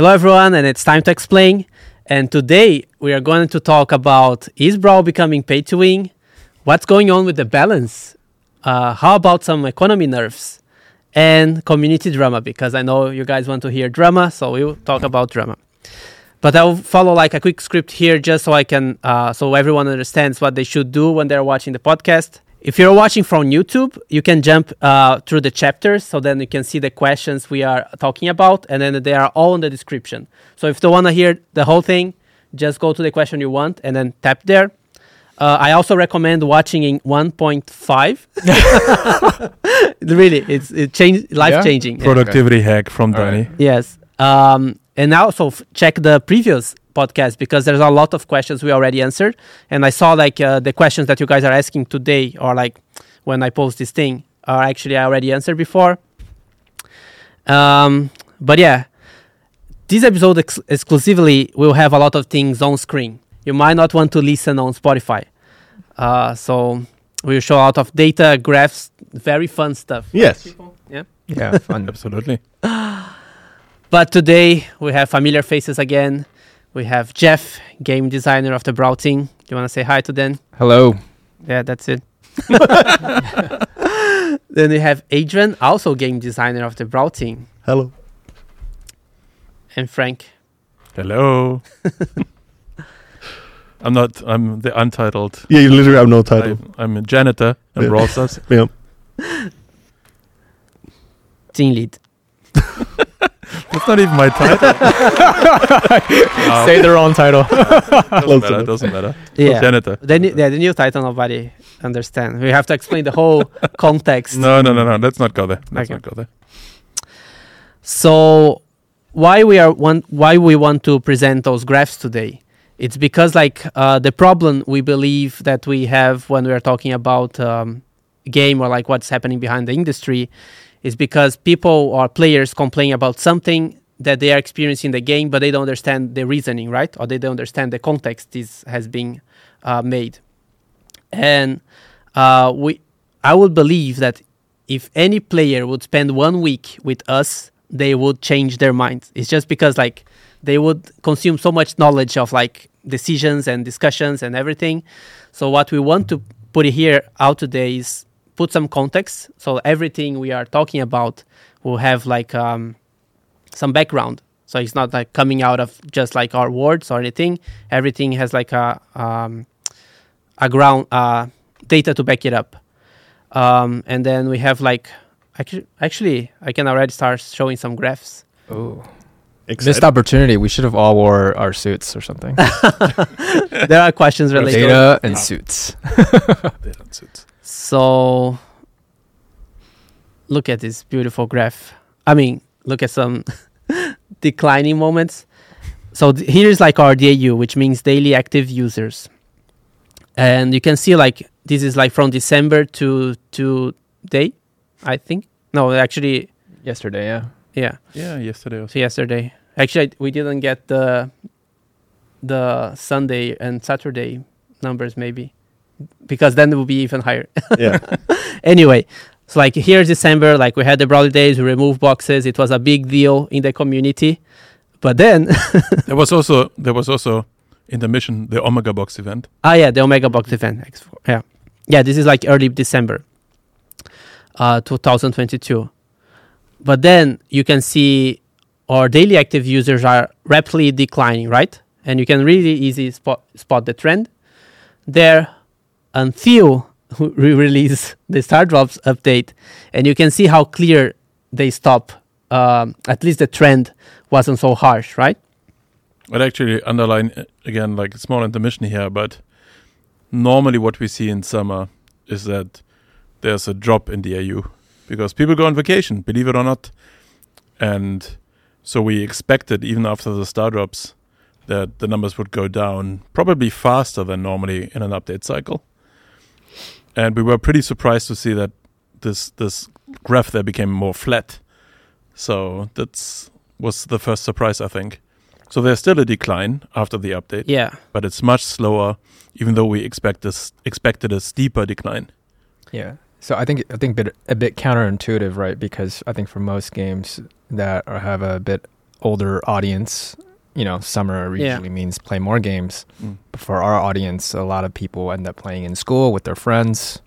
Hello, everyone, and it's time to explain. And today we are going to talk about is Brawl becoming pay to win? What's going on with the balance? Uh, how about some economy nerfs and community drama? Because I know you guys want to hear drama, so we'll talk about drama. But I'll follow like a quick script here just so I can, uh, so everyone understands what they should do when they're watching the podcast. If you're watching from YouTube, you can jump uh, through the chapters so then you can see the questions we are talking about, and then they are all in the description. So if you want to hear the whole thing, just go to the question you want and then tap there. Uh, I also recommend watching in 1.5. really, it's it change life changing. Yeah. Productivity hack from All Danny. right. Yes. Um, and also f- check the previous podcast because there's a lot of questions we already answered. And I saw like uh, the questions that you guys are asking today or like when I post this thing are actually I already answered before. Um, but yeah, this episode ex- exclusively will have a lot of things on screen. You might not want to listen on Spotify. Uh, so we'll show a lot of data, graphs, very fun stuff. Yes. Yeah. Yeah, fun. Absolutely. But today we have familiar faces again. We have Jeff, game designer of the Brawl team. Do you want to say hi to them? Hello. Yeah, that's it. then we have Adrian, also game designer of the Brawl team, Hello. and Frank. Hello. I'm not. I'm the untitled. Yeah, you literally have no title. I, I'm a janitor in Yeah. Brawl Stars. Yeah. Team lead. That's not even my title. Um, Say the wrong title. doesn't matter. Doesn't matter. Yeah. Janitor. The, new- yeah, the new title nobody understand. We have to explain the whole context. No, no, no, no. Let's not go there. Let's Okay. not go there. So why we are want why we want to present those graphs today? It's because like uh, the problem we believe that we have when we are talking about um, game or like what's happening behind the industry is because people or players complain about something that they are experiencing in the game, but they don't understand the reasoning, right? Or they don't understand the context this has been uh, made. And uh, we, I would believe that if any player would spend one week with us, they would change their minds. It's just because like they would consume so much knowledge of like decisions and discussions and everything. So what we want to put here out today is put some context. So everything we are talking about will have like um, some background. So it's not like coming out of just like our words or anything. Everything has like a um, a ground uh, data to back it up. Um, and then we have like actually, actually I can already start showing some graphs. Oh. Excited. Missed opportunity. We should have all wore our suits or something. there are questions related. To that, data and suits. They don't suit. So look at this beautiful graph. I mean, look at some declining moments. So th- here's like our DAU, which means daily active users. And you can see like this is like from December to today, I think. No, actually, Yesterday, yeah. yeah. Yeah, yesterday was. So yesterday. Actually, we didn't get the the Sunday and Saturday numbers maybe because then it will be even higher. yeah. anyway, so like here's December, like we had the Brawlidays, we removed boxes. It was a big deal in the community. But then, There was also there was also in the mission the Omega Box event. ah yeah, the Omega Box event. X4, yeah, yeah. This is like early December, uh, 2022. But then you can see our daily active users are rapidly declining, right? And you can really easy spot spot the trend there until we release the Star Drops update, and you can see how clear they stop. Um, at least the trend wasn't so harsh, right? I'd actually underline uh, again, like small intermission here, but normally what we see in summer is that there's a drop in the AU because people go on vacation, believe it or not. And so we expected, even after the star drops, that the numbers would go down probably faster than normally in an update cycle. And we were pretty surprised to see that this this graph there became more flat. So that's was the first surprise, I think. So there's still a decline after the update, Yeah, but it's much slower, even though we expect this expected a steeper decline. Yeah. So I think I think bit, a bit counterintuitive, right? Because I think for most games that are, have a bit older audience, you know, summer Yeah. usually means play more games. Mm. But for our audience, a lot of people end up playing in school with their friends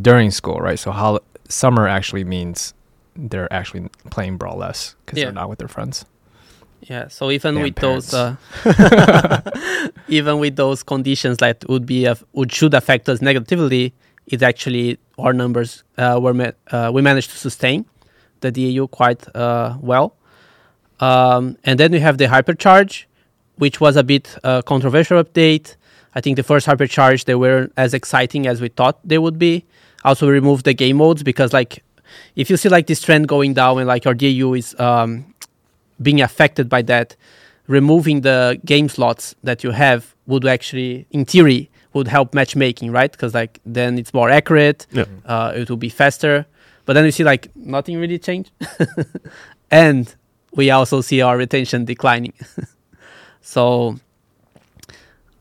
during school, right? So how summer actually means they're actually playing Brawl less because Yeah. they're not with their friends. Yeah. So even Damn with those, uh, even with those conditions that would be of would should affect us negatively, it actually our numbers uh, were ma- uh, we managed to sustain the DAU quite uh, well. Um, and then we have the hypercharge, which was a bit uh, controversial update. I think the first hypercharge they weren't as exciting as we thought they would be. Also, we removed the game modes because like if you see like this trend going down and like your DAU is um, being affected by that, removing the game slots that you have would actually, in theory, would help matchmaking, right? Because like then it's more accurate, Yeah. uh, it will be faster. But then you see like nothing really changed, and we also see our retention declining. so,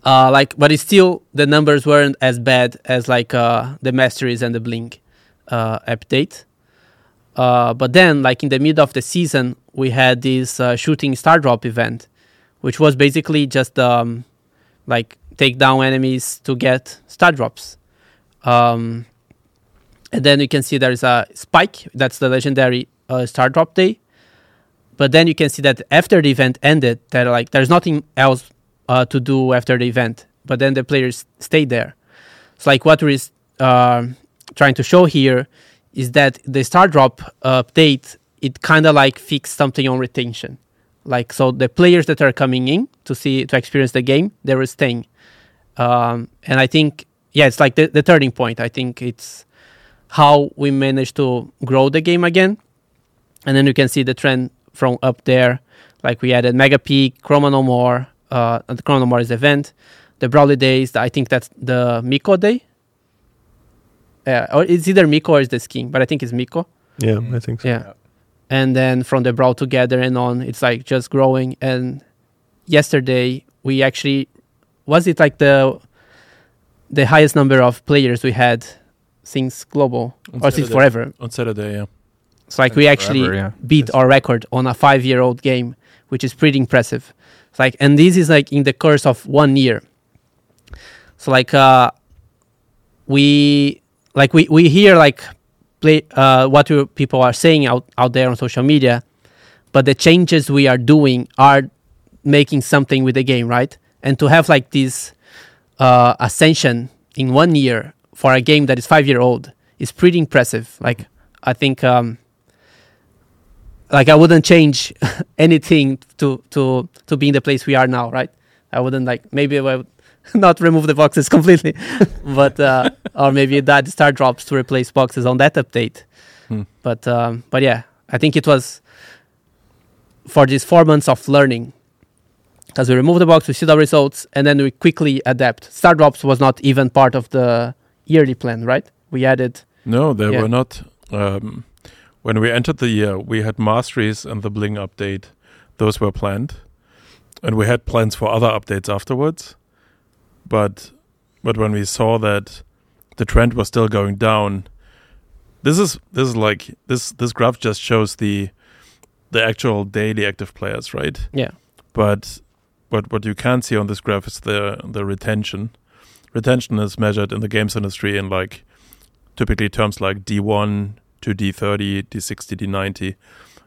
uh, like, but it's still the numbers weren't as bad as like uh, the masteries and the bling uh, update. Uh, but then, like in the middle of the season, we had this uh, shooting star drop event, which was basically just um, like take down enemies to get star drops. Um, and then you can see there's a spike. That's the legendary uh, star drop day. But then you can see that after the event ended, that like there's nothing else uh, to do after the event. But then the players stayed there. So like what we're uh, trying to show here is that the star drop update it kind of like fixed something on retention like so the players that are coming in to see to experience the game they were staying um, and i think yeah it's like the, the turning point i think it's how we managed to grow the game again and then you can see the trend from up there like we added Mega Pig chroma no more uh, the chroma no more is the event the Brawlidays i think that's the Mico day yeah, or it's either Mico or it's the skin, but I think it's Mico. Yeah, I think so. Yeah. And then from the Brawl Together and on, it's like just growing. And yesterday, we actually, was it like the the highest number of players we had since global On or since forever? On Saturday, yeah. It's like we actually forever, yeah. beat our record on a five year old game, which is pretty impressive. It's like, and this is like in the course of one year. So like, uh, we like we we hear like play uh what you- people are saying out out there on social media, but the changes we are doing are making something with the game, right? And to have like this uh ascension in one year for a game that is five year old is pretty impressive. Like I think um like I wouldn't change anything to to to be in the place we are now, right? I wouldn't like maybe I would not remove the boxes completely, but uh, or maybe that star drops to replace boxes on that update. Hmm. But um, but yeah, I think it was for these four months of learning. Because we remove the box, we see the results, and then we quickly adapt. Star drops was not even part of the yearly plan, right? We added No, they Yeah. were not. Um, when we entered the year, we had masteries and the bling update. Those were planned, and we had plans for other updates afterwards. But but when we saw that the trend was still going down, this is this is like this this graph just shows the the actual daily active players, right? yeah but what what you can see on this graph is the the retention. Retention is measured in the games industry in like typically terms like D1 to D30, D60, D90,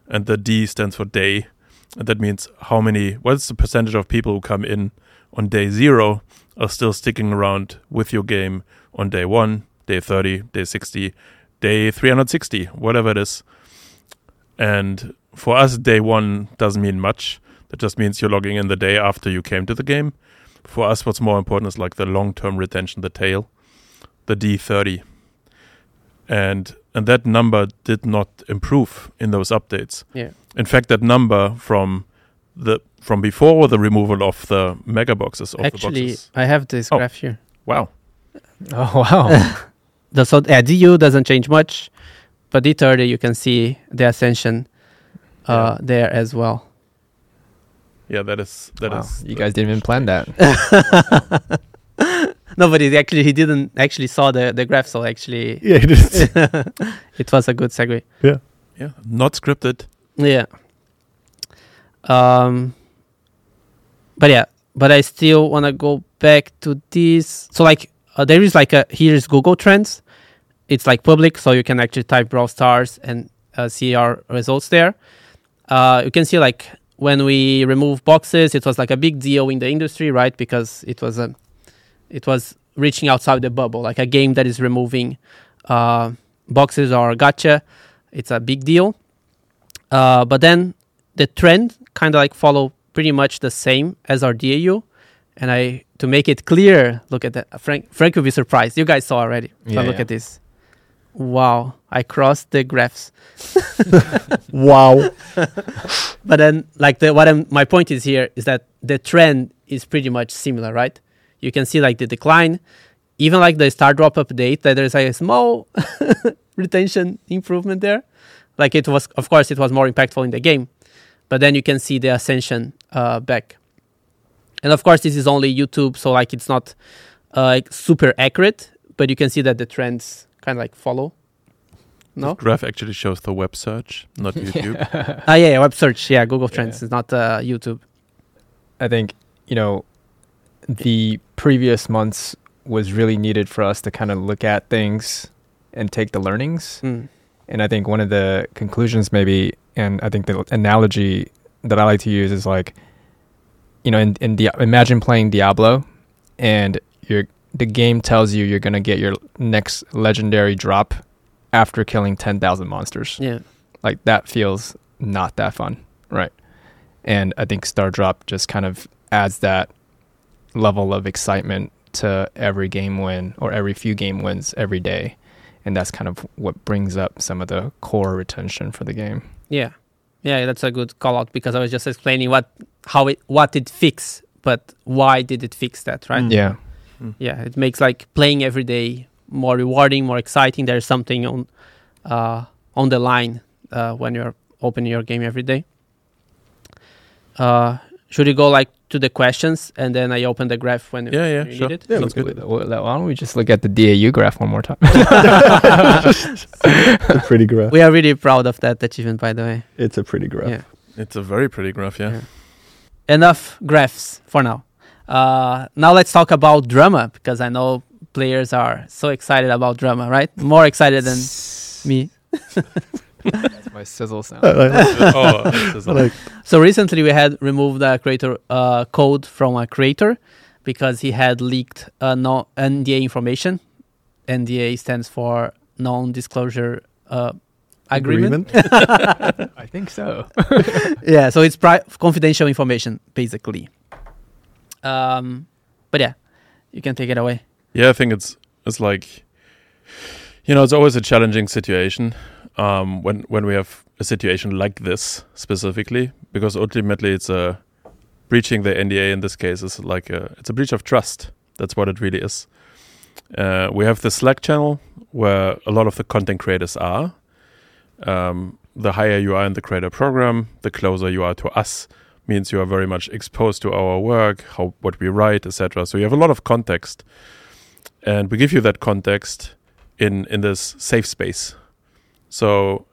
and the D stands for day, and that means how many. What's the percentage of people who come in on day zero are still sticking around with your game on day one, day 30, day 60, day 360, whatever it is. And for us, day one doesn't mean much. That just means you're logging in the day after you came to the game. For us, what's more important is like the long-term retention, the tail, the D30, and and that number did not improve in those updates. yeah In fact, that number from the from before the removal of the mega boxes of the actually boxes. I have this Oh. graph here. Wow, Oh wow. The so yeah, DU doesn't change much, but D30 you can see the ascension uh, there as well. yeah, that is that is. Wow. You guys didn't even plan that. No, but it actually he didn't actually saw the the graph, so actually Yeah, it is. it was a good segue. yeah, yeah, not scripted. Yeah. Um, but yeah, but I still want to go back to this. So like uh, there is like a here's Google Trends. It's like public, so you can actually type Brawl Stars and uh, see our results there. Uh, you can see like when we remove boxes, it was like a big deal in the industry, right? Because it was a, it was reaching outside the bubble, like a game that is removing uh, boxes or gacha. It's a big deal. Uh, but then the trend kind of like follow pretty much the same as our DAU. And I to make it clear, look at that. Frank Frank will be surprised. You guys saw already. Yeah, but look yeah. at this. Wow, I crossed the graphs. Wow. But then, like the what I'm, my point is here is that the trend is pretty much similar, right? You can see like the decline, even like the star drop update that there's like a small retention improvement there. Like it was, of course, it was more impactful in the game, but then you can see the ascension uh, back. And of course, this is only YouTube, so like it's not uh, like super accurate, but you can see that the trends kind of like follow. No, Graph actually shows the web search, not YouTube. ah yeah, yeah, web search, yeah, Google Trends is not uh, YouTube. I think you know the previous months was really needed for us to kind of look at things and take the learnings. Mm. And I think one of the conclusions, maybe, and I think the analogy that I like to use is like, you know, in, in Dia- imagine playing Diablo, and you're the game tells you you're gonna get your next legendary drop after killing ten thousand monsters. Yeah. Like that feels not that fun, right? And I think Star Drop just kind of adds that level of excitement to every game win or every few game wins every day. And that's kind of what brings up some of the core retention for the game. Yeah, yeah, that's a good call out because I was just explaining what how it what it fix, but why did it fix that, right? Mm. Yeah. Yeah, it makes like playing every day more rewarding, more exciting. There's something on uh, on the line uh, when you're opening your game every day. Uh, should we go like to the questions and then I open the graph when Yeah, yeah, you sure. need it? Yeah, Sounds good. Well, Why don't we just look at the DAU graph one more time? A pretty graph. We are really proud of that achievement, by the way. It's a pretty graph. Yeah. It's a very pretty graph, yeah. Yeah. Enough graphs for now. Uh, now let's talk about drama because I know players are so excited about drama, right? More excited than me. That's my sizzle sound. Oh, this is I like- So recently we had removed the creator uh, code from a creator because he had leaked uh, no NDA information. NDA stands for non-disclosure uh, agreement. I think so. yeah, so it's pri- confidential information basically. Um, but yeah, you can take it away. Yeah, I think it's it's like you know, it's always a challenging situation um, when when we have a situation like this specifically, because ultimately it's a breaching the NDA in this case is like a it's a breach of trust. That's what it really is. Uh, we have the Slack channel where a lot of the content creators are. Um, the higher you are in the creator program, the closer you are to us. Means you are very much exposed to our work, how what we write, etc. So you have a lot of context and we give you that context in in this safe space so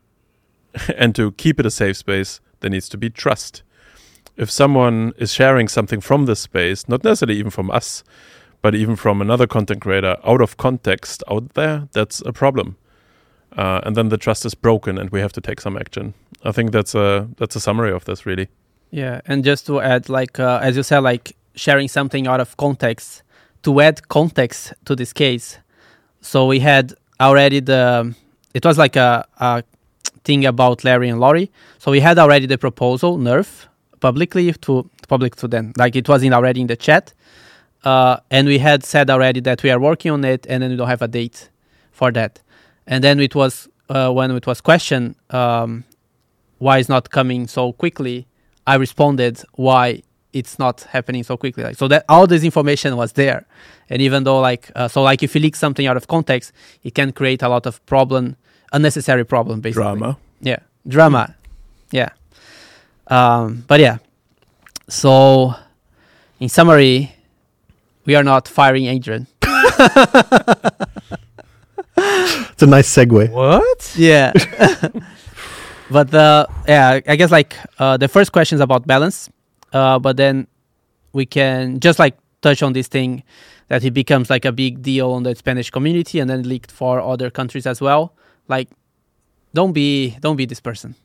and to keep it a safe space there needs to be trust if someone is sharing something from this space not necessarily even from us but even from another content creator out of context out there that's a problem uh, and then the trust is broken and we have to take some action i think that's a that's a summary of this really Yeah, and just to add, like uh, as you said, like sharing something out of context. To add context to this case, so we had already the. It was like a, a thing about Larry and Lawrie. So we had already the proposal, Nerf, publicly to public to them. Like it was in already in the chat, uh, and we had said already that we are working on it, and then we don't have a date for that. And then it was uh, when it was questioned um, why it's not coming so quickly. I responded why it's not happening so quickly. Like so that all this information was there, and even though like uh, so like if you leak something out of context, it can create a lot of problem, unnecessary problem basically. drama Yeah, drama. Yeah. Um, but yeah. So, in summary, we are not firing Adrian. It's a nice segue. what? Yeah. but uh, yeah, I guess like uh, the first question is about balance, uh, but then we can just like touch on this thing that it becomes like a big deal on the Spanish community and then leaked for other countries as well. Like, don't be don't be this person.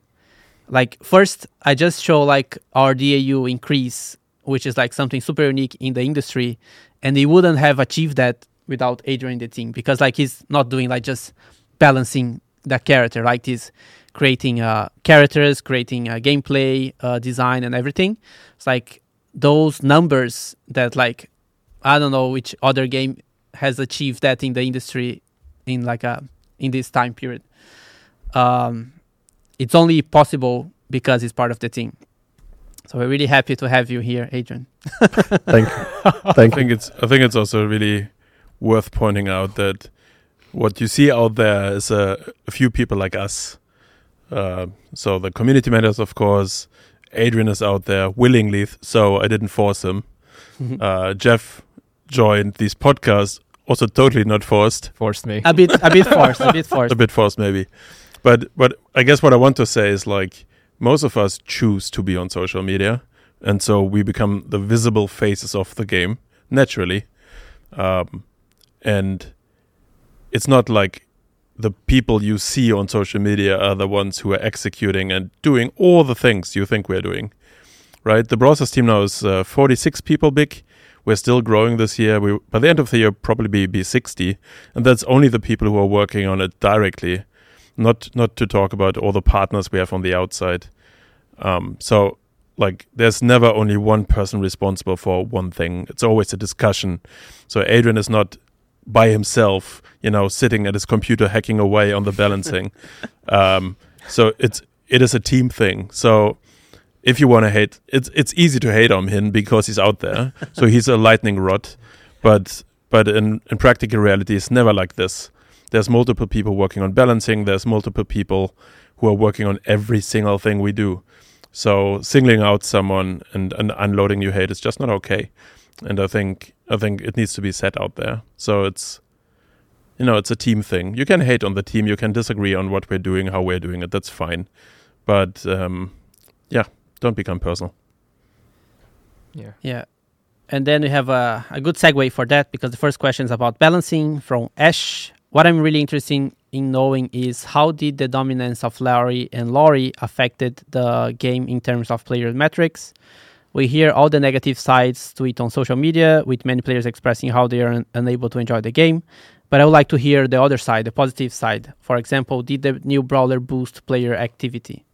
Like first, I just show like our DAU increase, which is like something super unique in the industry, and he wouldn't have achieved that without Adrian the team because like he's not doing like just balancing that character, like he's creating uh, characters, creating uh, gameplay, uh, design, and everything. It's like those numbers that like I don't know which other game has achieved that in the industry in like a in this time period. Um, it's only possible because he's part of the team. So we're really happy to have you here, Adrian. Thank you. I Thank you. think it's I think it's also really worth pointing out that what you see out there is a, a few people like us. Uh, so the community managers, of course. Adrian is out there willingly, so I didn't force him. Uh, Jeff joined these podcasts, also totally not forced. Forced me. a bit, a bit forced, a bit forced. a bit forced maybe but but i guess what i want to say is like most of us choose to be on social media and so we become the visible faces of the game naturally um, and it's not like the people you see on social media are the ones who are executing and doing all the things you think we're doing right the Brawl Stars team now is uh, 46 people big we're still growing this year. We by the end of the year probably be, be 60 and that's only the people who are working on it directly not not to talk about all the partners we have on the outside. Um, so like there's never only one person responsible for one thing. It's always a discussion. So adrian is not by himself you know sitting at his computer hacking away on the balancing. Um, so it's it is a team thing. So if you want to hate it's it's easy to hate on him because he's out there. So he's a lightning rod. But but in in practical reality it's never like this. There's multiple people working on balancing. There's multiple people who are working on every single thing we do. So singling out someone and, and unloading your hate is just not okay. And i think i think it needs to be set out there. So it's you know it's a team thing. You can hate on the team. You can disagree on what we're doing how we're doing it. That's fine. But um yeah don't become personal Yeah. Yeah. And then we have a, a good segue for that because the first question is about balancing from Ash. What I'm really interested in knowing is how did the dominance of Larry and Lawrie affected the game in terms of player metrics? We hear all the negative sides to it on social media, with many players expressing how they are un- unable to enjoy the game. But I would like to hear the other side, the positive side. For example, did the new brawler boost player activity?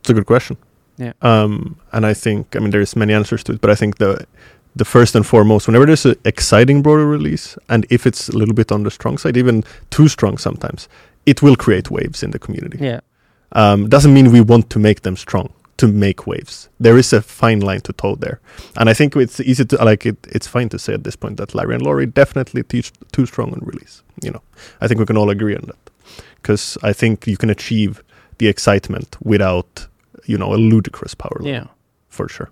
It's a good question. Yeah. Um, and I think I mean there's many answers to it, but I think the the first and foremost, whenever there's an exciting brawler release, and if it's a little bit on the strong side, even too strong sometimes, it will create waves in the community. Yeah. Um, doesn't mean we want to make them strong to make waves. There is a fine line to toe there, and I think it's easy to like it. It's fine to say at this point that Larry and Lawrie definitely teach too strong on release. You know, I think we can all agree on that because I think you can achieve the excitement without you know a ludicrous power level Yeah. for sure.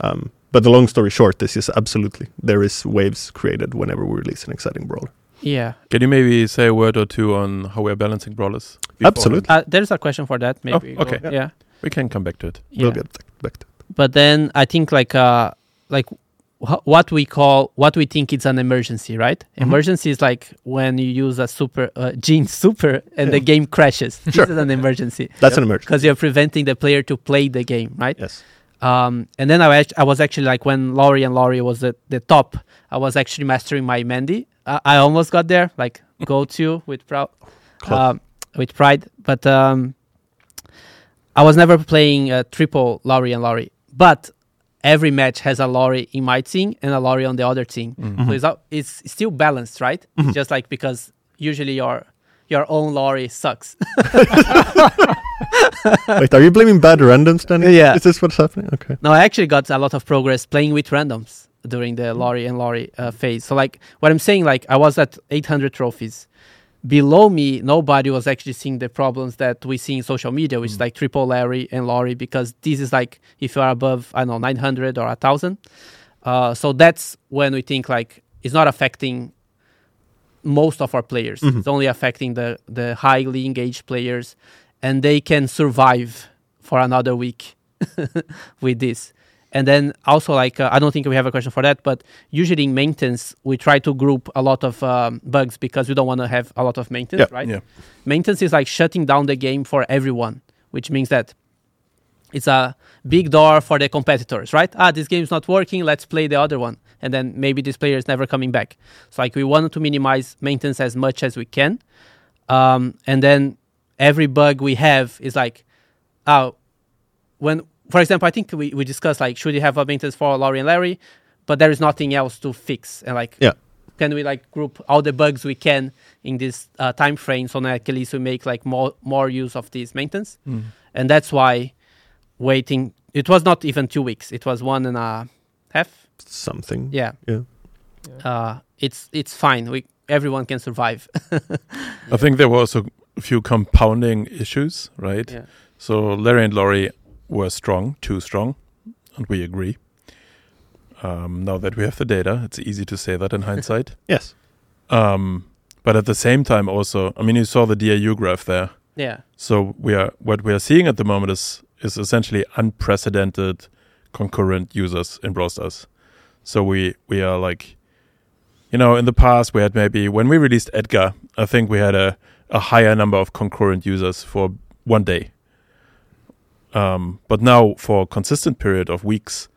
Um, but the long story short, this is absolutely there is waves created whenever we release an exciting brawler. Yeah. can you maybe say a word or two on how we're balancing brawlers beforehand? Absolutely. Uh, there's a question for that. Maybe. okay. Go- Yeah. we can come back to it Yeah. We'll get back to it. but then I think like uh like wh- what we call what we think it's an emergency, right? Mhm. Emergency is like when you use a super uh, gene super and the game crashes. Sure. This is an emergency That's an emergency. because you're preventing the player to play the game, right? Yes. Um, and then I, I was actually like when Laurie and Lawrie was at the top, I was actually mastering my Mandy. I, I almost got there, like go to with proud, um, with pride, but um, I was never playing uh, triple Laurie and Lawrie. But every match has a Lawrie in my team and a Lawrie on the other team, Mm. so it's, out- it's still balanced, right? Mhm. It's just like because usually your your own Lawrie sucks. Wait, are you blaming bad randoms then? Yeah. Is this what's happening? Okay. No, I actually got a lot of progress playing with randoms during the lorry and Lawrie uh, phase. So, like, what I'm saying, like, I was at 800 trophies. Below me, nobody was actually seeing the problems that we see in social media, which is like triple Larry and Lawrie, because this is like if you are above, I don't know, 900 or 1,000. Uh, so that's when we think like it's not affecting most of our players. Mhm. It's only affecting the the highly engaged players, and they can survive for another week with this. And then also like uh, I don't think we have a question for that, but usually in maintenance we try to group a lot of um, bugs because we don't want to have a lot of maintenance, Yeah. right? Yeah. Maintenance is like shutting down the game for everyone, which means that it's a big door for the competitors, right? Ah, this game's not working. Let's play the other one, and then maybe this player is never coming back. So like we wanted to minimize maintenance as much as we can, um, and then every bug we have is like, oh, when for example, I think we, we discussed like should you have a maintenance for Lawrie and Larry, but there is nothing else to fix, and like Yeah. can we like group all the bugs we can in this uh, time frame so that at least we make like more more use of this maintenance Mm. and that's why waiting it was not even two weeks it was one and a half Something. yeah Yeah. uh it's it's fine we everyone can survive I think there were also a few compounding issues, right? yeah So Larry and Lawrie were strong, too strong, and we agree. Um, now that we have the data, it's easy to say that in hindsight. Yes. Um, but at the same time, also, I mean, you saw the DAU graph there. yeah So we are what we are seeing at the moment is is essentially unprecedented concurrent users in Brawl Stars. So we we are like, you know, in the past we had maybe when we released Edgar, I think we had a a higher number of concurrent users for one day. Um, but now for a consistent period of weeks,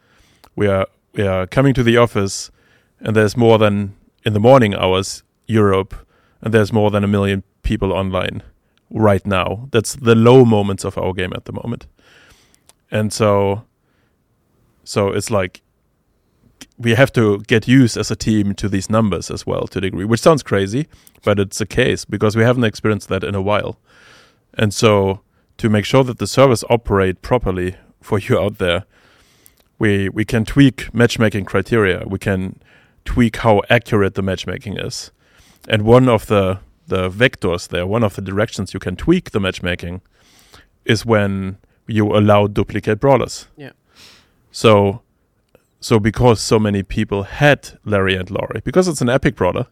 we are we are coming to the office, and there's more than in the morning hours Europe, and there's more than a million people online right now. That's the low moments of our game at the moment. And so so it's like we have to get used as a team to these numbers as well to a degree, which sounds crazy, but it's a case because we haven't experienced that in a while. And so to make sure that the servers operate properly for you out there, we we can tweak matchmaking criteria. We can tweak how accurate the matchmaking is. And one of the the vectors there, one of the directions you can tweak the matchmaking is when you allow duplicate brawlers. Yeah. So so because so many people had Larry and Lawrie, because it's an epic brawler.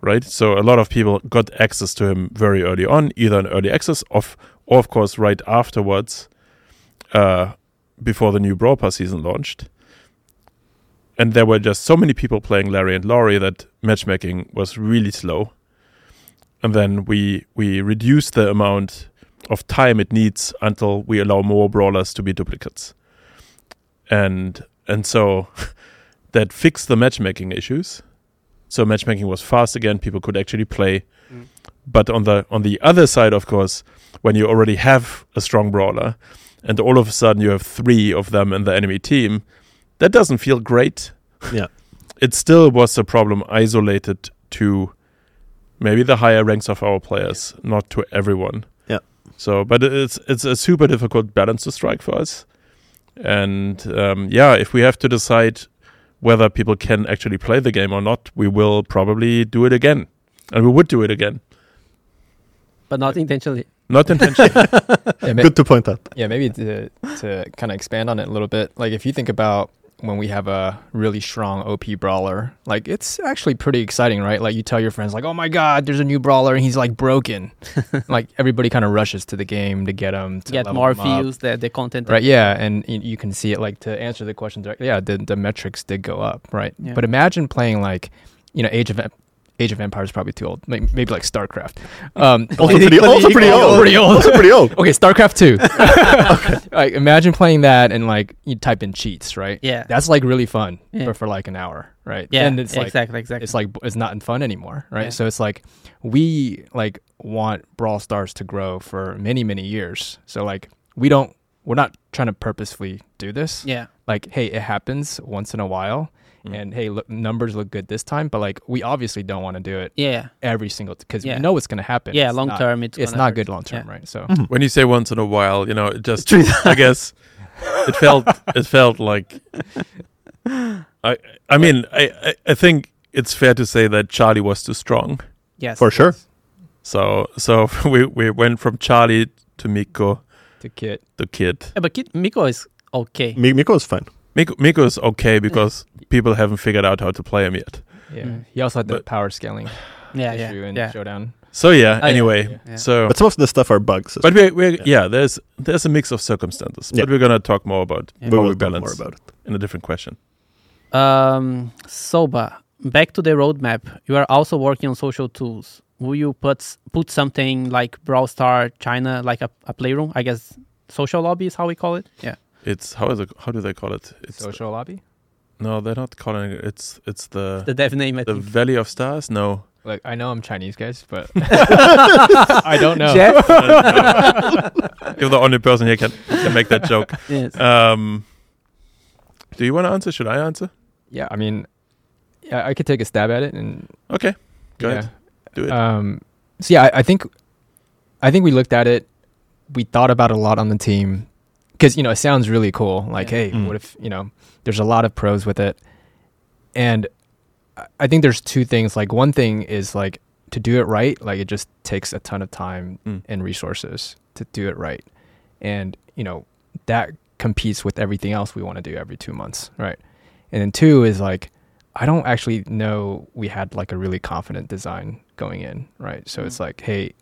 Right? So a lot of people got access to him very early on, either in early access of or of course right afterwards, uh, before the new Brawl Pass season launched. And there were just so many people playing Larry and Lawrie that matchmaking was really slow. And then we we reduced the amount of time it needs until we allow more brawlers to be duplicates. And and so that fixed the matchmaking issues. So matchmaking was fast again, people could actually play. Mm. But on the on the other side, of course, when you already have a strong brawler and all of a sudden you have three of them in the enemy team, that doesn't feel great. Yeah. It still was a problem isolated to maybe the higher ranks of our players, not to everyone. Yeah. So, but it's it's a super difficult balance to strike for us. And um, yeah, if we have to decide whether people can actually play the game or not, we will probably do it again, and we would do it again, but not intentionally not intentionally. Yeah, ma- Good to point out. yeah, maybe to to kind of expand on it a little bit. Like if you think about when we have a really strong OP brawler, like it's actually pretty exciting, right? Like you tell your friends, like, "Oh my God, there's a new brawler and he's like broken." like everybody kind of rushes to the game to get him to get more views the, the content Right, yeah, and y- you can see it like to answer the question directly. Yeah, the the metrics did go up, right? Yeah. But imagine playing like, you know, Age of Age of Empires is probably too old. Maybe, maybe like StarCraft. Um, Also pretty, also pretty old. Pretty old. Also pretty old. okay, StarCraft two. Like imagine playing that and like you type in cheats, right? yeah That's like really fun Yeah. for, for like an hour, right? yeah and it's like exactly exactly it's like it's not fun anymore, right? Yeah. So it's like we like want Brawl Stars to grow for many many years. So like we don't we're not trying to purposefully do this. yeah Like hey, it happens once in a while, Mm. and hey, look, numbers look good this time, but like we obviously don't want to do it yeah every single because Yeah. we know it's going to happen. yeah It's long not- term it's It's not hurt. good long term, Yeah. right? So when you say once in a while, you know, it just I guess it felt it felt like I I mean I, I I think it's fair to say that Charlie was too strong. yes For sure. So so we we went from Charlie to Mico to kit. the kid. yeah, but Kit, Mico is okay Mi- Mico is fine. Mico Mico is okay because people haven't figured out how to play him yet. Yeah. Mm. He also had the But- power scaling yeah yeah issue in yeah Showdown. So yeah. Oh, anyway, yeah, yeah. so But some of the stuff are bugs. but we we Yeah. yeah. There's there's a mix of circumstances, Yeah. but we're gonna talk more about Yeah. we how will we balance more about it. in a different question. Um, Soba, back to the roadmap. You are also working on social tools. Will you put put something like Brawl Star China, like a, a playroom? I guess social lobby is how we call it. Yeah. It's how is it? How do they call it? It's Social lobby. no, they're not calling it. It's it's the The dev name. I the think. Valley of Stars. No, Like I know I'm Chinese, guys, but I don't know. Jeff? you're the only person here can can make that joke. yes. Um, do you want to answer? Should I answer? Yeah, I mean, yeah, I could take a stab at it and Okay, go yeah. ahead. Do it. Um, so yeah, I, I think, I think we looked at it. We thought about it a lot on the team because you know it sounds really cool. Like, Yeah. hey, Mm. what if you know? There's a lot of pros with it, and I- think there's two things. Like, one thing is like to do it right. Like, it just takes a ton of time Mm. and resources to do it right, and you know that competes with everything else we want to do every two months, right? And then two is like I don't actually know we had like a really confident design going in, right? So it's like, hey,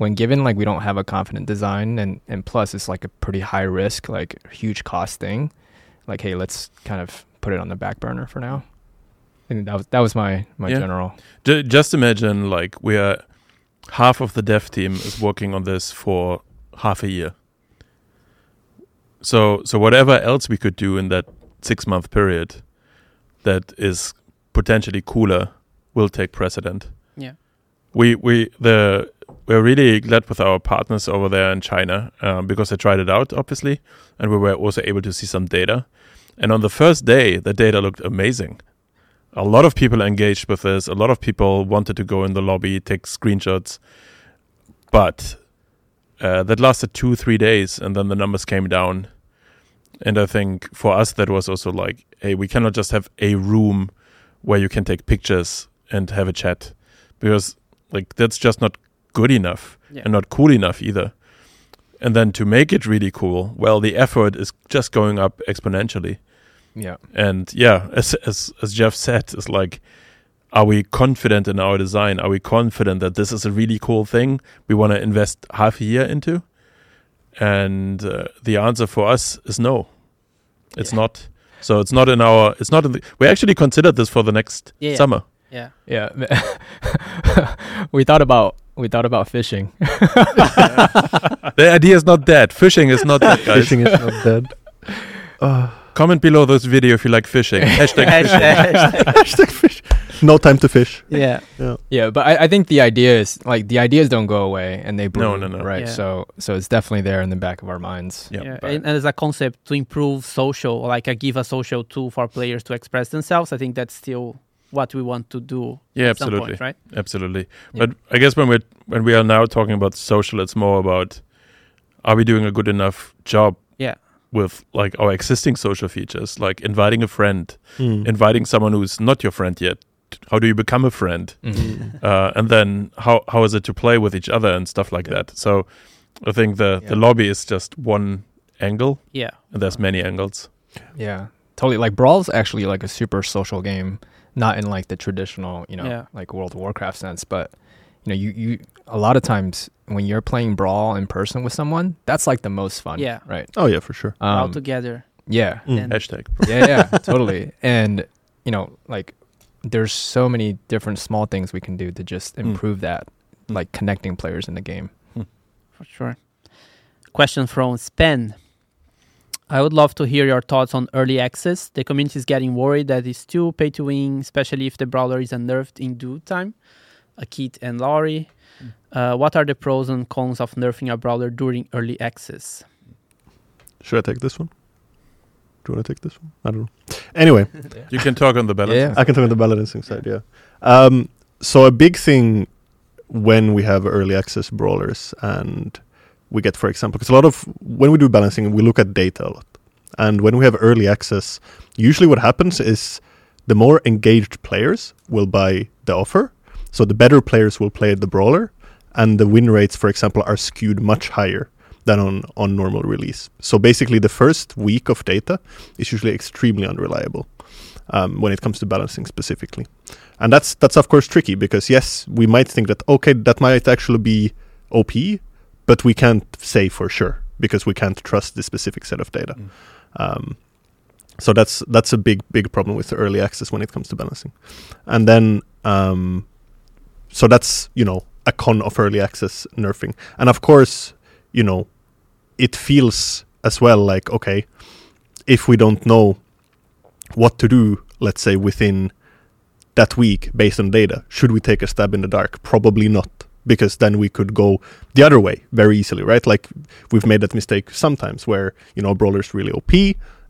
when given like we don't have a confident design and and plus it's like a pretty high risk, like huge cost thing, like hey, let's kind of put it on the back burner for now. I think that was that was my my Yeah. general. Ju- just imagine like we are half of the dev team is working on this for half a year. So so whatever else we could do in that six month period that is potentially cooler will take precedent. Yeah. We we the we're really glad with our partners over there in China um, because they tried it out obviously and we were also able to see some data. And on the first day the data looked amazing a lot of people engaged with this. A lot of people wanted to go in the lobby, take screenshots, but uh, that lasted two, three days, and then the numbers came down. And I think for us, that was also like, hey, we cannot just have a room where you can take pictures and have a chat, because like that's just not good enough Yeah. and not cool enough either. And then to make it really cool, well, the effort is just going up exponentially. Yeah. And yeah, as as as Jeff said, it's like, are we confident in our design? Are we confident that this is a really cool thing we want to invest half a year into? And uh, the answer for us is no. It's Yeah. not. So it's not in our. It's not in the. We actually considered this for the next Yeah. summer. Yeah. Yeah. we thought about we thought about fishing. The idea is not dead. Fishing is not dead, guys. Fishing is not dead. Uh, Comment below this video if you like fishing. Hashtag fishing. Hashtag- hashtag fish. No time to fish. yeah. Yeah, but I, I think the idea is like the ideas don't go away and they No, bloom, no, no. no. right? Yeah. So so it's definitely there in the back of our minds. Yeah, yeah. but- And, and as a concept to improve social, like I give a social tool for players to express themselves. I think that's still what we want to do. Yeah, at some absolutely. point, right? Absolutely. Yeah. But I guess when we are when we are now talking about social, it's more about are we doing a good enough job? Yeah. With like our existing social features, like inviting a friend, Mm. inviting someone who's not your friend yet. How do you become a friend? Mhm. Uh, and then how how is it to play with each other and stuff like Yeah. that? So I think the the lobby is just one angle, Yeah. and there's many angles. Yeah, totally. Like Brawl's actually like a super social game, not in like the traditional, you know, Yeah. like World of Warcraft sense, but you know, you you a lot of times when you're playing Brawl in person with someone, that's like the most fun. Yeah. Right. Oh yeah, for sure. All Um, together. yeah. Mm. Hashtag. yeah, yeah, totally. And you know, like there's so many different small things we can do to just Mm. improve that, like connecting players in the game. For sure. Question from Spen. I would love to hear your thoughts on early access. The community is getting worried that it's too pay to win, especially if the brawler is unnerfed in due time. Akit and Lawrie. Uh, what are the pros and cons of nerfing a brawler during early access? Should I take this one? Do you want to take this one? I don't know. Anyway, You can talk on the balance. Yeah. I can talk on the balancing side. Yeah. Um, so a big thing when we have early access brawlers and we get, for example, because a lot of when we do balancing, we look at data a lot, and when we have early access, usually what happens is the more engaged players will buy the offer, so the better players will play the brawler, and the win rates, for example, are skewed much higher than on on normal release. So basically, the first week of data is usually extremely unreliable. um, when it comes to balancing specifically. And that's that's of course tricky because yes, we might think that okay, that might actually be OP, but we can't say for sure because we can't trust the specific set of data. Mm. Um, so that's that's a big big problem with early access when it comes to balancing. And then um, so that's you know a con of early access nerfing. And of course, you know, it feels as well like okay, if we don't know what to do, let's say within that week based on data, should we take a stab in the dark? Probably not, because then we could go the other way very easily, right? Like we've made that mistake sometimes where you know brawlers really OP,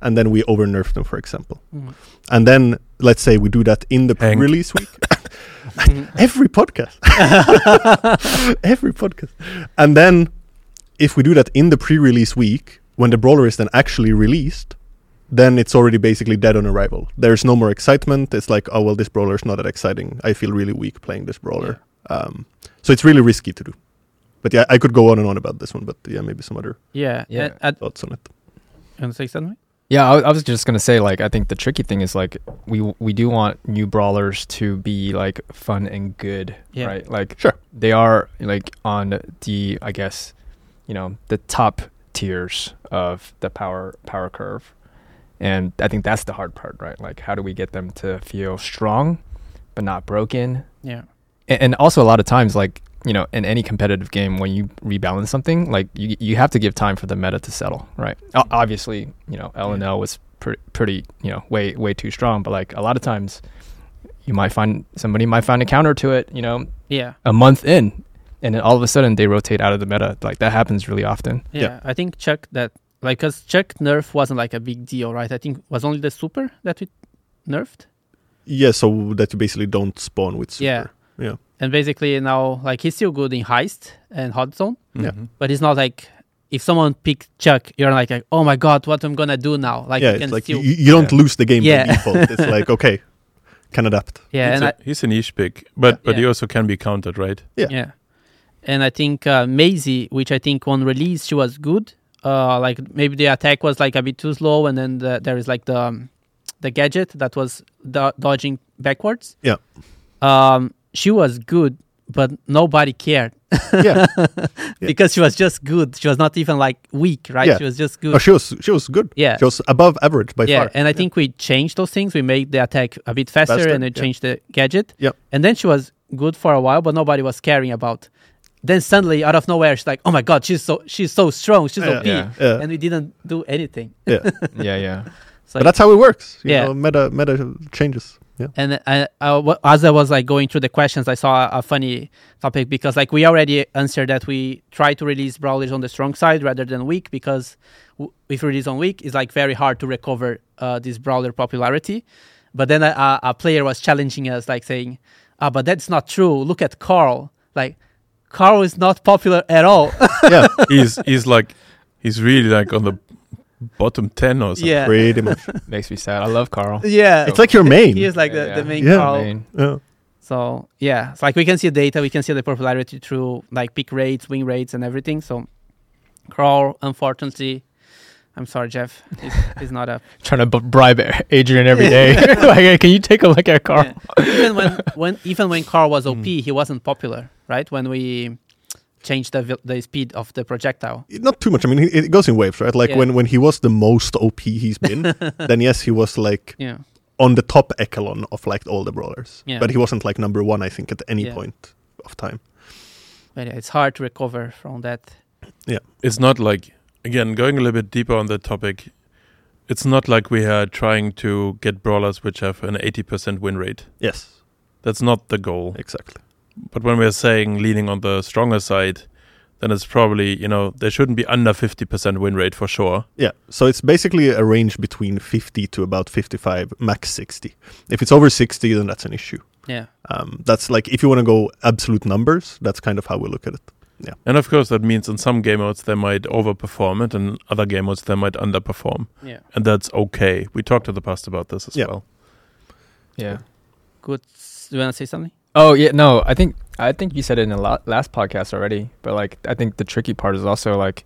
and then we over nerf them, for example, Mm. and then let's say we do that in the Hank. release week. Every podcast every podcast and then if we do that in the pre-release week when the brawler is then actually released then it's already basically dead on arrival there's no more excitement it's like oh well this brawler is not that exciting i feel really weak playing this brawler um, so it's really risky to do but yeah i could go on and on about this one but yeah maybe some other Yeah. Yeah. And, and, thoughts on it you want to say something? Yeah, I, I was just gonna say like I think the tricky thing is like we we do want new brawlers to be like fun and good, Yeah. right? Like Sure. they are like on the I guess you know the top tiers of the power power curve, and I think that's the hard part, right? Like how do we get them to feel strong, but not broken, Yeah. And, and also a lot of times like you know in any competitive game when you rebalance something like you you have to give time for the meta to settle right O- obviously you know l and l was pre- pretty you know way way too strong but like a lot of times you might find somebody might find a counter to it you know Yeah. a month in and then all of a sudden they rotate out of the meta like that happens really often Yeah. Yeah. I think Chuck that like because Chuck nerf wasn't like a big deal, right? I think was only the super that we nerfed. yeah so that you basically don't spawn with super Yeah. Yeah And basically now like he's still good in heist and hot zone, Yeah. Mhm. but he's not like if someone picked Chuck, you're like, like oh my god, what am I'm gonna do now? Like yeah you can it's like still you, you don't Yeah. lose the game Yeah. by default it's like okay can adapt yeah, he's, and a, I, he's a niche pick, but but he also can be countered, right? Yeah. Yeah. And I think uh, Maisie, which I think on release she was good. Uh, like maybe the attack was like a bit too slow, and then the, there is like the um, the gadget that was do- dodging backwards. Yeah. Um, she was good, but nobody cared yeah because she was just good. She was not even like weak, right? Yeah. She was just good. oh, she was she was good yeah. she was above average by yeah, far and I think we changed those things. We made the attack a bit faster, Faster, and we yeah. changed the gadget. Yeah. And then she was good for a while, but nobody was caring about. Then suddenly, out of nowhere, she's like, "Oh my god, she's so she's so strong, she's Yeah. OP," Yeah. yeah and we didn't do anything. yeah yeah yeah So but that's how it works. You Yeah. know, meta meta changes. Yeah. and I, I, wa- as I was like going through the questions, I saw a, a funny topic because like we already answered that we try to release brawlers on the strong side rather than weak because w- if we release on weak, it's like very hard to recover uh, this brawler popularity. But then a, a, a player was challenging us, like saying, "Ah, but that's not true. Look at Carl. Like, Carl is not popular at all." yeah, he's he's like he's really like on the bottom ten or something. yeah, pretty much. makes me sad i love carl yeah. It's like your main. he is like Yeah, the, yeah. the main Yeah. Carl. Main. Yeah. So yeah, it's like we can see the data, we can see the popularity through like pick rates, win rates, and everything. So Carl, unfortunately, I'm sorry, Jeff, he's, he's not a. trying to b- bribe Adrian every day. like, hey, can you take a look at Carl? Yeah. Even when when even when Carl was OP, Mm. he wasn't popular, right? When we changed the vil- the speed of the projectile. Not too much. I mean, it it goes in waves, right? Like Yeah. when when he was the most OP he's been, then yes, he was like Yeah, on the top echelon of like all the brawlers. Yeah. But he wasn't like number one, I think, at any Yeah. point of time. but yeah, it's hard to recover from that. Yeah, it's not like again going a little bit deeper on that topic. It's not like we are trying to get brawlers which have an eighty percent win rate. Yes, That's not the goal. exactly. But when we're saying leaning on the stronger side, then it's probably you know there shouldn't be under fifty percent win rate for sure. Yeah. So it's basically a range between 50 to about 55, max 60. If it's over 60, then that's an issue. Yeah, Um, that's like if you want to go absolute numbers, that's kind of how we look at it. Yeah. And of course that means in some game modes they might overperform it, and other game modes they might underperform, yeah, and that's okay. We talked in the past about this as Yeah. well. Yeah. good. Do you want to say something? Oh yeah, no. I think I think you said it in the la- last podcast already, but like I think the tricky part is also like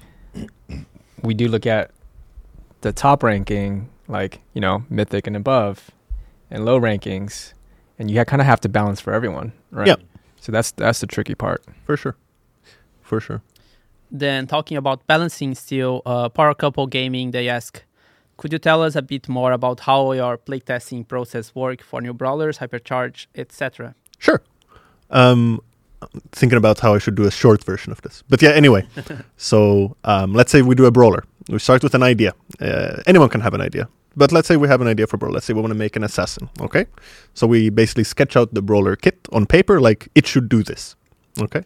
we do look at the top ranking, like you know mythic and above, and low rankings, and you kind of have to balance for everyone, right? Yeah. So that's that's the tricky part. For sure. For sure. Then talking about balancing still, uh, Power Couple Gaming, they ask, could you tell us a bit more about how your playtesting process work for new brawlers, hypercharge, etc.? Sure. Um, thinking about how I should do a short version of this. But yeah, anyway. so um, let's say we do a brawler. We start with an idea. Uh, anyone can have an idea. But let's say we have an idea for brawler. Let's say we want to make an assassin. Okay. So we basically sketch out the brawler kit on paper, like it should do this. Okay.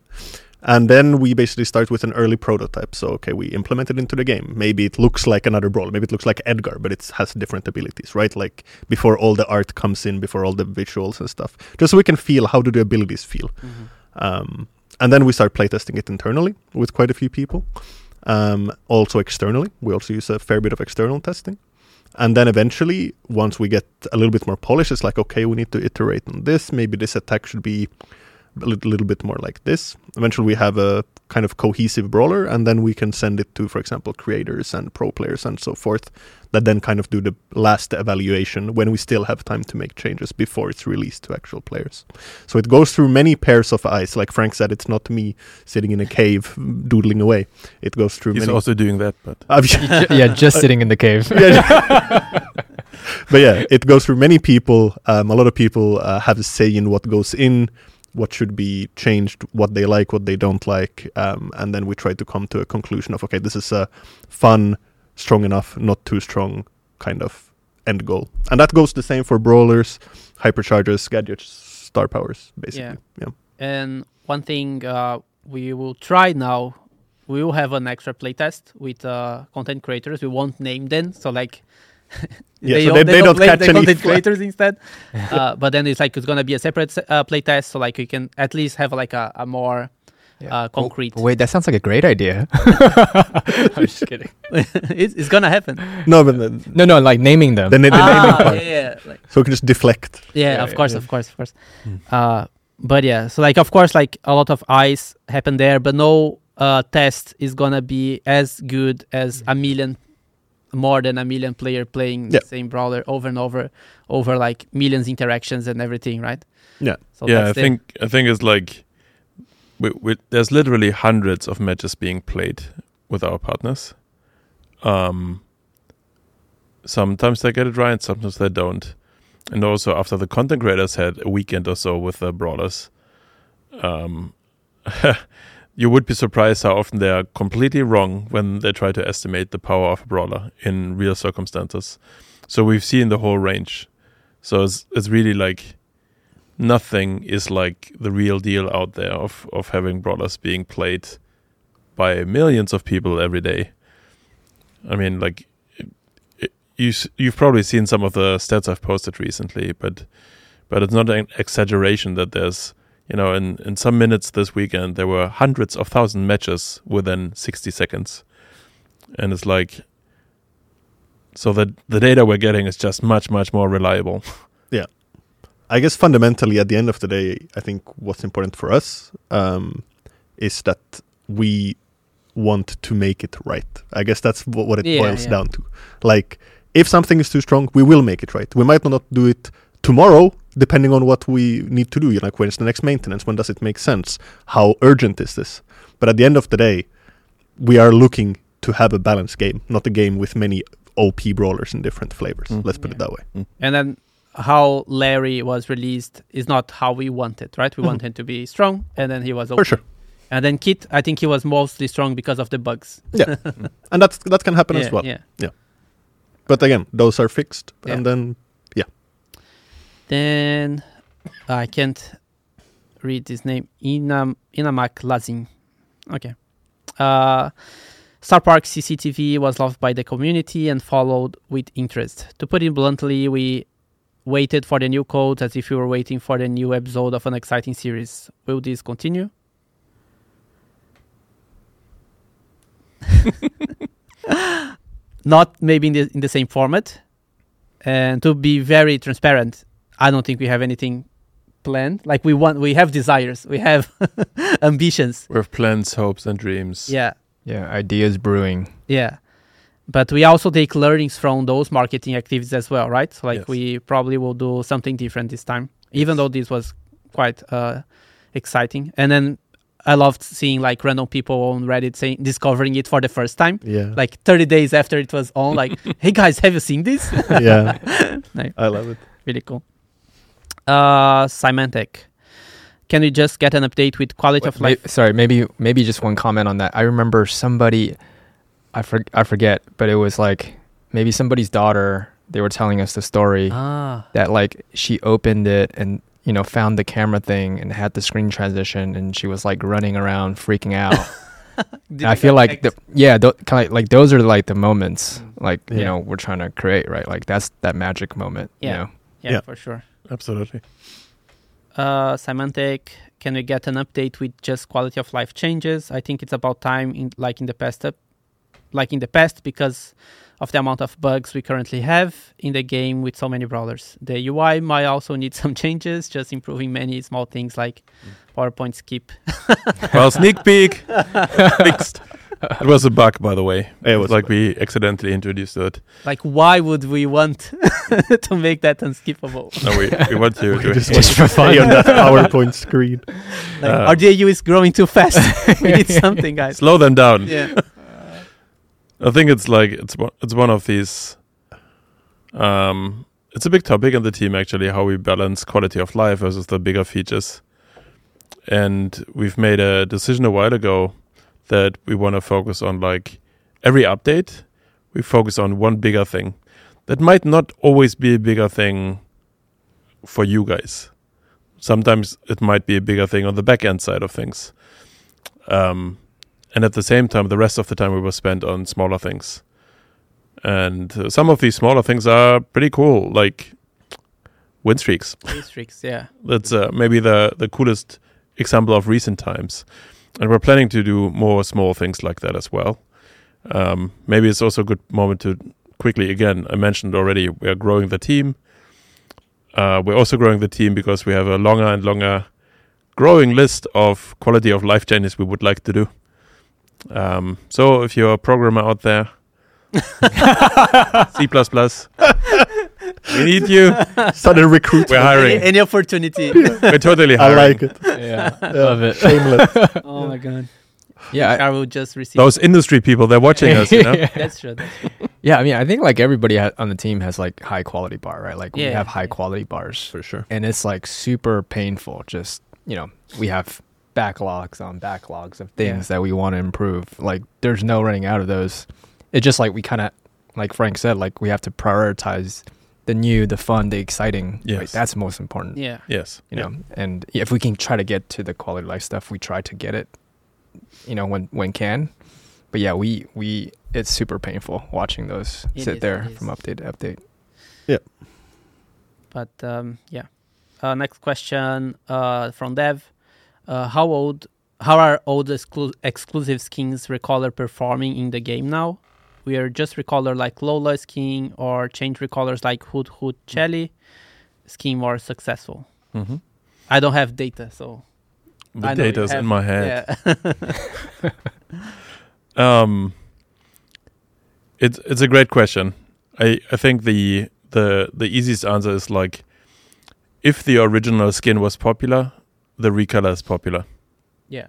And then we basically start with an early prototype. So, okay, we implement it into the game. Maybe it looks like another brawler. Maybe it looks like Edgar, but it has different abilities, right? Like before all the art comes in, before all the visuals and stuff. Just so we can feel how do the abilities feel. Um, and then we start playtesting it internally with quite a few people. Um, also externally, we also use a fair bit of external testing. And then eventually, once we get a little bit more polished, it's like, okay, we need to iterate on this. Maybe this attack should be a little bit more like this. Eventually, we have a kind of cohesive brawler, and then we can send it to, for example, creators and pro players and so forth, that then kind of do the last evaluation when we still have time to make changes before it's released to actual players. So it goes through many pairs of eyes. Like Frank said, it's not me sitting in a cave doodling away. It goes through He's many. also doing that, but I've- yeah, just sitting in the cave. but yeah, it goes through many people. Um, a lot of people uh, have a say in what goes in, what should be changed, what they like, what they don't like, um, and then we try to come to a conclusion of okay, this is a fun, strong enough, not too strong kind of end goal, and that goes the same for brawlers, hyperchargers, gadgets, star powers, basically. Yeah. And one thing uh, we will try now, we will have an extra playtest with uh, content creators. We won't name them, so like Yeah, so they- they don't play catch the any content fla- creators instead. uh, but then it's like it's gonna be a separate uh, playtest, so like you can at least have like a, a more Yeah. uh, concrete. But wait, that sounds like a great idea. I'm just kidding. it's, it's gonna happen. No, but the, No, no, like naming them. the, na- the naming Ah, part, yeah, yeah, like, so we can just deflect. yeah, Yeah, of course, yeah. of course, of course. Hmm. Uh, but yeah, so like of course, like a lot of eyes happen there, but no uh, test is gonna be as good as a million, more than a million player playing Yeah. the same brawler over and over, over like millions interactions and everything, right? Yeah. So yeah, I the- think I think it's like we, we, there's literally hundreds of matches being played with our partners. Um, sometimes they get it right, sometimes they don't. And also after the content creators had a weekend or so with the brawlers, um, you would be surprised how often they are completely wrong when they try to estimate the power of a brawler in real circumstances. So we've seen the whole range. So it's it's really like nothing is like the real deal out there of of having brawlers being played by millions of people every day. I mean, like you you've probably seen some of the stats I've posted recently, but but it's not an exaggeration that there's you know in in some minutes this weekend there were hundreds of thousand matches within 60 seconds, and it's like so that the data we're getting is just much much more reliable. Yeah. I guess fundamentally, at the end of the day, I think what's important for us um, is that we want to make it right. I guess that's what, what it Yeah, boils yeah. down to. Like, if something is too strong, we will make it right. We might not do it tomorrow, depending on what we need to do. You know, like, when's the next maintenance? When does it make sense? How urgent is this? But at the end of the day, we are looking to have a balanced game, not a game with many OP brawlers in different flavors. Mm. Let's put it that way. and then how Larry was released is not how we wanted, right? We Mhm. want him to be strong, and then he was For sure. And then Kit, I think he was mostly strong because of the bugs. Yeah, And that's that can happen yeah, as well. yeah. But again, those are fixed, Yeah. and then Then I can't read his name. Inam Inamak Lazin. Okay. Uh, Starr Park CCTV was loved by the community and followed with interest. To put it bluntly, we waited for the new code as if we were waiting for the new episode of an exciting series. Will this continue? Not maybe in the in the same format. And to be very transparent, I don't think we have anything planned. Like we want, we have desires, we have ambitions. We have plans, hopes, and dreams. Yeah, yeah, ideas brewing. yeah. but we also take learnings from those marketing activities as well, right? So like Yes. we probably will do something different this time, even though this was quite uh, exciting. And then I loved seeing like random people on Reddit saying discovering it for the first time, Yeah. like 30 days after it was on. Like, hey guys, have you seen this? yeah. Nice. I love it. really cool. Uh, Symantec. Can we just get an update with quality Wait, of may- life? sorry, maybe maybe just one comment on that. I remember somebody, I for, I forget, but it was like maybe somebody's daughter. They were telling us the story Ah, that like she opened it and you know found the camera thing and had the screen transition and she was like running around freaking out. I feel like the, yeah, th- kind of like those are like the moments Mm. like you know we're trying to create right. Like that's that magic moment. Yeah. You know? yeah, yeah. for sure. Absolutely. Uh, Symantec, can we get an update with just quality of life changes? I think it's about time, in like in the past, up, like in the past, because of the amount of bugs we currently have in the game with so many brawlers. The UI might also need some changes, just improving many small things like power point skip. well, sneak peek fixed. It was a bug, by the way. It was like we accidentally introduced it. Like, why would we want to make that unskippable? No, we, we want to. We to just Just for fun. on that power point screen. Like, Uh, our DAU is growing too fast. we need something, guys. slow them down. Yeah. I think it's like it's one it's one of these. Um, it's a big topic in the team actually how we balance quality of life versus the bigger features, and we've made a decision a while ago that we want to focus on like every update. We focus on one bigger thing that might not always be a bigger thing for you guys. Sometimes it might be a bigger thing on the back end side of things. Um, and at the same time, the rest of the time we were spent on smaller things. And uh, some of these smaller things are pretty cool, like win streaks. Districts, yeah. That's uh, maybe the the coolest example of recent times. And we're planning to do more small things like that as well. Um, maybe it's also a good moment to quickly again. I mentioned already we are growing the team. Uh, we're also growing the team because we have a longer and longer growing list of quality of life changes we would like to do. Um, so if you're a programmer out there, C++, we need you. Sudden recruit. We're Any, hiring. any opportunity. We're totally hiring. I like it. Yeah, Yeah, love it. Shameless. oh my god. Yeah, I- I will just receive. Those industry people, they're watching us, you know? That's true. That's true. yeah, I mean, I think like everybody ha- on the team has like high quality bar, right? Like we have high yeah. quality bars, For sure. and it's like super painful. Just you know, we have backlogs on backlogs of things that we want to improve. Like there's no running out of those. It's just like we kind of, like Frank said, like we have to prioritize the new, the fun, the exciting. Like, Yes. that's most important. Yeah. Yes. You know, and if we can try to get to the quality of life stuff, we try to get it. You know, when when can. But yeah, we we it's super painful watching those It sit is, there from update to update. Yep. But um, yeah. Uh, next question uh, from Dev. Uh, how old? How are all the exclu- exclusive skins recolor performing in the game now? We are just recolor like Lola skin or change recolors like Hood Hood Shelly skin more successful. Mm-hmm. I don't have data, so The data's in my head. Yeah. Um, it's it's a great question. I I think the the the easiest answer is like, if the original skin was popular, the recolor is popular, yeah.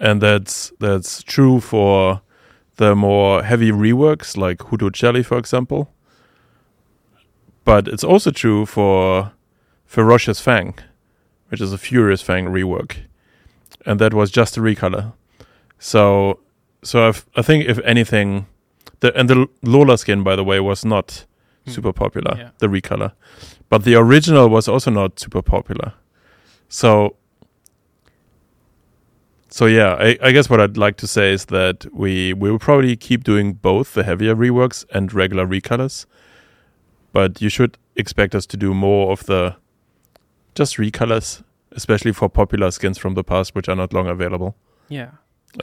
and that's that's true for the more heavy reworks like Hudo Jelly, for example. But it's also true for Ferocious Fang, which is a Furious Fang rework, and that was just a recolor. So, so I've, I think if anything, the and the Lola skin, by the way, was not Hmm. super popular, Yeah. the recolor, but the original was also not super popular. So, so yeah, I, I guess what I'd like to say is that we we will probably keep doing both the heavier reworks and regular recolors, but you should expect us to do more of the just recolors, especially for popular skins from the past, which are not long available. Yeah.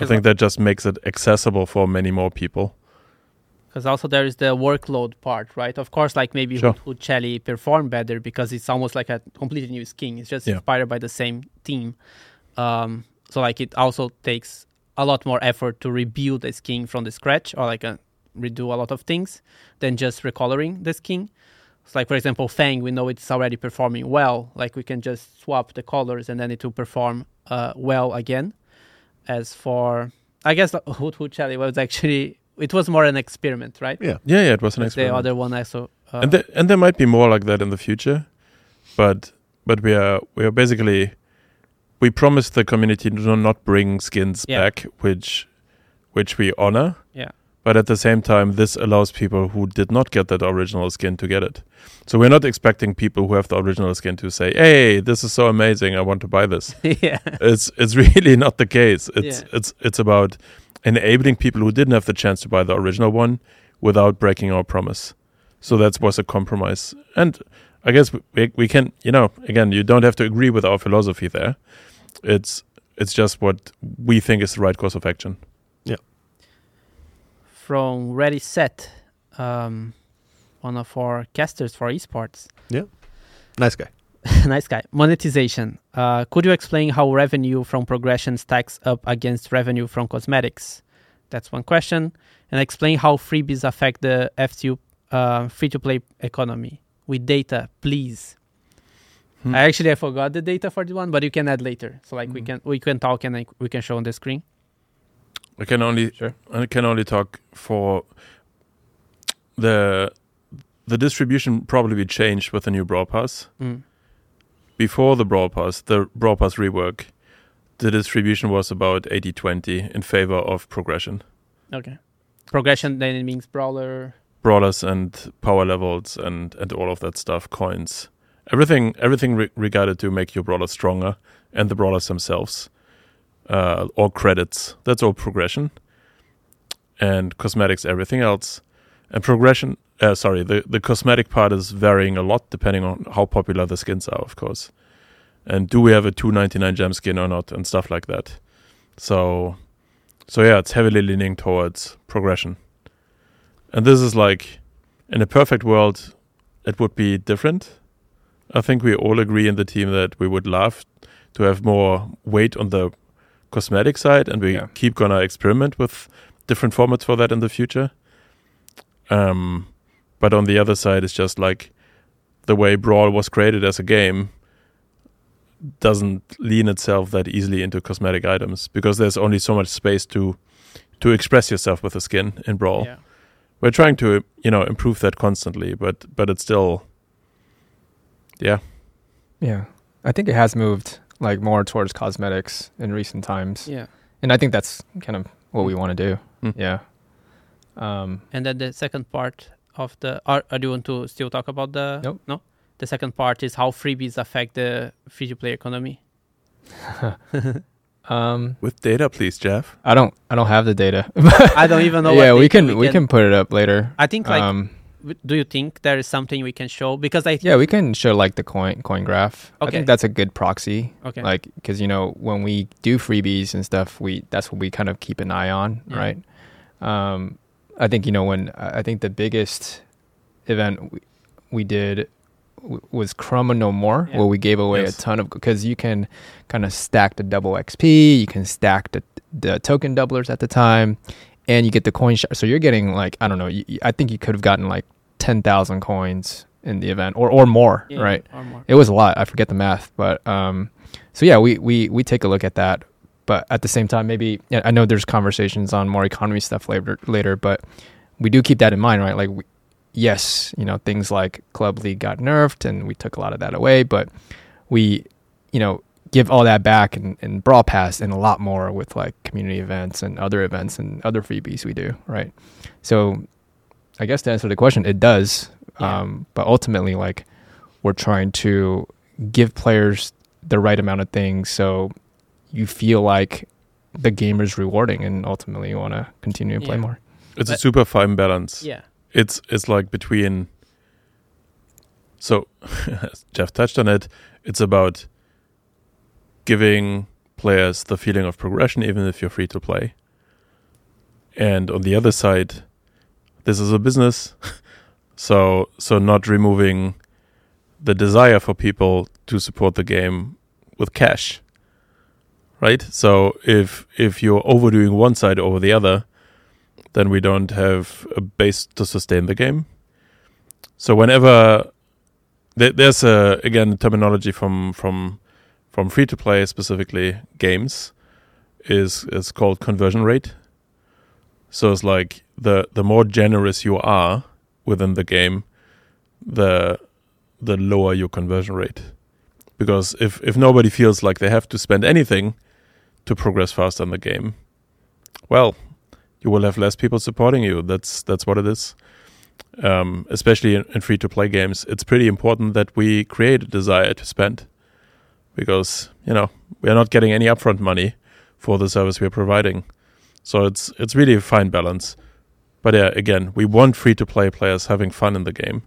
I think that just makes it accessible for many more people. Because also there is the workload part, right? Of course, like maybe Sure. Perform better because it's almost like a completely new skin. It's just Yeah. inspired by the same team. Um, so like it also takes a lot more effort to rebuild a skin from the scratch or like a redo a lot of things than just recoloring the skin. So like for example, Fang, we know it's already performing well. Like we can just swap the colors and then it will perform uh, well again. As for, I guess Hoot Hoot Charlie was actually it was more an experiment, right? Yeah. Yeah, yeah, it was an experiment. the other one also. Uh, and there, and there might be more like that in the future, but but we are we are basically we promised the community to not bring skins Yeah. back, which which we honor. Yeah. But at the same time, this allows people who did not get that original skin to get it. So we're not expecting people who have the original skin to say, "Hey, this is so amazing! I want to buy this." yeah, it's it's really not the case. It's Yeah. it's it's about enabling people who didn't have the chance to buy the original one without breaking our promise. So that was a compromise, and I guess we we can you know again you don't have to agree with our philosophy there. It's it's just what we think is the right course of action. Yeah. From Ready Set, um, one of our casters for esports. Yeah. Nice guy. nice guy. Monetization. Uh, could you explain how revenue from progression stacks up against revenue from cosmetics? That's one question. And explain how freebies affect the FTU uh, free to play economy with data, please. Hmm. I actually I forgot the data for the one, but you can add later. So like we Mhm. can we can talk and like, we can show on the screen. I can only Sure. I can only talk for the the distribution probably be changed with the new Brawl Pass. Mm. before the Brawl Pass, the Brawl Pass rework, the distribution was about 80-20 in favor of progression. Okay. Progression then it means brawler. Brawlers and power levels and, and all of that stuff, coins. Everything everything re- regarded to make your brawler stronger and the brawlers themselves. Uh, credits. That's all progression. And cosmetics, everything else. And progression, uh, sorry, the, the cosmetic part is varying a lot depending on how popular the skins are, of course. And do we have a 299 gem skin or not, and stuff like that. So, so yeah, it's heavily leaning towards progression. And this is like, in a perfect world, it would be different. I think we all agree in the team that we would love to have more weight on the cosmetic side, and we Yeah. keep gonna experiment with different formats for that in the future. Um, but on the other side, it's just like the way Brawl was created as a game doesn't lean itself that easily into cosmetic items because there's only so much space to to express yourself with a skin in Brawl. Yeah. We're trying to you know improve that constantly, but but it's still yeah Yeah. I think it has moved like more towards cosmetics in recent times. Yeah. And I think that's kind of what we want to do. Mm. Yeah. Um And then the second part of the or, or do you want to still talk about the Nope. no? The second part is how freebies affect the free to play economy. um with data, please, Jeff. I don't I don't have the data. I don't even know. yeah, what we data can we can put it up later. I think like, um do you think there is something we can show? Because I yeah, we can show like the coin coin graph. Okay. I Okay. think that's a good proxy. okay Like cuz you know when we do freebies and stuff, we that's what we kind of keep an eye on, Yeah. right? Um I think you know when I I think the biggest event we, we did w- was Chroma No More, Yeah. where we gave away Yes. a ton of because you can kind of stack the double XP, you can stack the the token doublers at the time, and you get the coin share. So you're getting like I don't know, you- I think you could have gotten like ten thousand coins in the event or or more, Yeah, right? Or more. It was a lot. I forget the math, but um, so yeah, we we we take a look at that. But at the same time, maybe I know there's conversations on more economy stuff later later, but we do keep that in mind, right? Like, we, yes, you know, things like Club League got nerfed, and we took a lot of that away, but we, you know, give all that back and, and Brawl Pass and a lot more with like community events and other events and other freebies we do, right? So, I guess to answer the question, it does, Yeah. um, but ultimately, like, we're trying to give players the right amount of things so you feel like the game is rewarding and ultimately you want to continue to play more. It's a super fine balance. Yeah. It's it's like between. So, Jeff touched on it. It's about giving players the feeling of progression, even if you're free to play. And on the other side, this is a business, so so not removing the desire for people to support the game with cash. Right? So if if you're overdoing one side over the other, then we don't have a base to sustain the game. So whenever there, there's a again terminology from from from free to play specifically games is is called conversion rate. So it's like the the more generous you are within the game, the the lower your conversion rate. Because if if nobody feels like they have to spend anything to progress faster in the game, well, you will have less people supporting you. That's that's what it is. Um, especially in, in free to play games, it's pretty important that we create a desire to spend, because you know we are not getting any upfront money for the service we are providing. So it's it's really a fine balance. But yeah, again, we want free to play players having fun in the game.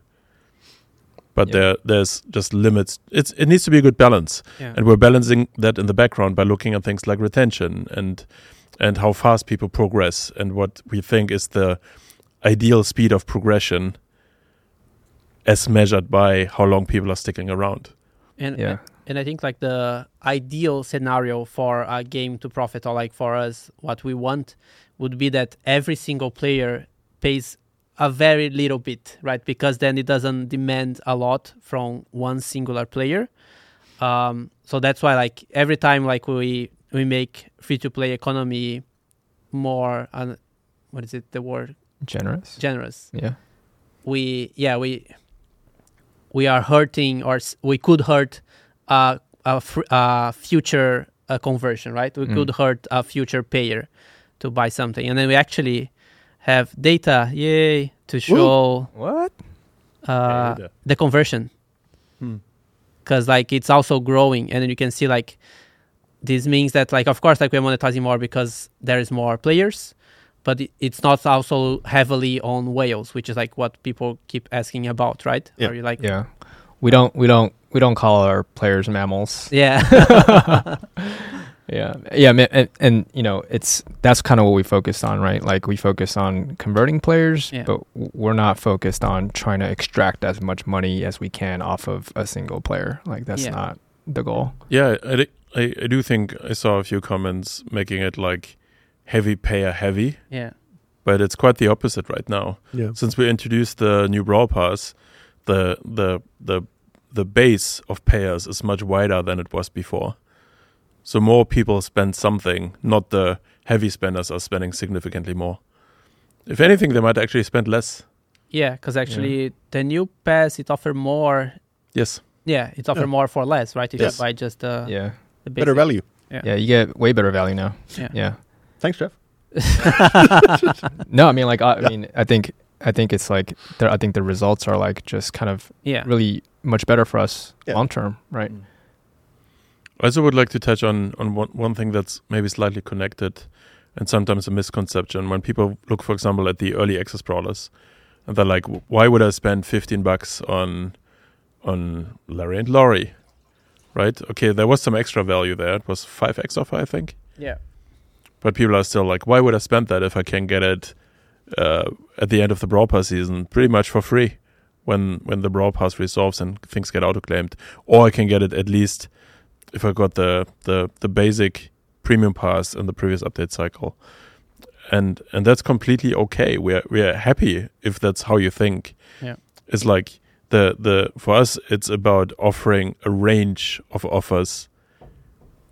But Yeah. there there's just limits. It's it needs to be a good balance. Yeah. And we're balancing that in the background by looking at things like retention and and how fast people progress and what we think is the ideal speed of progression as measured by how long people are sticking around. And Yeah. and I think like the ideal scenario for a game to profit or like for us what we want would be that every single player pays a very little bit, right? Because then it doesn't demand a lot from one singular player. Um, so that's why like every time like we we make free to play economy more uh, what is it the word Generous. generous Yeah. we yeah we we are hurting or s- we could hurt uh, a fr- uh, future uh, conversion right we Mm. could hurt a future payer to buy something and then we actually have data yay to show What? uh, the conversion Hmm. because like it's also growing and then you can see like this means that like of course like we're monetizing more because there is more players but it, it's not also heavily on whales which is like what people keep asking about right Yeah. are you like Yeah. We don't. We don't. We don't call our players mammals. yeah Yeah, yeah, and, and you know, it's that's kind of what we focused on, right? Like we focus on converting players, Yeah. but we're not focused on trying to extract as much money as we can off of a single player. Like that's Yeah. not the goal. Yeah, I, di- I, I do think I saw a few comments making it like heavy payer heavy, yeah but it's quite the opposite right now. Yeah. Since we introduced the new Brawl Pass, the the the the base of payers is much wider than it was before. So more people spend something, not the heavy spenders are spending significantly more. If anything, they might actually spend less. yeah because actually the new pass it offer more Yes. yeah it offer Yeah. more for less right if Yes. you buy just the, yeah, the Better value. yeah, you get way better value now. yeah Yeah, Thanks, Jeff. no, I mean, like, I, I mean, I think, I think it's like, there, I think the results are like just kind of yeah really much better for us Yeah. long term, right? Mm. I also would like to touch on on one, one thing that's maybe slightly connected and sometimes a misconception when people look, for example, at the early access brawlers and they're like, why would I spend 15 bucks on on Larry and Lawrie? Right? Okay, there was some extra value there. It was 5x offer, I think. yeah But people are still like, why would I spend that if I can get it uh, at the end of the Brawl Pass season pretty much for free when when the Brawl Pass resolves and things get auto-claimed? Or I can get it at least if I got the, the, the basic premium pass in the previous update cycle. And and that's completely okay. We're we're happy if that's how you think. Yeah. It's like the the for us it's about offering a range of offers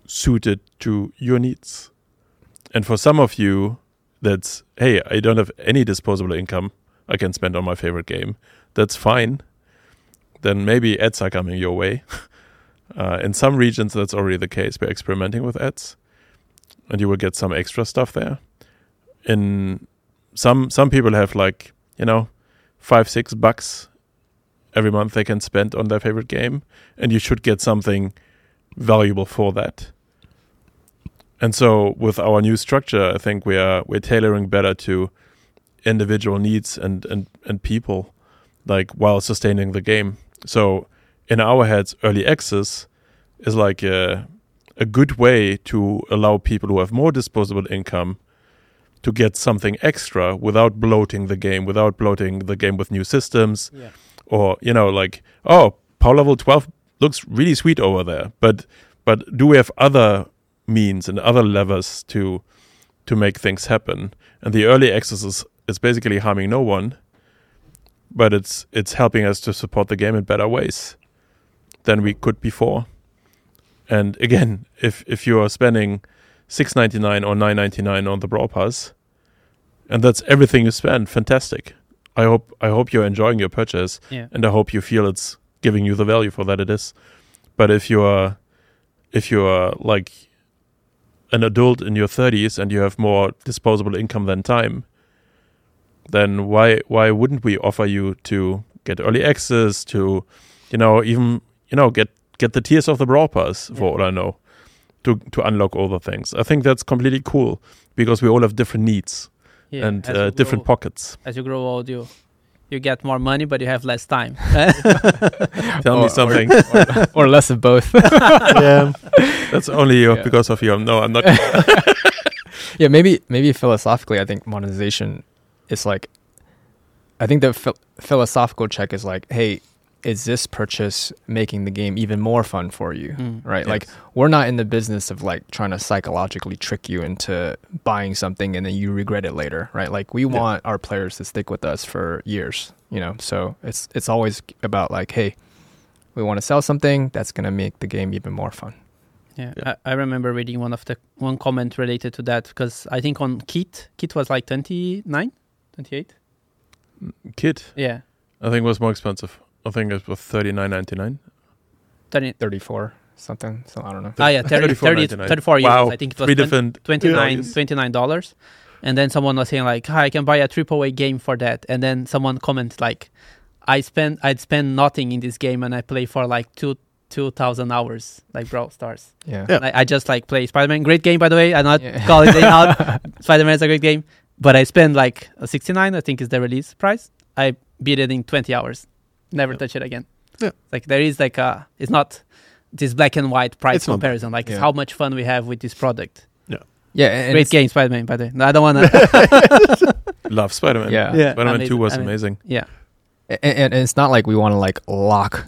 suited to your needs. And for some of you, that's hey, I don't have any disposable income I can spend on my favorite game. That's fine. Then maybe ads are coming your way. uh, in some regions, that's already the case. We're experimenting with ads, and you will get some extra stuff there. In some some people have like you know five six bucks every month they can spend on their favorite game, and you should get something valuable for that. And so with our new structure, I think we are we're tailoring better to individual needs and and and people, like while sustaining the game. So in our heads, early access is like a a good way to allow people who have more disposable income to get something extra without bloating the game, without bloating the game with new systems, yeah or you know like oh power level 12 looks really sweet over there but but do we have other means and other levers to to make things happen and the early access is, is basically harming no one, but it's it's helping us to support the game in better ways than we could before. And again, if if you are spending six ninety nine or nine ninety nine on the Brawl Pass, and that's everything you spend, fantastic. I hope I hope you're enjoying your purchase, Yeah. and I hope you feel it's giving you the value for that it is. But if you are if you are like an adult in your 30s and you have more disposable income than time, then why why wouldn't we offer you to get early access to, you know, even you know get get the tiers of the Brawl Pass for Yeah. all I know, to to unlock all the things. I think that's completely cool because we all have different needs Yeah, and uh, different grow- pockets. as you grow old, you you get more money, but you have less time. Tell Or- me or- something. or less of both. yeah. that's only you Yeah. because of you. No, I'm not. yeah, maybe maybe philosophically, I think monetization is like, I think the phil- philosophical check is like, hey, is this purchase making the game even more fun for you? Mm. Right? Like, we're not in the business of like trying to psychologically trick you into buying something and then you regret it later, right? Like, we Yeah. want our players to stick with us for years, you know. So it's it's always about like, hey, we want to sell something that's gonna make the game even more fun. Yeah, Yeah. I, I remember reading one of the one comment related to that because I think on Kit, Kit was like 29, 28. Kit, Yeah, I think was more expensive. I think it was thirty nine ninety nine. 30, Thirty four something. So I don't know. ah, yeah, 30, 30, 34 euros. Wow, I think it was Three 20 different 29 29 dollars and then someone was saying like hi i can buy a triple a game for that and then someone commented like i spend i'd spend nothing in this game and i play for like two 2000 hours like brawl stars Yeah. Yeah. I, I just like play spider-man great game by the way i'm not Yeah. calling it out spider-man is a great game but i spend like 69 i think is the release price i beat it in 20 hours never Yeah. touch it again Yeah. like there is like a it's not this black and white price It's comparison like it's how much fun we have with this product Yeah. And Great game, Spider Man. By the way, no, I don't want to. Love Spider Man. Yeah. Yeah. Spider Man Amazing, Two was amazing. amazing. yeah, and, and, and it's not like we want to like lock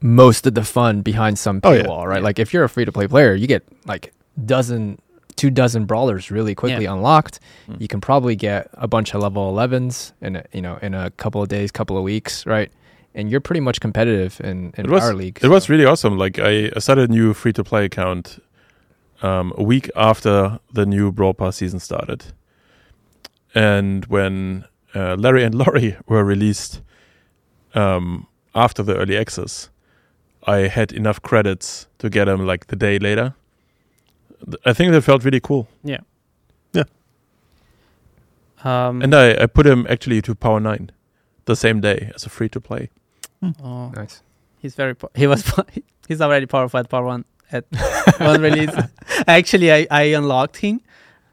most of the fun behind some Oh, yeah. paywall, right? Like if you're a free to play player, you get like dozen, two dozen brawlers really quickly unlocked. Mm. You can probably get a bunch of level 11s in a, you know in a couple of days, couple of weeks, right? And you're pretty much competitive in, in It was- our league. It was really awesome. Like I, I started a new free to play account um, a week after the new Brawl Pass season started, and when uh, Larry and Lawrie were released um, after the early access, I had enough credits to get them like the day later. I think that felt really cool, Yeah. Yeah. um, and I, I put him actually to Power Nine the same day as a free to play. Oh, nice. he's very. Po- he was. po- he's already powerful at Power One at one release. Actually, I, I unlocked him,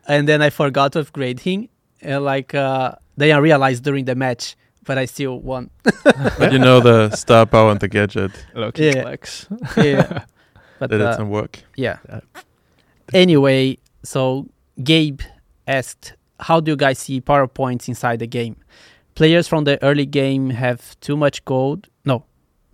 and then I forgot to upgrade him. And like, uh, then I realized during the match, but I still won. But you know the star power and the gadget Low key Yeah. flex. yeah, but that did uh, some work. Yeah. Yeah. Anyway, so Gabe asked, "How do you guys see power points inside the game? Players from the early game have too much gold.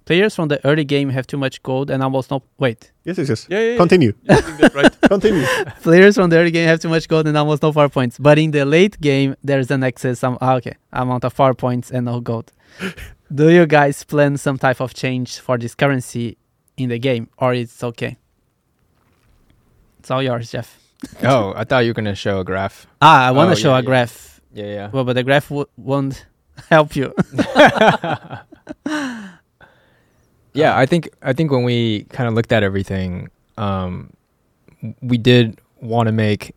No, players from the early game have too much gold and almost no. Wait, Yes, yes, yes. Yeah, yeah. yeah. Continue. I think that's right. Continue. players from the early game have too much gold and almost no far points. But in the late game, there's an excess um, ah, okay amount of far points and no gold. do you guys plan some type of change for this currency in the game, or it's okay? It's all yours, Jeff." oh, I thought you were gonna show a graph. Ah, I want to Oh, show yeah, a yeah. graph. Yeah, yeah. Well, but the graph w- won't help you. Yeah i think i think when we kind of looked at everything um we did want to make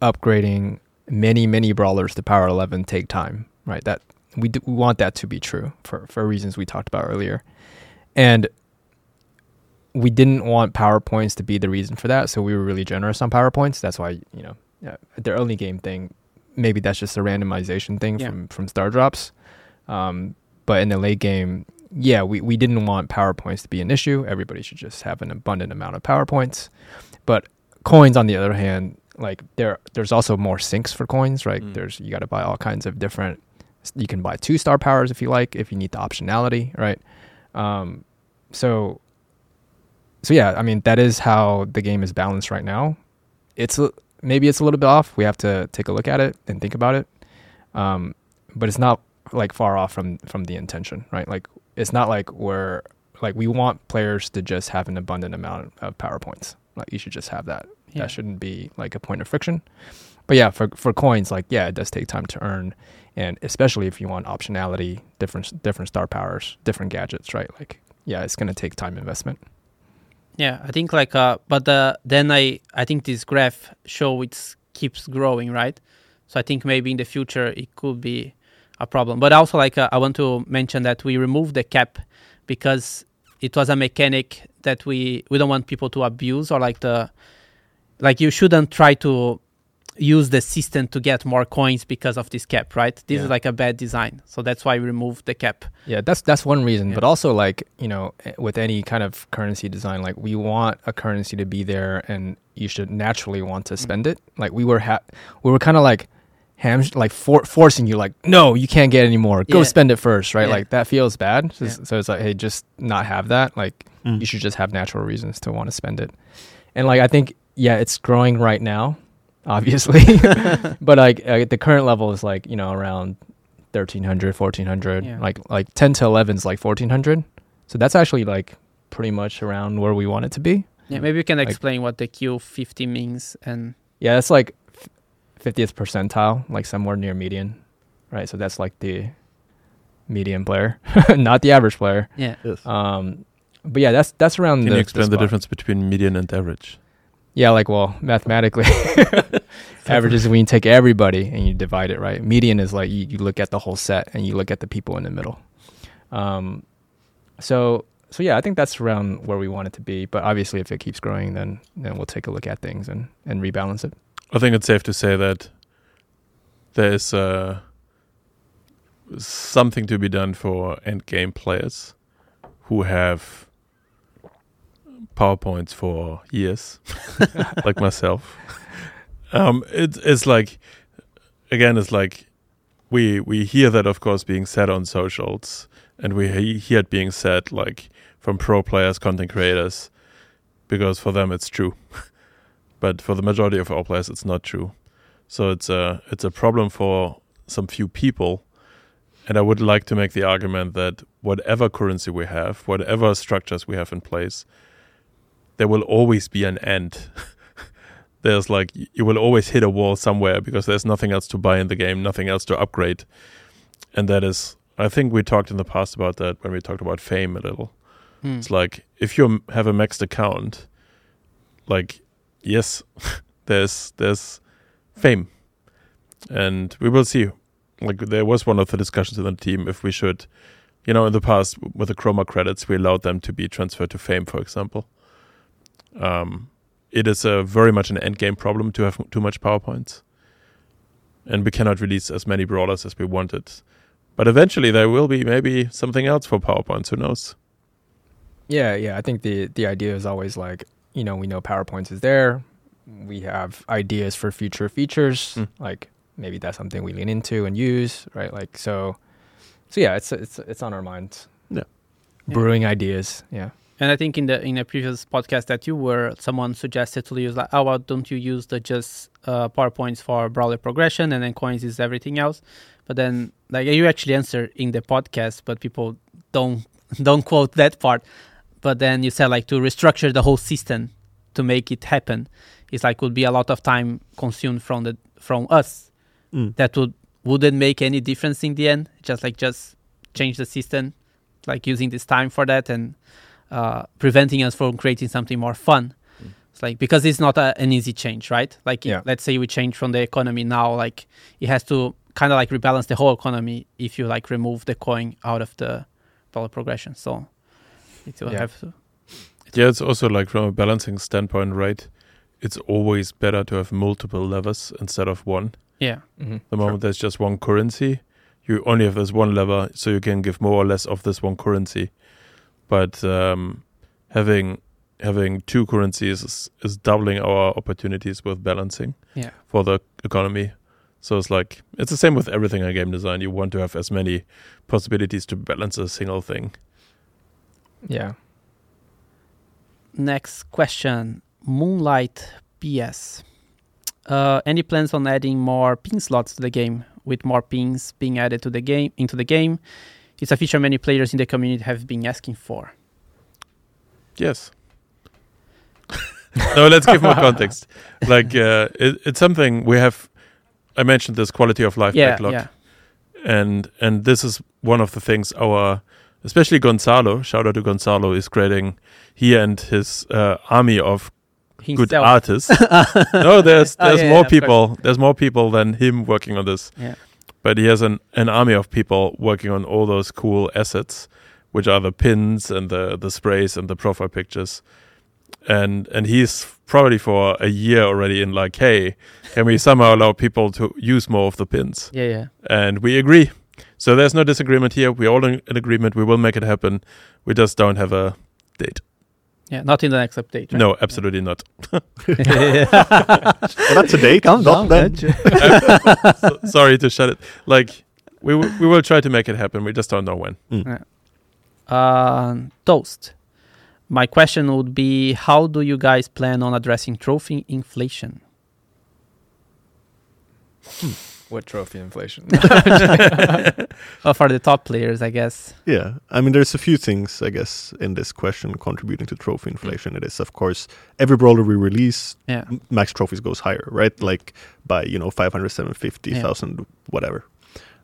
upgrading many many brawlers to power 11 take time right? That we, do, we want that to be true for for reasons we talked about earlier. And we didn't want powerpoints to be the reason for that so we were really generous on powerpoints that's why you know yeah, the early game thing maybe that's just a randomization thing Yeah. from from star drops. Um but in the late game yeah, we, we didn't want PowerPoints to be an issue. Everybody should just have an abundant amount of PowerPoints. But coins, on the other hand, like there there's also more sinks for coins, right? Mm. There's you got to buy all kinds of different. You can buy two star powers if you like, if you need the optionality, right? Um, so so yeah, I mean that is how the game is balanced right now. It's maybe it's a little bit off. We have to take a look at it and think about it. Um, but it's not like far off from from the intention, right? Like it's not like we're like we want players to just have an abundant amount of powerpoints. Like you should just have that. Yeah. That shouldn't be like a point of friction. But yeah, for for coins, like yeah, it does take time to earn, and especially if you want optionality, different different star powers, different gadgets, right? Like yeah, it's gonna take time investment. Yeah, I think like uh, but uh, then I I think this graph show it keeps growing, right? So I think maybe in the future it could be a problem. But also like uh, I want to mention that we removed the cap because it was a mechanic that we we don't want people to abuse or like the like you shouldn't try to use the system to get more coins because of this cap, right? This Yeah. is like a bad design. So that's why we removed the cap. Yeah, that's that's one reason. Yeah. But also like, you know, eh, with any kind of currency design, like we want a currency to be there and you should naturally want to spend it. Like we were ha- we were kind of like ham like for- forcing you like, "No, you can't get any more. Go Yeah. spend it first, right? Yeah. Like that feels bad. So, Yeah. so it's like, hey, just not have that. Like Mm. you should just have natural reasons to want to spend it. And like I think yeah, it's growing right now, obviously. but like uh, the current level is like, you know, around 1300, 1400. Yeah. Like like 10 to 11 is like 1400. So that's actually like pretty much around where we want it to be. Yeah, maybe you can Like- explain what the Q50 means and Yeah, it's like 50th percentile, like somewhere near median. Right? So that's like the median player, not the average player. yeah. Yes. Um but yeah, that's that's around Can the you explain the spot. difference between median and average? Yeah, like well, mathematically, averages when you take everybody and you divide it, right? Median is like you, you look at the whole set and you look at the people in the middle. Um, so so yeah, I think that's around where we want it to be. But obviously, if it keeps growing, then then we'll take a look at things and and rebalance it. I think it's safe to say that there is uh, something to be done for end game players who have PowerPoints for years, like myself. Um, it, it's like, again, it's like we we hear that, of course, being said on socials, and we hear it being said like from pro players, content creators, because for them it's true but for the majority of our players it's not true. So it's a it's a problem for some few people. And i would like to make the argument that whatever currency we have whatever structures we have in place there will always be an end. There's like you will always hit a wall somewhere because there's nothing else to buy in the game nothing else to upgrade. And that is i think we talked in the past about that when we talked about fame a little. Hmm. it's like if you have a maxed account, like yes, there's there's fame, and we will see. Like there was one of the discussions in the team if we should, you know, in the past with the Chroma credits, we allowed them to be transferred to fame, for example. Um, it is a very much an end game problem to have too much powerpoints, and we cannot release as many brawlers as we wanted. But eventually, there will be maybe something else for powerpoints. Who knows? Yeah, yeah. I think the the idea is always like you know we know PowerPoints is there. We have ideas for future features. Mm. Like maybe that's something we lean into and use, right? Like so. So yeah, it's it's it's on our minds. Yeah. Brewing ideas. Yeah. And I think in the in a previous podcast that you were, someone suggested to use like, oh, well, don't you use the just uh, powerpoints for brawler progression and then coins is everything else? But then like you actually answer in the podcast, but people don't don't quote that part. But then you said like to restructure the whole system to make it happen. It's like would be a lot of time consumed from the from us. Mm. That would wouldn't make any difference in the end. Just like just change the system, like using this time for that and uh, preventing us from creating something more fun. Mm. It's like because it's not a, an easy change, right? Like Yeah. let's say we change from the economy now, like it has to kind of like rebalance the whole economy if you like remove the coin out of the brawler progression. So it will Yeah. have to. Yeah, it's also like from a balancing standpoint, right? It's always better to have multiple levers instead of one. Yeah, Mm-hmm. The moment there's just one currency, you only have this one lever, so you can give more or less of this one currency. But um, having having two currencies is, is doubling our opportunities with balancing yeah, for the economy. So it's like it's the same with everything in game design. You want to have as many possibilities to balance a single thing. Yeah. Next question, Moonlight PS. uh, any plans on adding more pin slots to the game, with more pins being added to the game into the game? It's a feature many players in the community have been asking for. Yes. no, let's give more context. Like, uh, it, it's something we have. I mentioned this quality of life yeah, backlog, yeah, and and this is one of the things our, especially Gonzalo. Shout out to Gonzalo is creating. He and his uh, army of good artists. no, there's Oh, there's yeah, more yeah, people. There's more people than him working on this. Yeah. But he has an, an army of people working on all those cool assets, which are the pins and the the sprays and the profile pictures. And and he's probably for a year already in like, hey, can we somehow allow people to use more of the pins? Yeah, yeah. And we agree. So there's no disagreement here. We're all in, in agreement. We will make it happen. We just don't have a date. Yeah, not in the next update. Right? No, absolutely not. Well, that's a date. Calm not down, then. Dutch. So- sorry to shut it. Like we w- we will try to make it happen. We just don't know when. Uh, toast. My question would be: How do you guys plan on addressing trophy inflation? What trophy inflation? Well, for the top players, I guess. Yeah, I mean, there's a few things, I guess, in this question contributing to trophy inflation. It is, of course, every brawler we release, Yeah, max trophies goes higher, right? Like by, you know, 500, 750,000, whatever.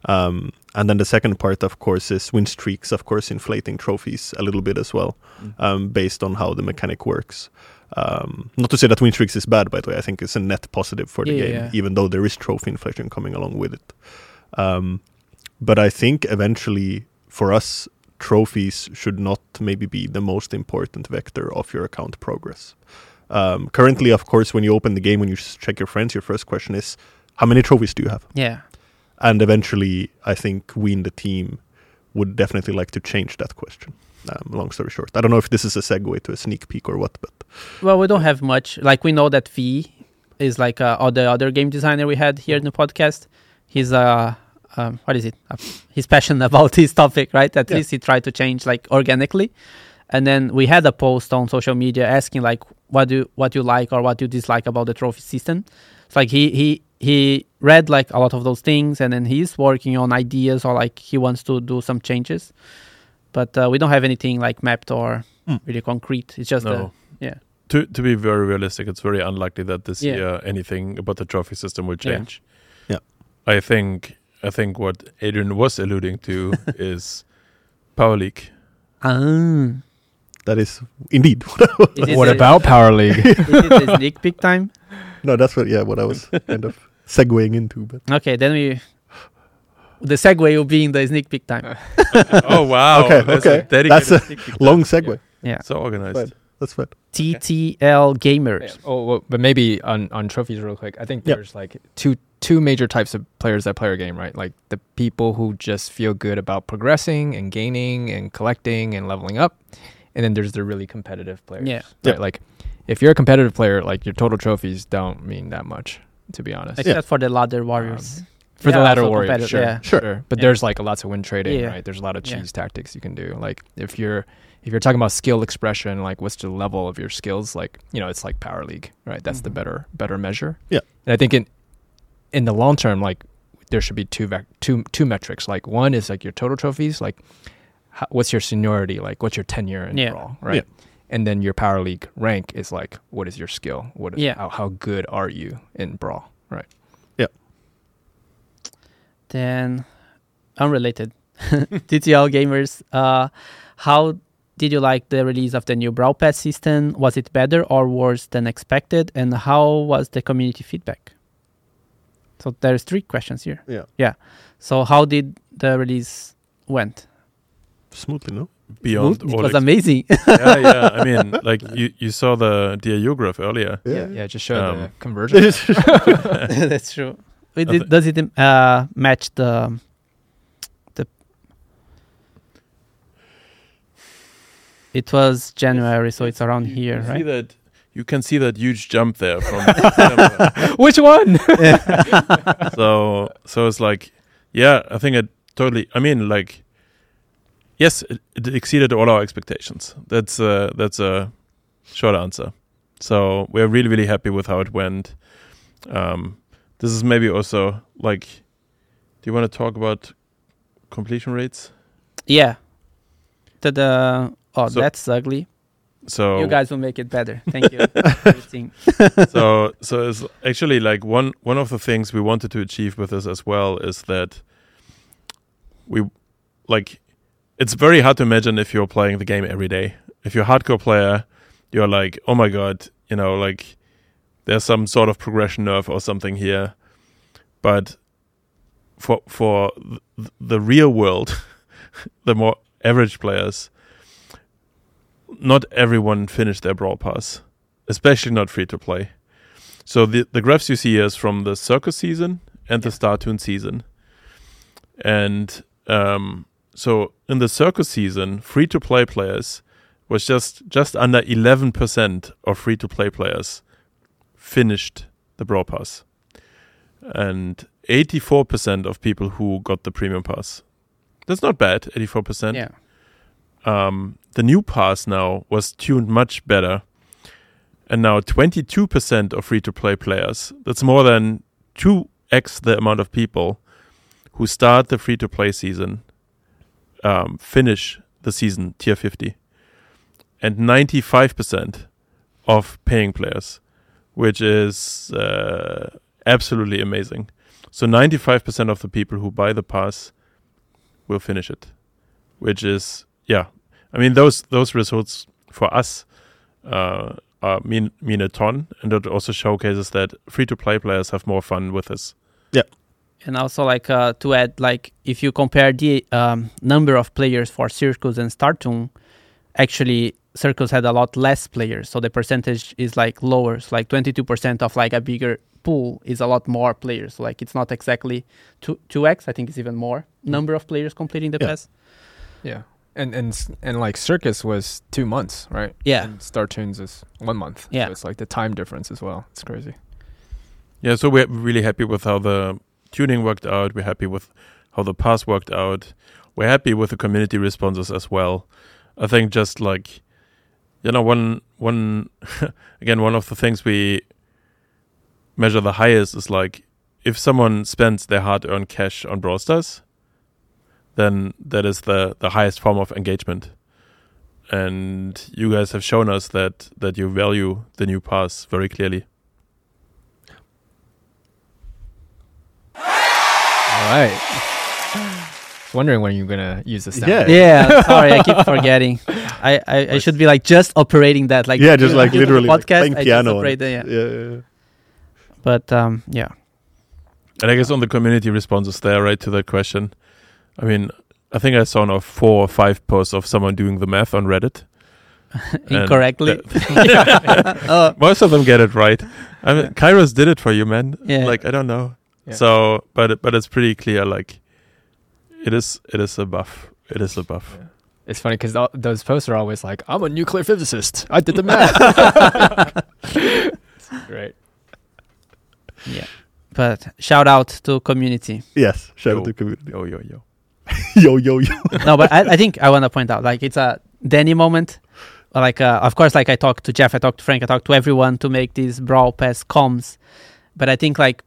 Um, and then the second part, of course, is win streaks, of course, inflating trophies a little bit as well, um, based on how the mechanic works. Um, not to say that win streaks is bad, by the way. I think it's a net positive for the Yeah, game, yeah. even though there is trophy inflation coming along with it. Um, but I think eventually, for us, trophies should not maybe be the most important vector of your account progress. Um, currently, of course, when you open the game, when you check your friends, your first question is, how many trophies do you have? yeah, And eventually, I think we in the team would definitely like to change that question. Um, long story short, I don't know if this is a segue to a sneak peek or what, but Well, we don't have much. Like we know that V is like uh, or the other game designer we had here in the podcast. He's uh, um, what is it? Uh, he's passionate about this topic, right? At Yeah. least he tried to change like organically. And then we had a post on social media asking like what do what you like or what you dislike about the trophy system. It's like he he he read like a lot of those things and then he's working on ideas or like he wants to do some changes. But uh, we don't have anything like mapped or Mm. really concrete. It's just uh, No. yeah. To to be very realistic, it's very unlikely that this Yeah. year anything about the trophy system will change. Yeah. I think I think what Adrian was alluding to is Power League. Ah. that is indeed Is what the- about Power League? Is it the sneak peek time? no, that's what yeah, what I was kind of segueing into. But Okay, then we. The segue will be in the sneak peek time. oh wow! Okay, There's okay. a dedicated That's a long time. segue. Yeah. So organized. Fine. That's fine. TTL gamers. Yeah. Oh, well, but maybe on on trophies real quick. I think Yep. there's like two two major types of players that play a game, right? Like the people who just feel good about progressing and gaining and collecting and leveling up, and then there's the really competitive players. Yeah. Right? Yep. Like if you're a competitive player, like your total trophies don't mean that much, to be honest. Except for the ladder warriors. Um, For the Yeah, ladder also warriors, competitive, sure, yeah. sure, But Yeah. there's like a lots of win trading, Yeah. right? There's a lot of Yeah. cheese tactics you can do. Like if you're if you're talking about skill expression, like what's the level of your skills? Like you know, it's like power league, right? That's the Mhm. better better measure. Yeah. and I think in in the long term, like there should be two vec- two two metrics. Like one is like your total trophies, like how, what's your seniority, like what's your tenure in Yeah. brawl, right? And then your power league rank is like what is your skill? What is Yeah. how, how good are you in brawl, right? Then, unrelated. TTL gamers. Uh, how did you like the release of the new Brawl Pass system? Was it better or worse than expected? And how was the community feedback? So there's three questions here. Yeah. Yeah. So how did the release went? Smoothly, no? Beyond Smooth? It was ex- amazing. yeah, yeah. I mean, like you, you saw the DAU graph earlier. Yeah, yeah, just show the Um, conversion. That's true. It, I it- does it uh, match the the? It was January, so it's around You here, can See right? that you can see that huge jump there from December. Which one? so so it's like yeah i think it totally i mean like yes it, it exceeded all our expectations that's uh that's a short answer so we're really really happy with how it went Um, this is maybe also like, do you want to talk about completion rates? Yeah. To the oh, So- that's ugly. So You guys will make it better. Thank you. So so it's actually like one one of the things we wanted to achieve with this as well is that we like it's very hard to imagine if you're playing the game every day. If you're a hardcore player, you're like, oh my god, you know, like there's some sort of progression nerve or something here. But for for th- the real world, the more average players, not everyone finished their brawl pass especially not free to play. So the the graphs you see here is from the circus season and the Star Tune season, and um, so in the circus season, free to play players was just just under eleven percent of free to play players finished the Brawl Pass, and eighty four percent of people who got the premium pass. That's not bad, eighty four percent yeah. um, the new pass now was tuned much better. And now 22% of free to play players, that's more than 2x the amount of people who start the free to play season, um, finish the season tier 50. And 95% of paying players, which is uh, absolutely amazing. So 95% of the people who buy the pass will finish it, which is yeah. I mean those those results for us uh, are mean mean a ton, and it also showcases that free to play players have more fun with this. Yeah. And also, like uh, to add, like if you compare the um, number of players for Circus and Startoon, actually Circus had a lot less players, so the percentage is like lower. So like 22% of like a bigger pool is a lot more players. So like it's not exactly two two x. I think it's even more hmm. number of players completing the Yeah. pass. Yeah. And and and like Circus was two months, right? Yeah, And Star Tunes is one month. Yeah. So it's like the time difference as well. It's crazy. Yeah, so we're really happy with how the tuning worked out. We're happy with how the pass worked out. We're happy with the community responses as well. I think just like you know, one one again, one of the things we measure the highest is like if someone spends their hard earned cash on Brawl Stars, then that is the, the highest form of engagement. And you guys have shown us that that you value the new pass very clearly. All right. I was wondering when you're gonna use this. Yeah. yeah. sorry, I keep forgetting. I, I, I should be like just operating that, like yeah, just like during the literally like podcast. playing I just piano. on operate it. yeah. yeah, yeah, yeah. But um, yeah, And I guess on the community responses there, right, to that question, I mean, I think I saw now four or five posts of someone doing the math on Reddit. Incorrectly. oh, most of them get it right. I mean, Kairos did it for you, man. Yeah. Like I don't know. Yeah. So, but but it's pretty clear. Like, it is it is a buff. It is a buff. Yeah. It's funny because those posts are always like, "I'm a nuclear physicist. I did the math." Great. yeah. But shout out to community. Yes, shout Yo. out to community. Yo yo yo. yo, yo, yo. no, but I, I think I want to point out like it's a Danny moment. Like uh, of course, like I talked to Jeff, I talked to Frank, I talked to everyone to make these brawl pass comms. But I think like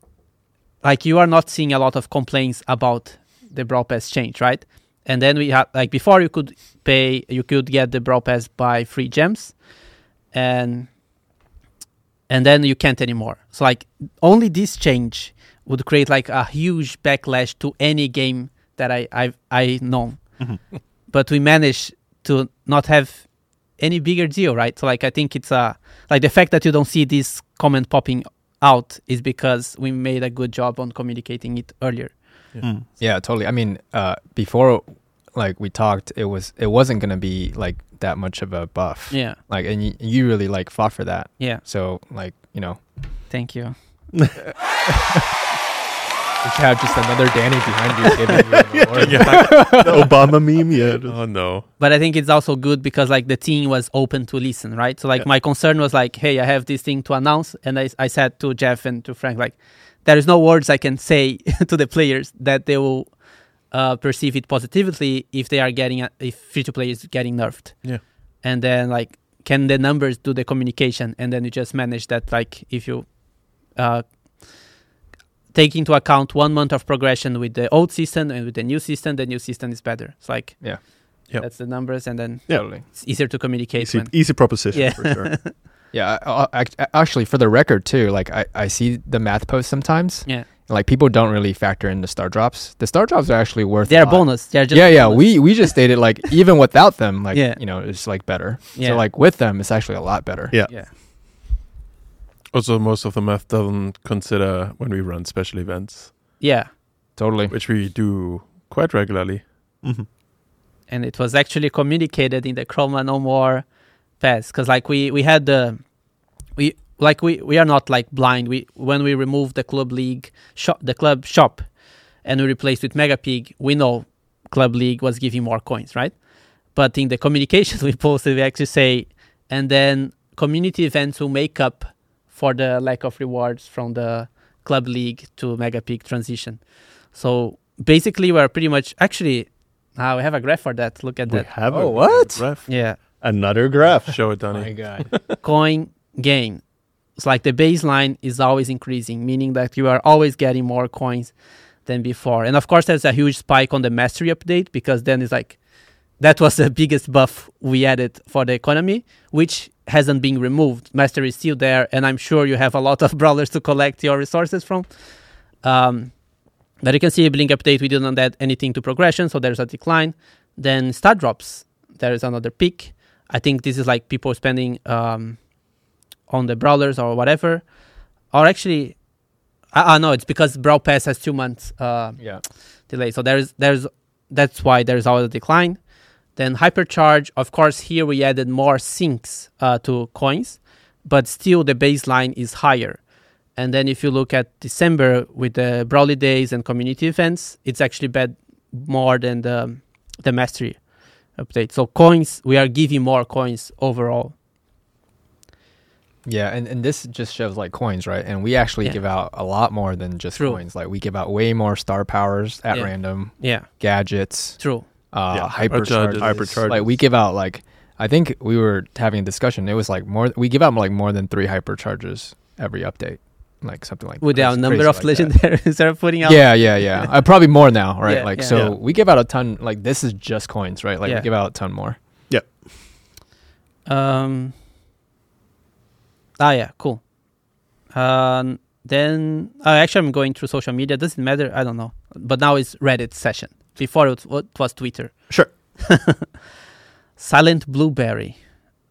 like you are not seeing a lot of complaints about the brawl pass change, right? And then we had like before you could pay, you could get the brawl pass by free gems, and and then you can't anymore. So like only this change would create like a huge backlash to any game that I I I know. Mm-hmm. but we managed to not have any bigger deal, right? So like I think it's a like the fact that you don't see this comment popping out is because we made a good job on communicating it earlier. Mm. Yeah, totally. I mean, uh, before like we talked, it was it wasn't gonna be like that much of a buff. Yeah, Like, and you, you really like fought for that. yeah. So like, you know, Thank you. we have just another Danny behind you giving you an award. the Obama meme, yeah. Oh no. But I think it's also good because like the team was open to listen, right? So like Yeah. my concern was like, hey, I have this thing to announce, and I I said to Jeff and to Frank like, there is no words I can say to the players that they will uh, perceive it positively if they are getting a, if free to play is getting nerfed. Yeah. And then like, can the numbers do the communication? And then you just manage that like if you uh, take into account one month of progression with the old system and with the new system, the new system is better. It's like Yeah. Yep. that's the numbers, and then Yeah. Totally. it's easier to communicate. Easy, when, easy proposition Yeah. for sure. Yeah, I, I, I- actually, for the record too, like I, I see the math posts sometimes. Yeah. Like people don't really factor in the star drops. The star drops are actually worth. They're a lot. bonus. They're just yeah, yeah. bonus. We we just stated like even without them, like Yeah. you know, it's like better. Yeah. So like with them, it's actually a lot better. Yeah. yeah. Also, most of the math doesn't consider when we run special events, Yeah. Totally. which we do quite regularly. Mhm. and it was actually communicated in the Chroma No More pass because like we we had the we like we we are not like blind. We when we removed the club league shop the club shop and we replaced with Mega Pig, we know club league was giving more coins, right? But in the communications we posted, we actually say, and then community events will make up for the lack of rewards from the club league to Mega Pig transition. So basically, we're pretty much actually. Ah, we have a graph for that. Look at We that. have Oh, a- what? Ref, Yeah, another graph. show it, Oh my god. coin gain. It's like the baseline is always increasing, meaning that you are always getting more coins than before. And of course, there's a huge spike on the mastery update because then it's like that was the biggest buff we added for the economy, which hasn't been removed. Mastery is still there, and I'm sure you have a lot of brawlers to collect your resources from. Um, but you can see a Bling update, we didn't add anything to progression, so there's a decline. Then star drops, there is another peak. I think this is like people spending um, on the brawlers or whatever. Or actually, I uh, no, it's because Brawl Pass has two months uh, yeah. delay. So there's there's that's why there's always a decline. Then hypercharge, of course, here we added more sinks uh, to coins, but still the baseline is higher. And then if you look at December with the Brawlidays and community events, it's actually bad more than the the mastery update. So coins, we are giving more coins overall. Yeah, and, and this just shows like coins, right? And we actually Yeah. give out a lot more than just True. coins. Like we give out way more star powers at Yeah. random, Yeah, gadgets, true. uh, Yeah, hypercharges. hypercharges. Like we give out like I think we were having a discussion. It was like more. We give out like more than three hypercharges every update, like something like With crazy- our number of like that. legendaries they're putting out. Yeah, yeah, yeah. uh, probably more now, right? Yeah, like yeah. so, Yeah. we give out a ton. Like this is just coins, right? Like Yeah. we give out a ton more. Yep. Um. Ah, yeah, cool. Um, then uh, actually, I'm going through social media. Doesn't matter. I don't know. But now it's Reddit session. Before it, wa- it was Twitter. Sure. Silent Blueberry.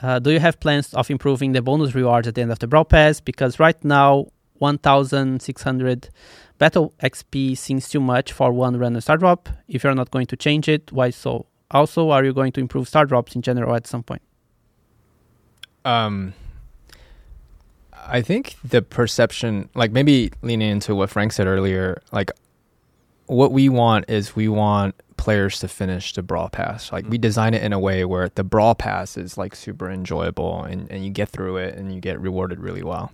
Uh, do you have plans of improving the bonus rewards at the end of the Brawl Pass? Because right now, 1,600 battle XP seems too much for one random star drop. If you're not going to change it, why so? Also, are you going to improve star drops in general at some point? Um, I think the perception, like maybe leaning into what Frank said earlier, like what we want is we want players to finish the brawl pass. Like we design it in a way where the brawl pass is like super enjoyable and, and you get through it and you get rewarded really well.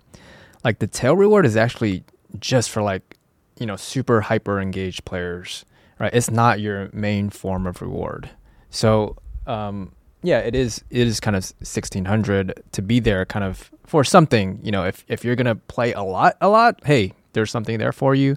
Like the tail reward is actually just for like, you know, super hyper engaged players, right? It's not your main form of reward. So, um, yeah, it is. It is kind of sixteen hundred to be there, kind of for something. You know, if if you're gonna play a lot, a lot, hey, there's something there for you.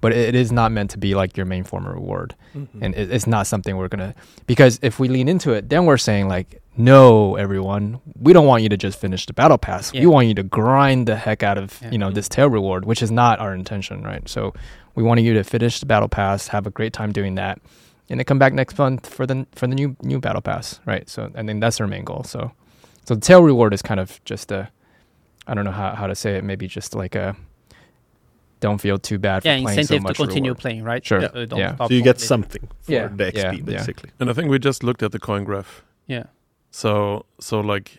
But it is not meant to be like your main form of reward, Mhm. and it, it's not something we're gonna. Because if we lean into it, then we're saying like, no, everyone, we don't want you to just finish the battle pass. Yeah. We want you to grind the heck out of Yeah. you know this tail reward, which is not our intention, right? So we want you to finish the battle pass, have a great time doing that, and then come back next month for the for the new new battle pass, right? So and then that's our main goal. So so the tail reward is kind of just a I don't know how, how to say it, maybe just like a don't feel too bad for yeah, playing so incentive to continue reward. playing, right? Sure. Uh, don't Yeah. stop So you get something for Yeah, the XP, yeah, yeah. basically. And I think we just looked at the coin graph. Yeah. So so like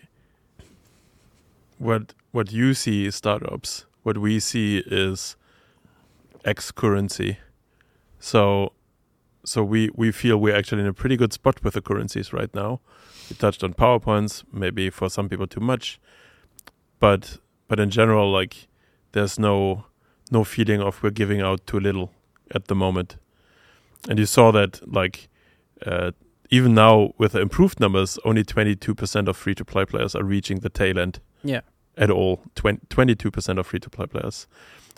what what you see is star drops. What we see is X currency. So so we we feel we're actually in a pretty good spot with the currencies right now. We touched on PowerPoints, maybe for some people too much. But but in general like there's no no feeling of we're giving out too little at the moment. And you saw that like uh, even now with the improved numbers, only 22% of free to play players are reaching the tail end. Yeah. at all. 22 percent of free to play players,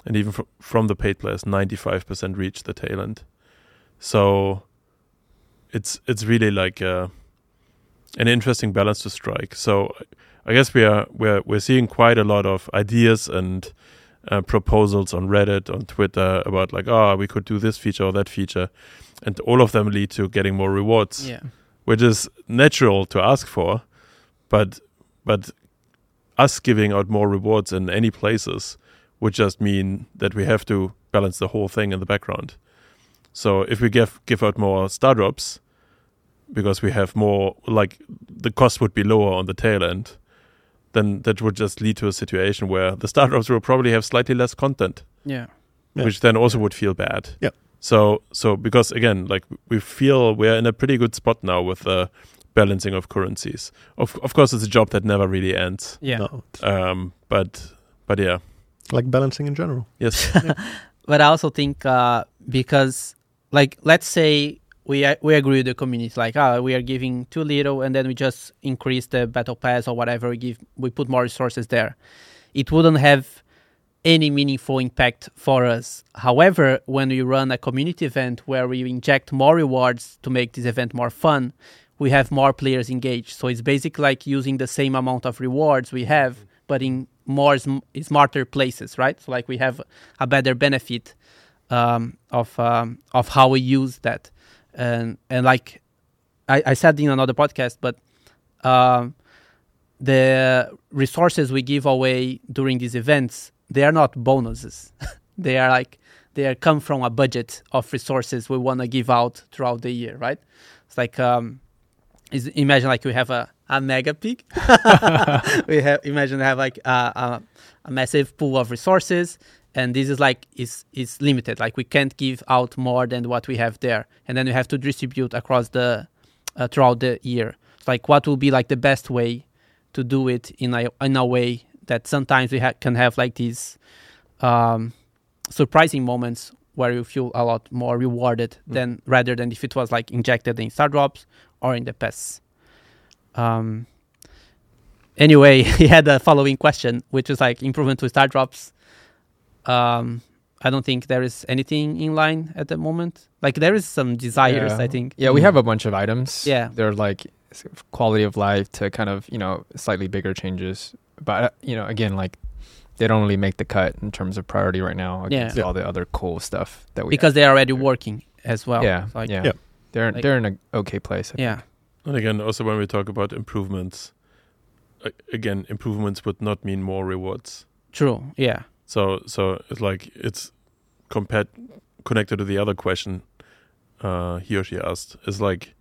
and even fr- from the paid players, 95 percent reach the tail end. So it's it's really like uh, an interesting balance to strike. So I guess we are we're we're seeing quite a lot of ideas and uh, proposals on Reddit, on Twitter about like, oh, we could do this feature or that feature, and all of them lead to getting more rewards, Yeah. which is natural to ask for, but but us giving out more rewards in any places would just mean that we have to balance the whole thing in the background. So if we give give out more star drops, because we have more, like the cost would be lower on the tail end, then that would just lead to a situation where the star drops will probably have slightly less content, Yeah. Yeah. which then also would feel bad. Yeah. So so because again, like we feel we're in a pretty good spot now with the balancing of currencies. Of of course, it's a job that never really ends. Yeah. No, Um, but but yeah, like balancing in general. yes, but I also think uh, because, like, let's say we we agree with the community, like, ah, we are giving too little, and then we just increase the battle pass or whatever. We give, we put more resources there. It wouldn't have any meaningful impact for us. However, when we run a community event where we inject more rewards to make this event more fun, we have more players engaged. So it's basically like using the same amount of rewards we have, but in more sm- smarter places, right? So like we have a better benefit um, of um, of how we use that, and and like I, I said in another podcast, but um, the resources we give away during these events they are not bonuses. they are like they are come from a budget of resources we want to give out throughout the year, right? It's like um, is imagine like we have a a Mega Pig. we have imagine have like a, a, a massive pool of resources, and this is like is is limited. Like we can't give out more than what we have there, and then we have to distribute across the uh, throughout the year. Like what will be like the best way to do it in a in a way that sometimes we ha- can have like these um, surprising moments where you feel a lot more rewarded Mm. than rather than if it was like injected in star drops or in the pass. Um, anyway, he had a following question, which is like improvement to star drops. Um, I don't think there is anything in line at the moment. Like there is some desires, Yeah. I think. Yeah, we have a bunch of items. Yeah. They're like quality of life to kind of, you know, slightly bigger changes. But, uh, you know, again, like they don't really make the cut in terms of priority right now against Yeah. all the other cool stuff that we because they're already working as well. yeah, Like, yeah. Yeah. They're Like- they're in a okay place. I yeah. and again, also when we talk about improvements, again, improvements would not mean more rewards. True. Yeah. So so it's like it's compared connected to the other question uh, he or she asked is like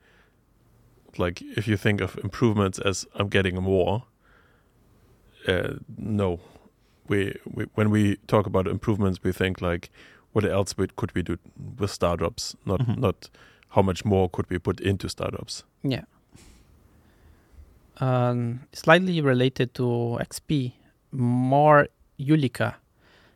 like if you think of improvements as I'm getting more. Uh, no, we, we when we talk about improvements, we think like what else we, could we do with star drops, not Mhm. not how much more could we put into star drops. Yeah. Um, slightly related to XP, more Ulika.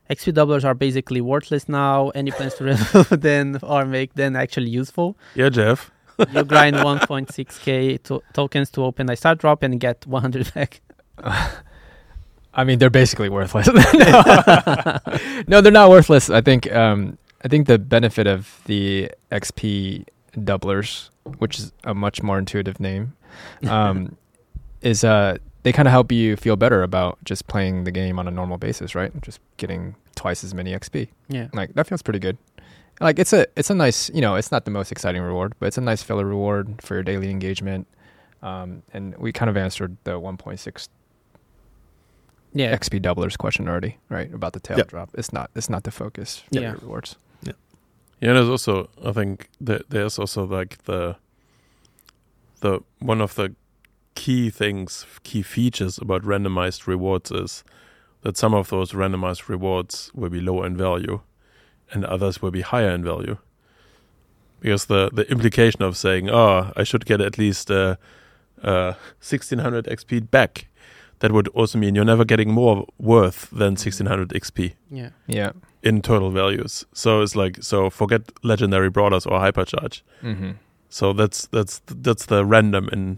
XP doublers are basically worthless now. Any plans to remove them or make them actually useful? Yeah, Jeff. You grind 1.6k to- tokens to open a star drop and get 100 back. I mean, they're basically worthless. no. no, they're not worthless. I think um, I think the benefit of the XP doublers, which is a much more intuitive name, um, is uh, they kind of help you feel better about just playing the game on a normal basis, right? Just getting twice as many XP. Yeah. Like that feels pretty good. Like it's a it's a nice you know it's not the most exciting reward, but it's a nice filler reward for your daily engagement. Um, and we kind of answered the 1.6 Yeah. XP doublers question already, right? About the tail Yeah. drop. It's not it's not the focus for Yeah. your rewards. Yeah, Yeah, there's also I think that there's also like the the one of the key things, key features about randomized rewards is that some of those randomized rewards will be lower in value, and others will be higher in value. Because the the implication of saying, "Oh, I should get at least uh, uh, 1600 XP back," that would also mean you're never getting more worth than 1600 XP Yeah. Yeah. in total values. So it's like so forget legendary brawlers or hypercharge. Mm-hmm. So that's that's that's the random in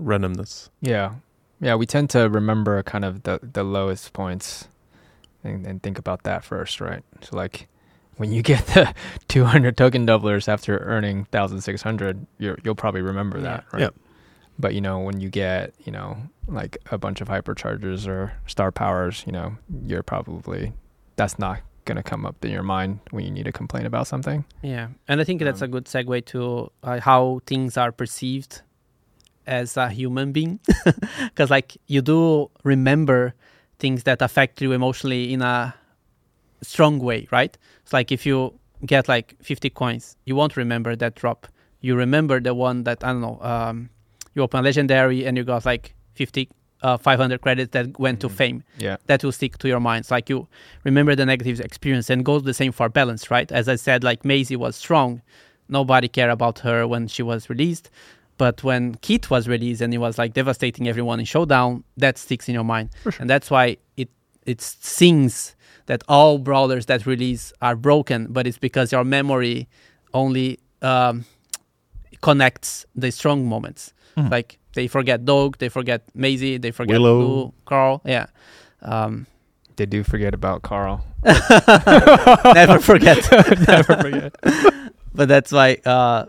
randomness. Yeah. Yeah, we tend to remember kind of the the lowest points, and, and think about that first, right? So like, when you get the 200 token doublers after earning 1,600, you you'll probably remember that, right? Yeah. But you know, when you get you know like a bunch of hyperchargers or star powers, you know, you're probably that's not gonna come up in your mind when you need to complain about something. Yeah, and I think that's a Um, good segue to uh, how things are perceived as a human being, because like you do remember things that affect you emotionally in a strong way, right? It's like if you get like 50 coins, you won't remember that drop. You remember the one that I don't know. Um, you open a legendary and you got like 50, uh, 500 credits that went to Mhm. fame Yeah. that will stick to your minds. Like you remember the negative experience and goes the same for balance, right? As I said, like Maisie was strong. Nobody cared about her when she was released. But when Kit was released and it was like devastating everyone in Showdown, that sticks in your mind. Sure. And that's why it it sings that all brawlers that release are broken, but it's because your memory only um, connects the strong moments. Mhm. Like they forget Doug, they forget Maisie, they forget Willow. Blue, Carl. Yeah. Um, They do forget about Carl. never forget. Never forget. but that's why uh,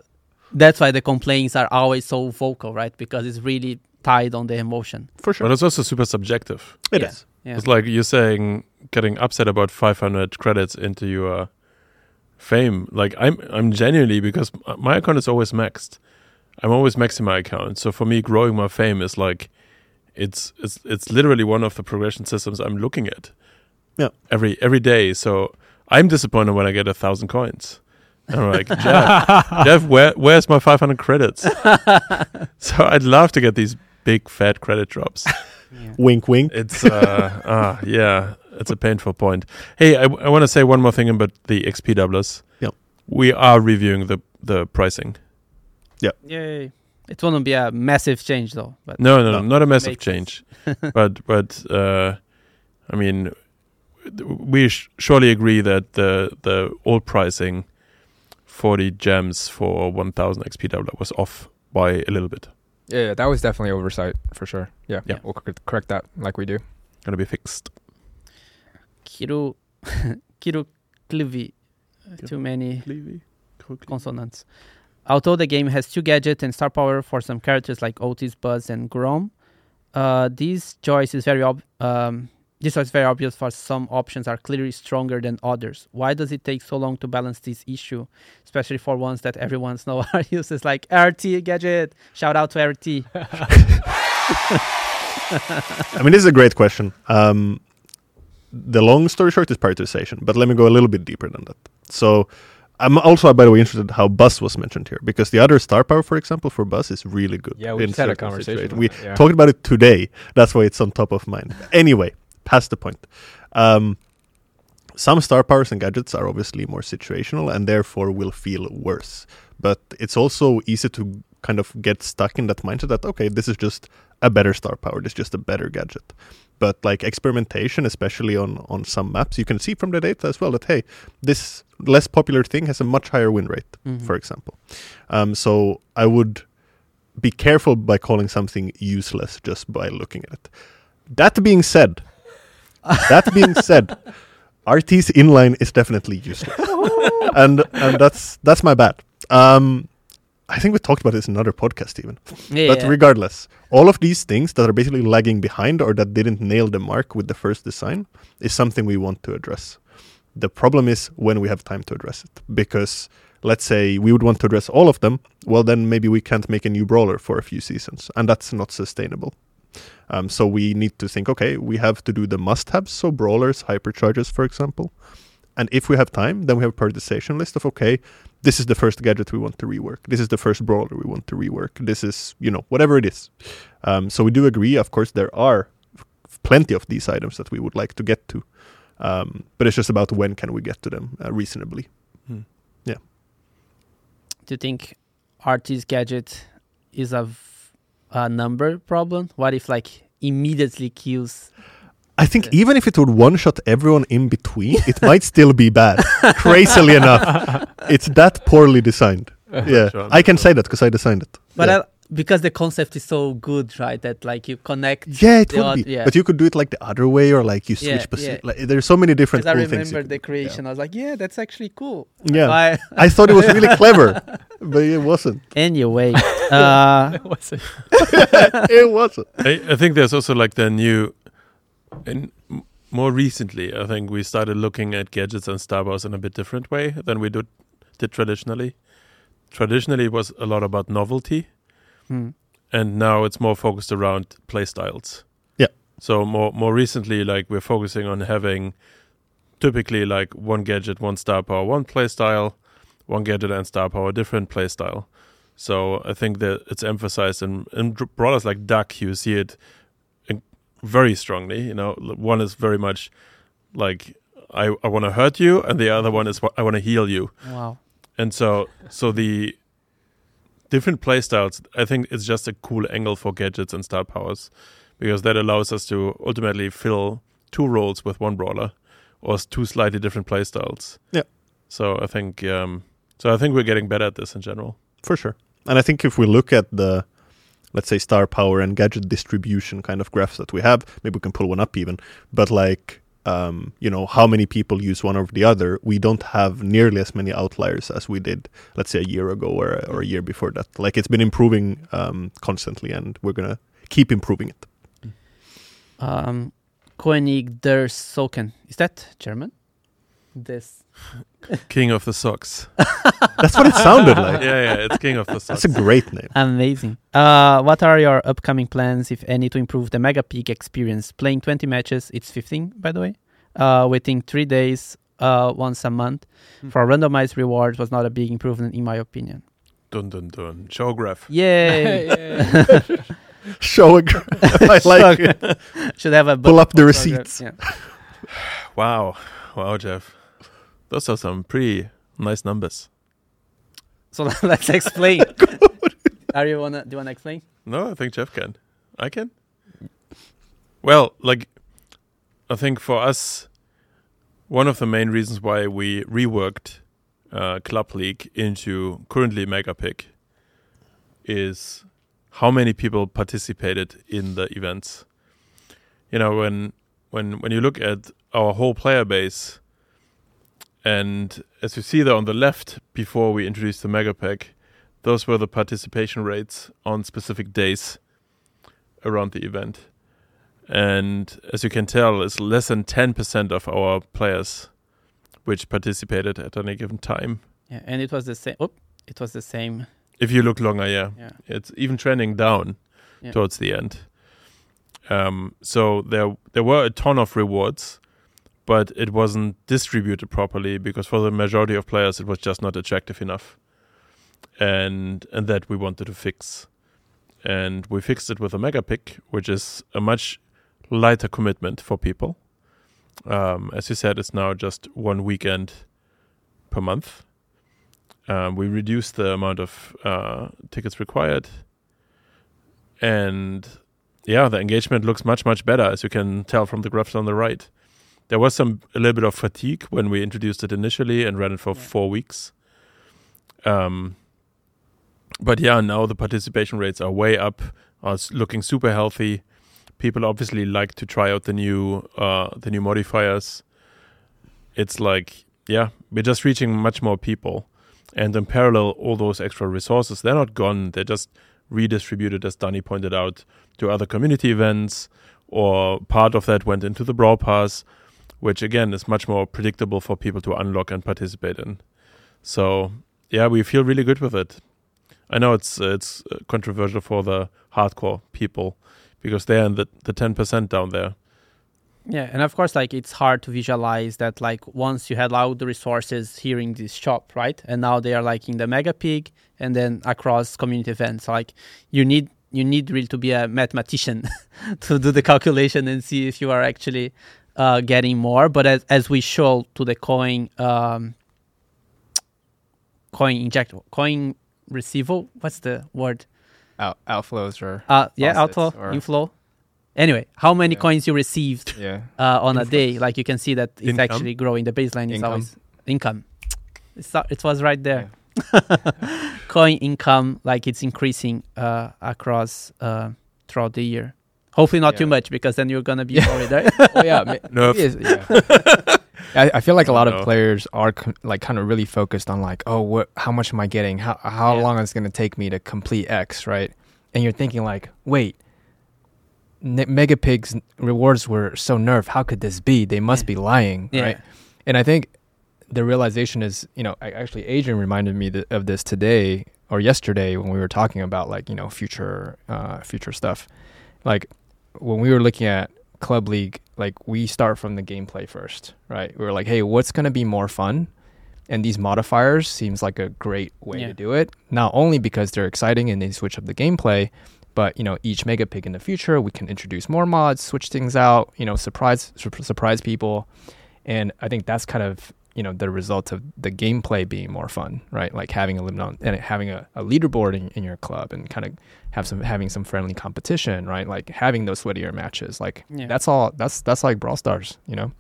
that's why the complaints are always so vocal, right? Because it's really tied on the emotion. For sure. But it's also super subjective. It Yeah. is. Yeah. It's like you're saying getting upset about 500 credits into your fame. Like I'm, I'm genuinely because my account is always maxed. I'm always maxing my account. So for me, growing my fame is like, it's it's it's literally one of the progression systems I'm looking at. Yeah. Every every day. So I'm disappointed when I get a thousand coins. And I'm like, Jeff, Jeff, where where's my 500 credits? so I'd love to get these big fat credit drops. Yeah. Wink, wink. It's uh, ah, yeah, it's a painful point. Hey, I, I want to say one more thing about the XP doublers. Yep. we are reviewing the the pricing. Yeah. Yay. It won't be a massive change though. But No, no, no, No. not a massive change. but but uh, I mean, we sh- surely agree that the the old pricing, forty gems for one thousand XP that was off by a little bit. Yeah, yeah, that was definitely oversight for sure. Yeah, Yeah. we'll cor- correct that like we do. Gonna be fixed. Kiru, Kiru Klivi. Too many consonants. Although the game has two gadgets and star power for some characters like Otis, Buzz, and Grom, uh, this choice is very ob- um, this choice is very obvious for some options are clearly stronger than others. Why does it take so long to balance this issue, especially for ones that everyone's know are uses like RT gadget? Shout out to RT. I mean, this is a great question. Um, the long story short is prioritization, but let me go a little bit deeper than that. So, I'm also, by the way, interested how Buzz was mentioned here because the other star power, for example, for Buzz is really good. Yeah, we just had a conversation situations. We that, yeah. talked about it today. That's why it's on top of mind. Anyway, past the point. Um, some star powers and gadgets are obviously more situational and therefore will feel worse. But it's also easy to kind of get stuck in that mindset that, okay, this is just a better star power, this is just a better gadget. But like experimentation, especially on, on some maps, you can see from the data as well that, hey, this less popular thing has a much higher win rate Mhm. for example. Um, so I would be careful by calling something useless just by looking at it. That being said, that being said, RT's inline is definitely useless, and and that's that's my bad. Um, I think we talked about this in another podcast even. Yeah, But regardless, all of these things that are basically lagging behind or that didn't nail the mark with the first design is something we want to address. The problem is when we have time to address it. Because let's say we would want to address all of them, well, then maybe we can't make a new brawler for a few seasons, and that's not sustainable. Um, so we need to think okay, we have to do the must haves, so brawlers, hyperchargers, for example. And if we have time, then we have a prioritization list of okay, this is the first gadget we want to rework. This is the first brawler we want to rework. This is, you know, whatever it is. Um, so we do agree, of course, there are plenty of these items that we would like to get to. Um, but it's just about when can we get to them uh, reasonably. Hmm. do you think RT's gadget is a, v- a number problem? What if like immediately kills? I think Yeah. even if it would one shot everyone in between, it might still be bad. Crazily enough, it's that poorly designed. Yeah, Sure, I can sure. say that because I designed it. But Yeah. I, because the concept is so good, right? That like you connect. Yeah, it the would odd- be. yeah. But you could do it like the other way, or like you Yeah, switch. posi- yeah. Like, there's so many different Because I cool things. you remember the could- creation, I was like, yeah, that's actually cool. Yeah, Why- I thought it was really clever, but it wasn't. anyway, uh, What's it? It wasn't. I, I think there's also like the new, and more recently, I think we started looking at gadgets and star powers in a bit different way than we did, did traditionally. Traditionally, it was a lot about novelty, hmm. and now it's more focused around play styles. Yeah. So more more recently, like we're focusing on having typically like one gadget, one star power, one play style, one gadget and star power, different play style. So I think that it's emphasized in in dr- brawlers like Doug, you see it in very strongly. You know, one is very much like I I want to hurt you, and the other one is I want to heal you. wow. And so, so the different playstyles, I think it's just a cool angle for gadgets and star powers because that allows us to ultimately fill two roles with one brawler or two slightly different playstyles. Yeah. So I think, um, so I think we're getting better at this in general. For sure. And I think if we look at the, let's say, star power and gadget distribution kind of graphs that we have, maybe we can pull one up even, but like, um, you know, how many people use one over the other, we don't have nearly as many outliers as we did, let's say, a year ago or, or a year before that. Like, it's been improving um, constantly, and we're to keep improving it. Um, Koenig der Soken. Is that German? This. King of the Socks. That's what it sounded like. yeah, yeah, it's King of the Socks. That's a great name. Amazing. Uh, what are your upcoming plans, if any, to improve the Mega Pig experience? Playing 20 matches, it's 15, by the way. Uh, waiting three days uh, once a month Hmm. for randomized rewards was not a big improvement, in my opinion. Dun dun dun. Show graph. Yay! Show a gra- I like it. Should have a Pull up the receipts. Yeah. Wow. Wow, Jeff. Those are some pretty nice numbers. So let's explain. Are you wanna? Do you wanna explain? No, I think Jeff can. I can. Well, like, I think for us, one of the main reasons why we reworked uh, Club League into currently Mega Pig is how many people participated in the events. You know, when when when you look at our whole player base, and as you see there on the left, before we introduced the Mega Pig, those were the participation rates on specific days around the event. And as you can tell, it's less than 10% of our players which participated at any given time. Yeah, and it was the same. Oh, it was the same. If you look longer, yeah, Yeah. it's even trending down Yeah. towards the end. Um, so there there were a ton of rewards, but it wasn't distributed properly because for the majority of players it was just not attractive enough, and and that we wanted to fix, and we fixed it with a Mega Pig, which is a much lighter commitment for people. Um, as you said, it's now just one weekend per month. Um, we reduced the amount of uh, tickets required, and yeah, the engagement looks much much better, as you can tell from the graphs on the right. There was some a little bit of fatigue when we introduced it initially and ran it for Yeah. four weeks. Um, but yeah, now the participation rates are way up, are s- looking super healthy. People obviously like to try out the new uh, the new modifiers. It's like yeah, we're just reaching much more people, and in parallel, all those extra resources they're not gone. They're just redistributed, as Danny pointed out, to other community events, or part of that went into the Brawl Pass, which again is much more predictable for people to unlock and participate in. So yeah, we feel really good with it. I know it's it's uh, controversial for the hardcore people because they're in the the ten percent down there. Yeah, and of course, like it's hard to visualize that. Like once you had all the resources here in this shop, right, and now they are like in the Mega Pig, and then across community events. Like you need you need really to be a mathematician to do the calculation and see if you are actually uh, getting more. But as as we show to the coin um, coin inject coin receival, what's the word? Out, outflows or Uh, yeah, outflow, or- inflow. Anyway, how many Yeah. coins you received yeah. uh, on a day. Like you can see that it's Income? actually growing. The baseline is Income. always income. It's, it was right there. coin income like it's increasing uh, across uh, throughout the year. Hopefully not too much because then you're gonna be Yeah. worried, right? well, yeah, ma- Nerf. yeah. I, I feel like a lot No. of players are con- like kind of really focused on like, oh, what? How much am I getting? How how Yeah. long is it going to take me to complete X, right? And you're thinking like, wait, ne- Mega Pig's rewards were so nerfed. How could this be? They must Yeah. be lying, Yeah. right? And I think the realization is, you know, I, actually Adrian reminded me th- of this today or yesterday when we were talking about like, you know, future uh, future stuff. Like when we were looking at Club League, like we start from the gameplay first, right? We were like, hey, what's going to be more fun? And these modifiers seems like a great way Yeah. to do it. Not only because they're exciting and they switch up the gameplay, but you know, each mega pig in the future, we can introduce more mods, switch things out, you know, surprise sur- surprise people. And I think that's kind of you know the result of the gameplay being more fun, right? Like having a limit on and having a, a leaderboard in, in your club and kind of have some having some friendly competition, right? Like having those sweatier matches, like Yeah. that's all. That's that's like Brawl Stars, you know.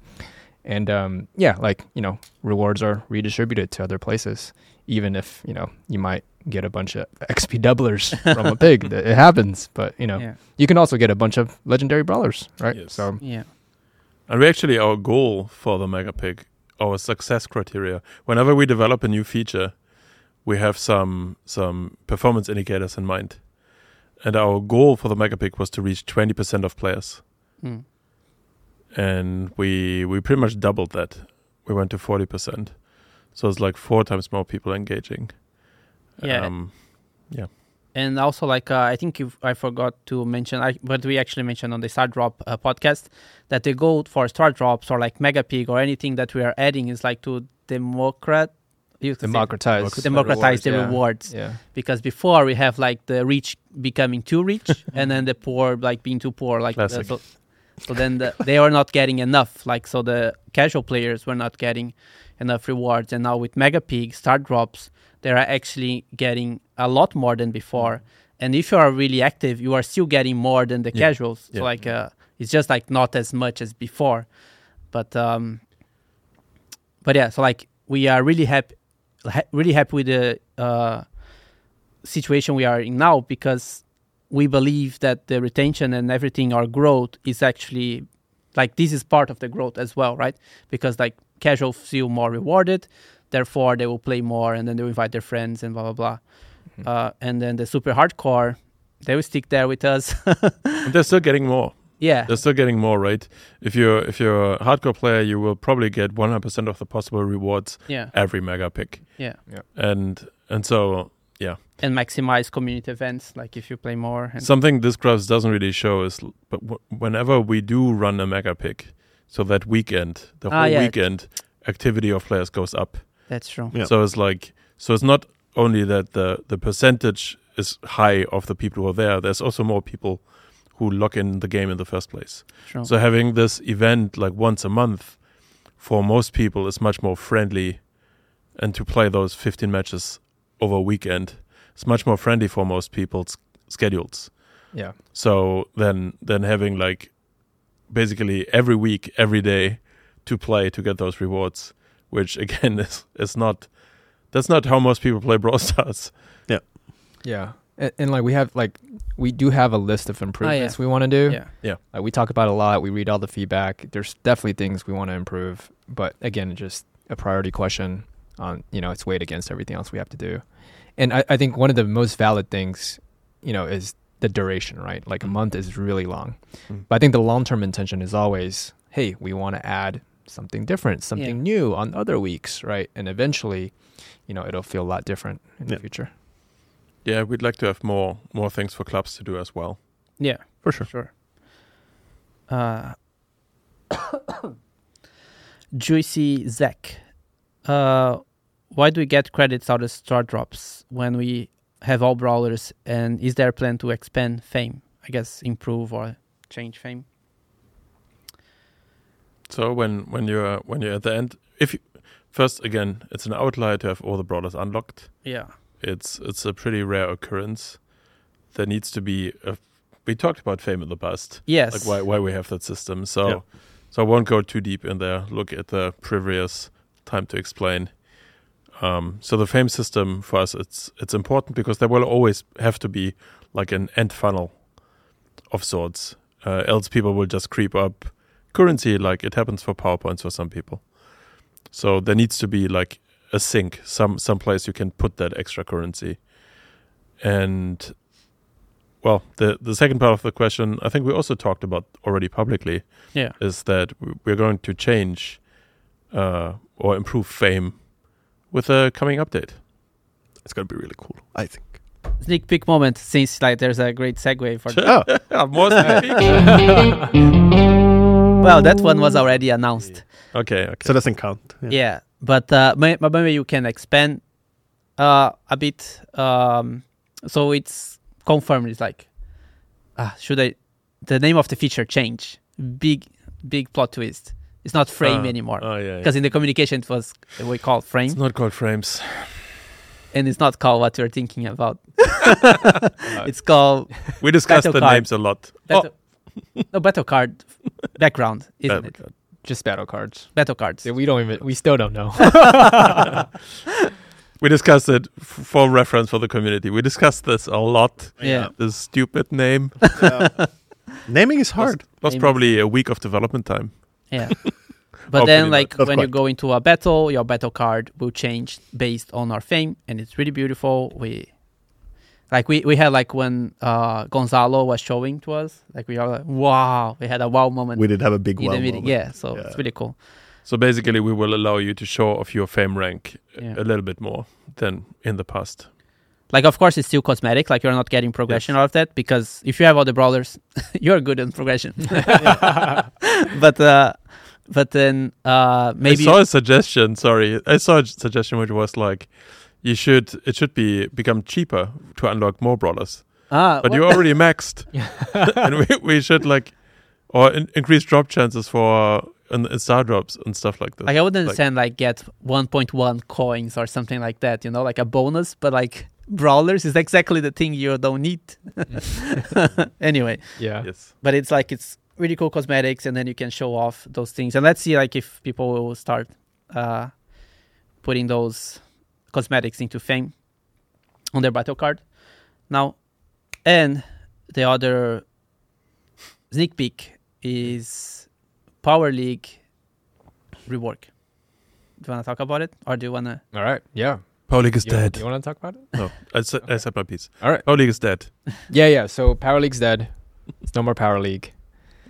And um, yeah, like you know, rewards are redistributed to other places, even if you know you might get a bunch of XP doublers from a pig. It happens, but you know, yeah, you can also get a bunch of legendary brawlers, right? Yes. So yeah, And we actually, our goal for the Mega Pig, our success criteria, whenever we develop a new feature, we have some some performance indicators in mind. And our goal for the Mega Pig was to reach 20% of players. Mm. And we we pretty much doubled that. We went to 40%. So it's like four times more people engaging. Yeah. Um, and also like uh, I think if I forgot to mention, I, but we actually mentioned on the Star Drop uh, podcast that the goal for Star Drops or like Mega Pig or anything that we are adding is like to democrat. You could say- democratize, the democratize the rewards Yeah. because before we have like the rich becoming too rich and then the poor like being too poor like Classic. so, so then the, they are not getting enough like so the casual players were not getting enough rewards and now with mega pig star drops they are actually getting a lot more than before. And if you are really active you are still getting more than the Yeah. casuals. So Yeah. like uh, it's just like not as much as before. But um but yeah so like we are really happy ha- really happy with the uh situation we are in now because we believe that the retention and everything our growth is actually like this is part of the growth as well right? Because like casual feel more rewarded therefore they will play more and then they will invite their friends and blah blah blah Mhm. uh, and then the super hardcore they will stick there with us and they're still getting more. yeah They're still getting more, right? If you're if you're a hardcore player, you will probably get 100% of the possible rewards yeah every Mega Pig. yeah yeah, And and so yeah and maximize community events like if you play more and something this graph doesn't really show is, l- but w- whenever we do run a Mega Pig, so that weekend, the Ah, whole yeah. weekend, activity of players goes up. That's true Yeah. So it's like so it's not only that the the percentage is high of the people who are there. There's also more people who log in the game in the first place. true So having this event like once a month for most people is much more friendly, and to play those 15 matches over a weekend is much more friendly for most people's schedules. Yeah. So then then having like basically every week, every day to play to get those rewards, which again is is not that's not how most people play Brawl Stars. Yeah. And, and like we have like we do have a list of improvements we want to do. yeah Yeah. Like we talk about it a lot. We read all the feedback. There's definitely things we want to improve, but again, just a priority question on you know it's weighed against everything else we have to do. And I, I think one of the most valid things, you know, is the duration, right? Like a month is really long. Mm. But I think the long term intention is always, hey, we want to add something different, something new on other weeks, right? And eventually, you know, it'll feel a lot different in Yeah. the future. Yeah, we'd like to have more more things for clubs to do as well. yeah for sure. Sure. Uh, Juicy Zach. Uh, why do we get credits out of star drops when we have all brawlers? And is there a plan to expand fame? I guess improve or change fame. So when when you're when you're at the end, if you, first again, it's an outlier to have all the brawlers unlocked. Yeah. It's it's a pretty rare occurrence. There needs to be a. We talked about fame in the past, Yes. like why why we have that system. So Yeah. so I won't go too deep in there. Look at the previous time to explain. Um, so the fame system for us it's it's important because there will always have to be like an end funnel of sorts. Uh, else people will just creep up currency like it happens for power points for some people. So there needs to be like a sink, some some place you can put that extra currency. And well, the the second part of the question, I think we also talked about already publicly, Yeah. is that we're going to change uh, or improve fame with a coming update. It's gonna be really cool. I think. Sneak peek moment, since like there's a great segue for. Oh, Yeah, more specific. well, that one was already announced. okay, okay. so it doesn't count. Yeah, but uh, may- maybe you can expand uh, a bit. Um, so it's confirmed. It's like, uh, should I? The name of the feature change. Big big plot twist. It's not frame Ah, anymore Oh yeah. yeah. because in the communication it was we called frame, It's not called frames. and it's not called what you're thinking about. it's called We discussed the card. names a lot. battle, no battle card background, isn't Oh, it? Just battle cards. Battle cards. Yeah, we don't even. We still don't know. we discussed it f- for reference for the community. We discussed this a lot. Yeah. This stupid name Naming is hard. That's Maybe. probably a week of development time. Yeah. But then, like Not when you go into a battle, your battle card will change based on our fame, and it's really beautiful. We, like we we had like when uh Gonzalo was showing to us, like we are like, wow, we had a wow moment We did have a big in wow the meeting. moment. Yeah, so Yeah. it's really cool. So basically, we will allow you to show off your fame rank a- Yeah. a little bit more than in the past. Like of course it's still cosmetic, like you're not getting progression out of that because if you have all the brawlers, you're good in progression. but uh but then uh maybe I saw a suggestion. Sorry, I saw a suggestion which was like, you should it should be become cheaper to unlock more brawlers. ah, But what- you already maxed, and we, we should like or in, increase drop chances for and, and star drops and stuff like that. Like I would Like- understand like get 1.1 coins or something like that, you know, like a bonus, but like brawlers is exactly the thing you don't need. anyway, yeah. yes. but it's like it's really cool cosmetics and then you can show off those things. And let's see like if people will start uh putting those cosmetics into fame on their battle card. Now, and the other sneak peek is Power League rework. Do you want to talk about it, or do you want to? All right. Yeah. Power League is You, dead. You want to talk about it? no, I said, I said my piece. All right. Power League is dead. Yeah. Yeah. So Power League's dead. It's no more Power League.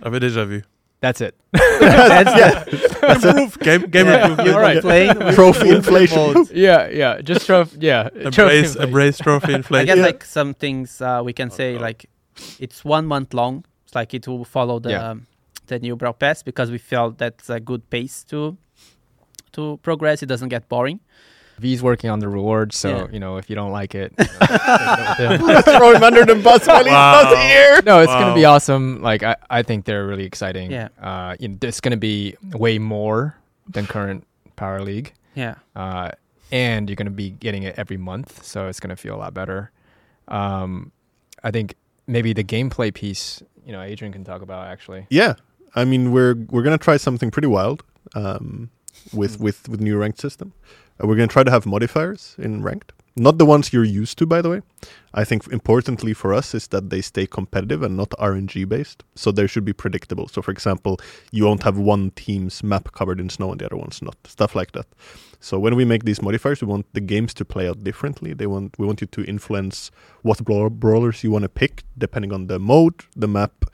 I have a deja vu. That's it. That's yeah. Improve game game Yeah. improvement. You're Alright. playing Trophy inflation. yeah. Yeah. Just trophy. Yeah. trophy Embrace inflation. embrace trophy I guess Yeah. like some things uh, we can say no. like it's one month long. It's like it will follow the Yeah. um, the new Brawl Pass because we felt that's a good pace to to progress. It doesn't get boring. V's working on the rewards, so Yeah. you know if you don't like it, you know, take it with him. Throw him under the bus while he's Wow. not here. no, it's gonna be awesome. Like I, I think they're really exciting. Yeah. Uh, you know, it's gonna be way more than current Power League. Yeah. uh, and you're going to be getting it every month, so it's going to feel a lot better. Um, I think maybe the gameplay piece, you know, Adrian can talk about actually. Yeah, I mean we're we're gonna try something pretty wild um, with with with new ranked system. Uh, we're gonna try to have modifiers in ranked, not the ones you're used to, by the way. I think importantly for us is that they stay competitive and not RNG based. So they should be predictable. So for example, you won't have one team's map covered in snow and the other one's not. Stuff like that. So when we make these modifiers, we want the games to play out differently. They want we want you to influence what braw- brawlers you want to pick depending on the mode, the map,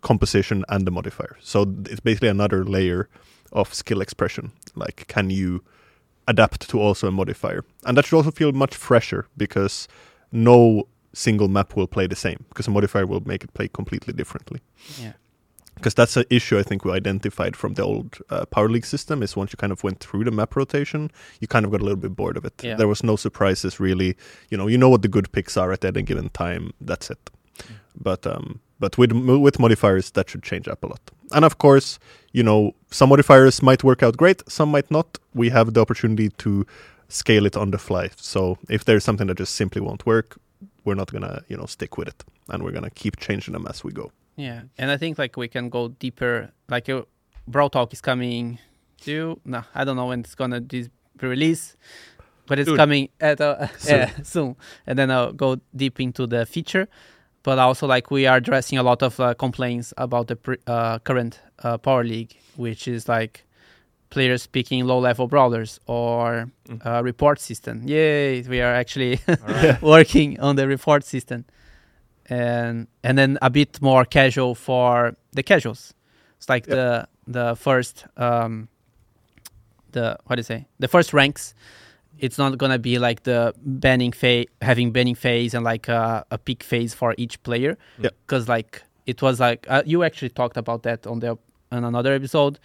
composition, and the modifier. So it's basically another layer of skill expression. Like, can you adapt to also a modifier? And that should also feel much fresher because no single map will play the same because a modifier will make it play completely differently Yeah. because that's an issue I think we identified from the old uh, Power League system. Is once you kind of went through the map rotation, you kind of got a little bit bored of it. Yeah. There was no surprises really. You know, you know what the good picks are at any given time. That's it. But um, but with with modifiers, that should change up a lot. And of course, you know, some modifiers might work out great, some might not. We have the opportunity to scale it on the fly. So if there's something that just simply won't work, we're not gonna you know stick with it, and we're gonna keep changing them as we go. Yeah, and I think like we can go deeper. Like uh, Brawl Talk is coming to no, I don't know when it's gonna be released, but it's Soon. coming at uh, Soon. yeah, soon. And then I'll go deep into the feature. But also, like we are addressing a lot of uh, complaints about the pre- uh, current uh, Power League, which is like players picking low-level brawlers or Mm. uh, report system. Yay! We are actually Yeah. working on the report system, and and then a bit more casual for the casuals. It's like Yeah. the the first um, the what do you say the first ranks. It's not gonna be like the banning phase, having banning phase and like a, a pick phase for each player. Yeah. Because like it was like uh, you actually talked about that on the on another episode.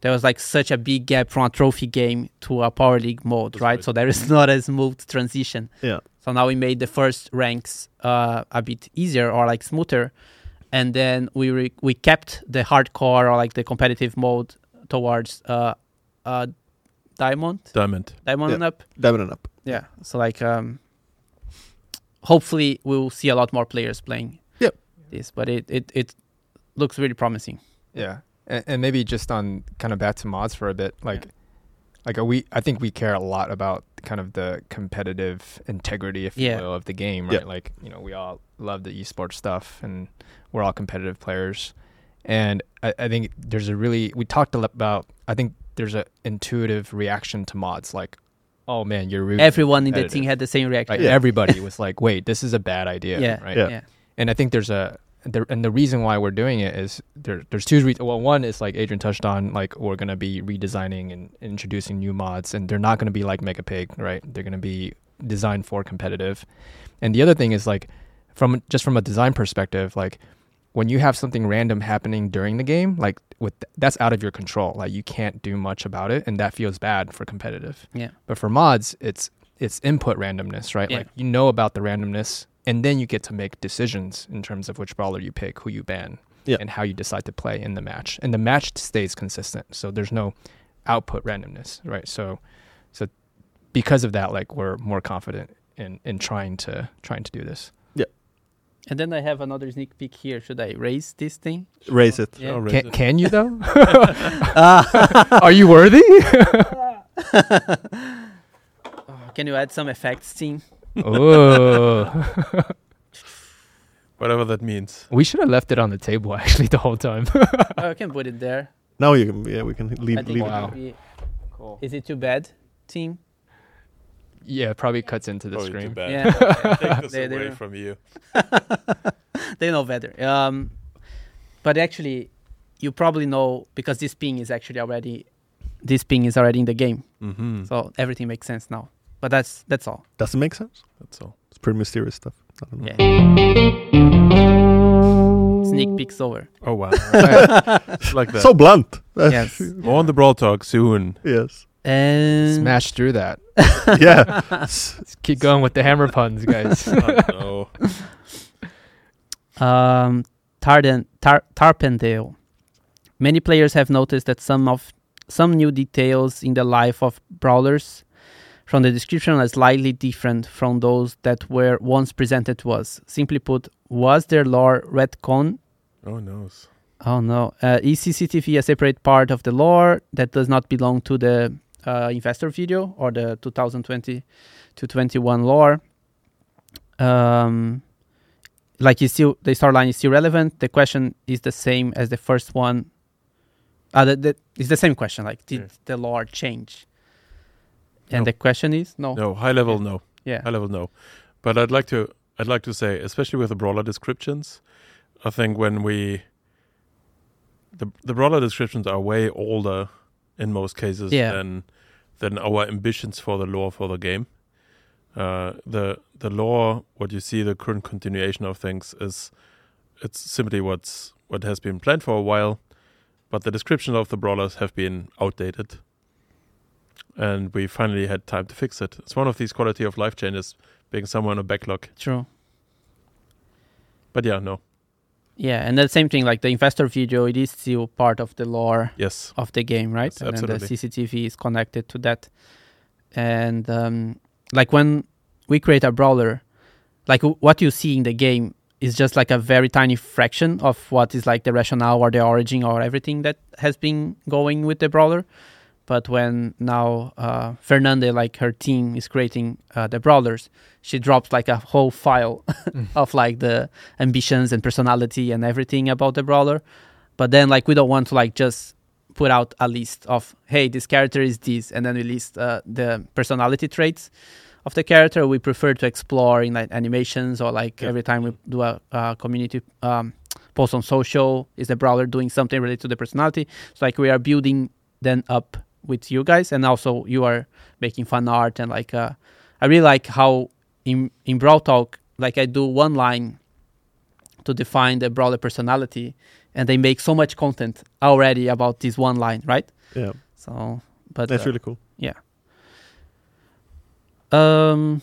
There was like such a big gap from a trophy game to a power league mode, right? right. So there is not a smooth transition. Yeah. So now we made the first ranks uh, a bit easier or like smoother, and then we re- we kept the hardcore or like the competitive mode towards uh, uh, diamond, Diamond. diamond Yeah. and up. Diamond and up. Yeah. So like, um, hopefully we'll see a lot more players playing. Yep. This, but it it it looks really promising. Yeah, and, and maybe just on kind of back to mods for a bit, like, like are we, I think we care a lot about kind of the competitive integrity, if Yeah. you will, of the game, Yeah. right? Like, you know, we all love the esports stuff, and we're all competitive players, and I, I think there's a really we talked a lot about. I think there's a intuitive reaction to mods, like, oh man, you're really Everyone in the team had the same reaction. Like Yeah. everybody was like, "Wait, this is a bad idea." Yeah. Right. Yeah. And I think there's a there, and the reason why we're doing it is there. There's two reasons. Well, one is like Adrian touched on, like we're gonna be redesigning and introducing new mods, and they're not gonna be like Mega Pig, right? They're gonna be designed for competitive. And the other thing is like from just from a design perspective, like when you have something random happening during the game, like with that's out of your control. Like you can't do much about it, and that feels bad for competitive. Yeah. But for mods, it's it's input randomness, right? Yeah. Like you know about the randomness, and then you get to make decisions in terms of which brawler you pick, who you ban, Yeah. and how you decide to play in the match. And the match stays consistent, so there's no output randomness, right? So, so because of that, like we're more confident in in trying to trying to do this. And then I have another sneak peek here. Should I raise this thing? Raise it. Yeah. Raise Can, it. can you though? Are you worthy? Oh, Can you add some effects, team? oh, Whatever that means. we should have left it on the table actually the whole time. Oh, I can put it there. Now you can. Yeah, we can leave. think leave it Wow. would be- Is it too bad, team? Yeah, probably cuts into the Probably too screen. bad. Yeah. Take this They- away they- from you. they know better. Um, but actually, you probably know because this ping is actually already, this ping is already in the game, Mm-hmm. so everything makes sense now. But that's that's all. Does it make sense? That's all. It's pretty mysterious stuff. I don't know. Yeah. Sneak peeks over. Oh wow. like that. So blunt. Yes. More on the brawl talk soon. yes. And Smash through that. Yeah. Let's keep going with the hammer puns, guys. oh, no. um, Tarden, Tar, Tarpendale. Many players have noticed that some of some new details in the life of brawlers from the description are slightly different from those that were once presented to us. Simply put, was their lore retcon? Oh no. Oh no! Uh, is CCTV a separate part of the lore that does not belong to the uh, investor video or the 2020 to 21 lore? Um, like is still the storyline is still relevant. The question is the same as the first one. Uh, the, the, it's the same question. Like, did Yeah. the lore change? And No. the question is no. No, high level no. Yeah. High level no. But I'd like to I'd like to say, especially with the brawler descriptions, I think when we the the brawler descriptions are way older in most cases Yeah. than than our ambitions for the lore for the game. Uh, the the lore, what you see, the current continuation of things is it's simply what's what has been planned for a while, but the description of the brawlers have been outdated, and we finally had time to fix it. It's one of these quality of life changes being somewhere in a backlog. True. But yeah, no, Yeah, and the same thing. Like the investor video, it is still part of the lore. yes, of the game, right? Yes, and the. CCTV is connected to that. And um, like when we create a brawler, like w- what you see in the game is just like a very tiny fraction of what is like the rationale or the origin or everything that has been going with the brawler. But when now uh, Fernande, like her team, is creating uh, the brawlers, she drops like a whole file of like the ambitions and personality and everything about the brawler. But then like we don't want to like just put out a list of hey this character is this and then we list uh, the personality traits of the character. We prefer to explore in like animations or like Yeah. every time we do a uh, community um, post on social, is the brawler doing something related to the personality? So like we are building then up with you guys, and also you are making fun art and like uh, I really like how in in Brawl Talk like I do one line to define the brawler personality, and they make so much content already about this one line, right? Yeah, So, but that's uh, really cool. Yeah. Um,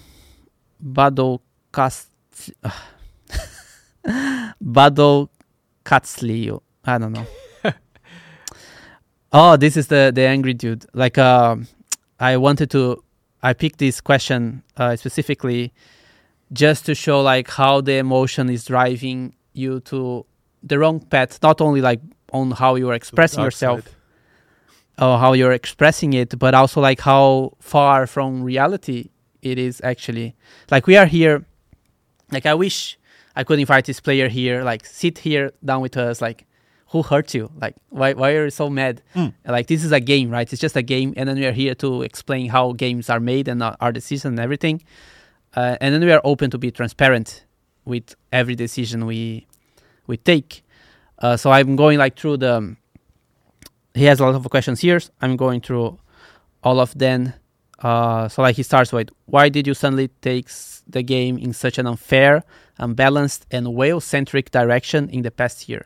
Battle Cast, Battle Katslio. I don't know. Oh, this is the the angry dude. Like, um, I wanted to. I picked this question uh, specifically just to show like how the emotion is driving you to the wrong path. Not only like on how you are expressing yourself or how you're expressing it, but also like how far from reality it is actually. Like we are here. Like I wish I could invite this player here. Like sit here down with us. Like who hurt you? Like why why are you so mad? Mm. Like this is a game, right? It's just a game, and then we are here to explain how games are made and our decisions and everything. Uh, and then we are open to be transparent with every decision we we take. Uh, so I'm going like through the. um, He has a lot of questions here. I'm going through all of them. Uh, so like he starts with, why did you suddenly take the game in such an unfair, unbalanced, and whale-centric direction in the past year?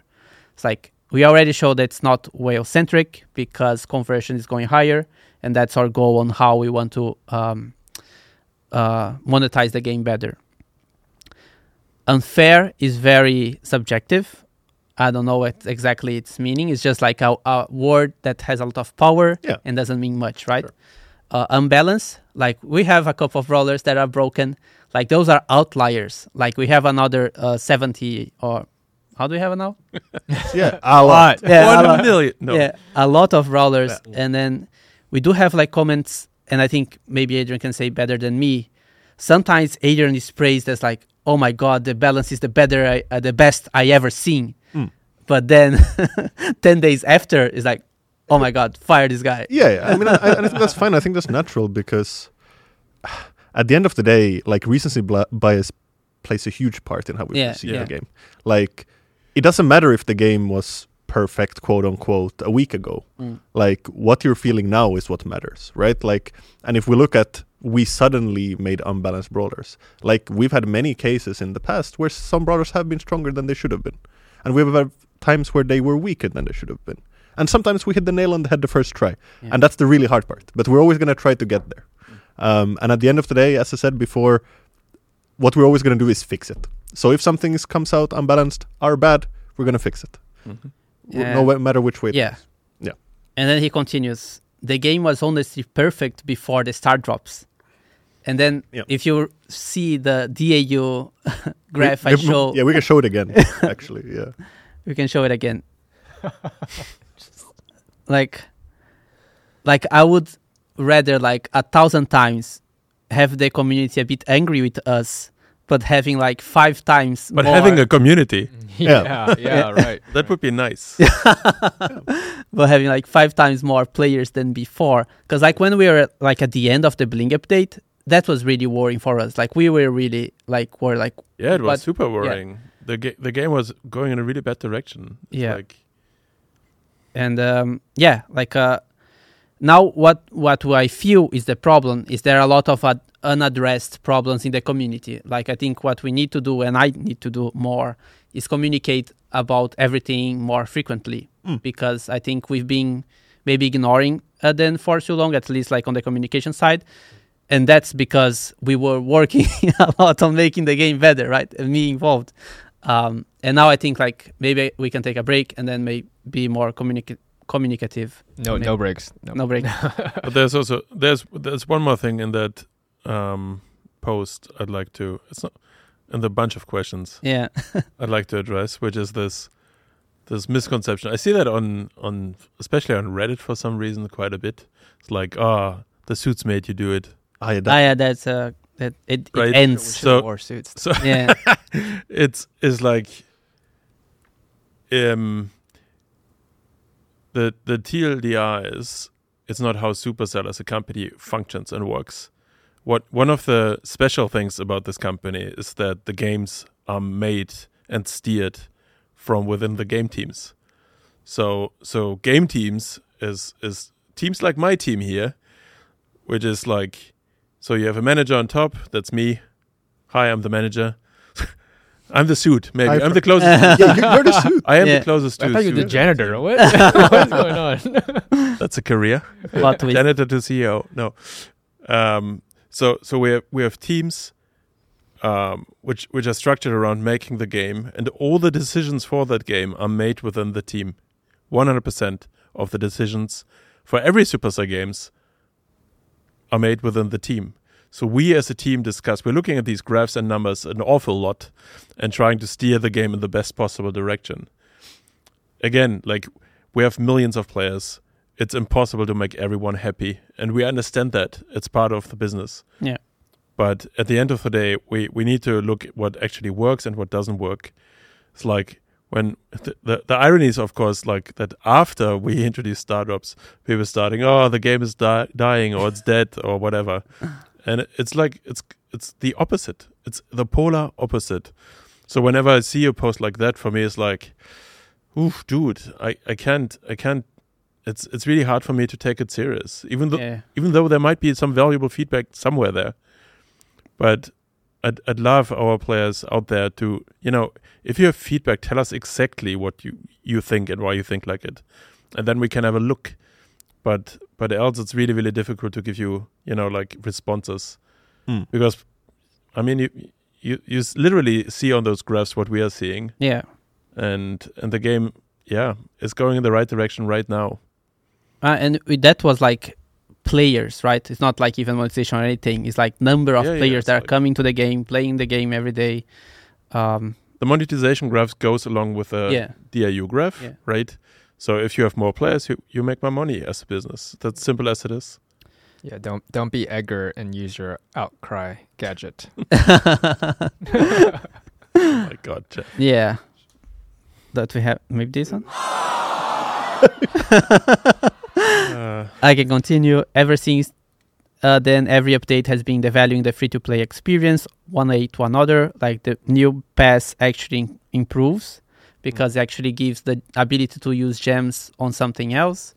It's like we already showed that it's not whale-centric because conversion is going higher, and that's our goal on how we want to um, uh, monetize the game better. Unfair is very subjective. I don't know what exactly its meaning. It's just like a, a word that has a lot of power Yeah. and doesn't mean much, right? Sure. Uh, unbalanced, like we have a couple of brawlers that are broken. Like those are outliers. Like we have another uh, 70 or how do we have it now? Yeah, a lot. Yeah, a lot. million. No. Yeah, a lot of brawlers, and then we do have like comments, and I think maybe Adrian can say better than me. Sometimes Adrian is praised as like, "Oh my God, the balance is the better, I, uh, the best I ever seen," Mm. but then ten days after, it's like, "Oh my God, fire this guy." Yeah, yeah. I mean, I, I think that's fine. I think that's natural because at the end of the day, like recency bias plays a huge part in how we Yeah, perceive yeah. the game. Like, it doesn't matter if the game was perfect, quote unquote, a week ago. Mm. Like, what you're feeling now is what matters, right? Like, and if we look at we suddenly made unbalanced brawlers. Like we've had many cases in the past where some brawlers have been stronger than they should have been, and we've had times where they were weaker than they should have been. And sometimes we hit the nail on the head the first try, Yeah. and that's the really hard part. But we're always going to try to get there. Um, and at the end of the day, as I said before, what we're always going to do is fix it. So if something is- comes out unbalanced or bad, we're going to fix it, Mhm. Yeah. no matter which way. Yeah. goes. Yeah. And then he continues. The game was honestly perfect before the star drops. And then Yeah. if you see the DAU graph I show, Yeah, we can show it again. actually, yeah. we can show it again. like, like I would rather like a thousand times have the community a bit angry with us, but having like five times But more, having a community, yeah, yeah, right. that would be nice. but having like five times more players than before. Because like when we were like at the end of the Bling update, that was really worrying for us. Like we were really like were like Yeah, it was But- super worrying. The ga- the game was going in a really bad direction. It's Yeah. Like, and um, yeah, like uh, now what what I feel is the problem is there are a lot of uh, unaddressed problems in the community. Like I think what we need to do and I need to do more is communicate about everything more frequently Mm. because I think we've been maybe ignoring uh, them for too long, at least like on the communication side. And that's because we were working a lot on making the game better, right? And me involved. Um, and now I think like maybe we can take a break and then maybe be more communica- communicative. No, Maybe. no breaks. No. No break. but there's also there's there's one more thing in that um, post I'd like to. It's not in the bunch of questions yeah. I'd like to address, which is this this misconception. I see that on on especially on Reddit for some reason quite a bit. It's like, oh, the suits made you do it. Ah, yeah, Ah, that, yeah, that's uh, that it, it Right. ends. So- war suits. So yeah, it's is like um the the TLDR is it's not how Supercell as a company functions and works. What one of the special things about this company is that the games are made and steered from within the game teams. So so game teams is is teams like my team here, which is like so you have a manager on top, that's me. Hi, I'm the manager. I'm the suit, maybe. I I'm the closest. yeah, you- you're the suit. I am Yeah. the closest to I a thought you were the janitor. What? What's going on? That's a career. plot twist. Janitor to CEO. No. Um, so so we have we have teams um, which which are structured around making the game, and all the decisions for that game are made within the team. One hundred percent of the decisions for every Supercell games are made within the team. So we as a team discuss. We're looking at these graphs and numbers an awful lot, and trying to steer the game in the best possible direction. Again, like we have millions of players it's impossible to make everyone happy and we understand that. It's part of the business. Yeah. but at the end of the day we we need to look at what actually works and what doesn't work. It's like when the, the, the irony is of course like that after we introduce star drops people starting oh the game is di- dying or it's dead or whatever. And it's like it's it's the opposite. It's the polar opposite. So whenever i see a post like that for me it's like oof dude i i can't i can't it's it's really hard for me to take it serious even though yeah. even though there might be some valuable feedback somewhere there. But I'd, I'd love our players out there to, you know, if you have feedback, tell us exactly what you, you think and why you think like it. And then we can have a look. But but else it's really, really difficult to give you, you know, like responses. Mm. Because I mean you you you literally see on those graphs what we are seeing yeah. and and the game yeah, is going in the right direction right now. Uh, and with that was like players, right? It's not like even monetization or anything. It's like number of Yeah, yeah, players it's that are like- coming to the game, playing the game every day. Um, The monetization graphs goes along with the yeah, DAU graph, Yeah. right? So if you have more players, you, you make more money as a business. That's simple as it is. yeah, don't don't be Edgar and use your outcry gadget. oh my God, Jeff. yeah. That we have maybe this one. Uh, I can continue. Ever since uh, then, every update has been devaluing the free-to-play experience one way to another. Like the new pass actually im- improves because it actually gives the ability to use gems on something else.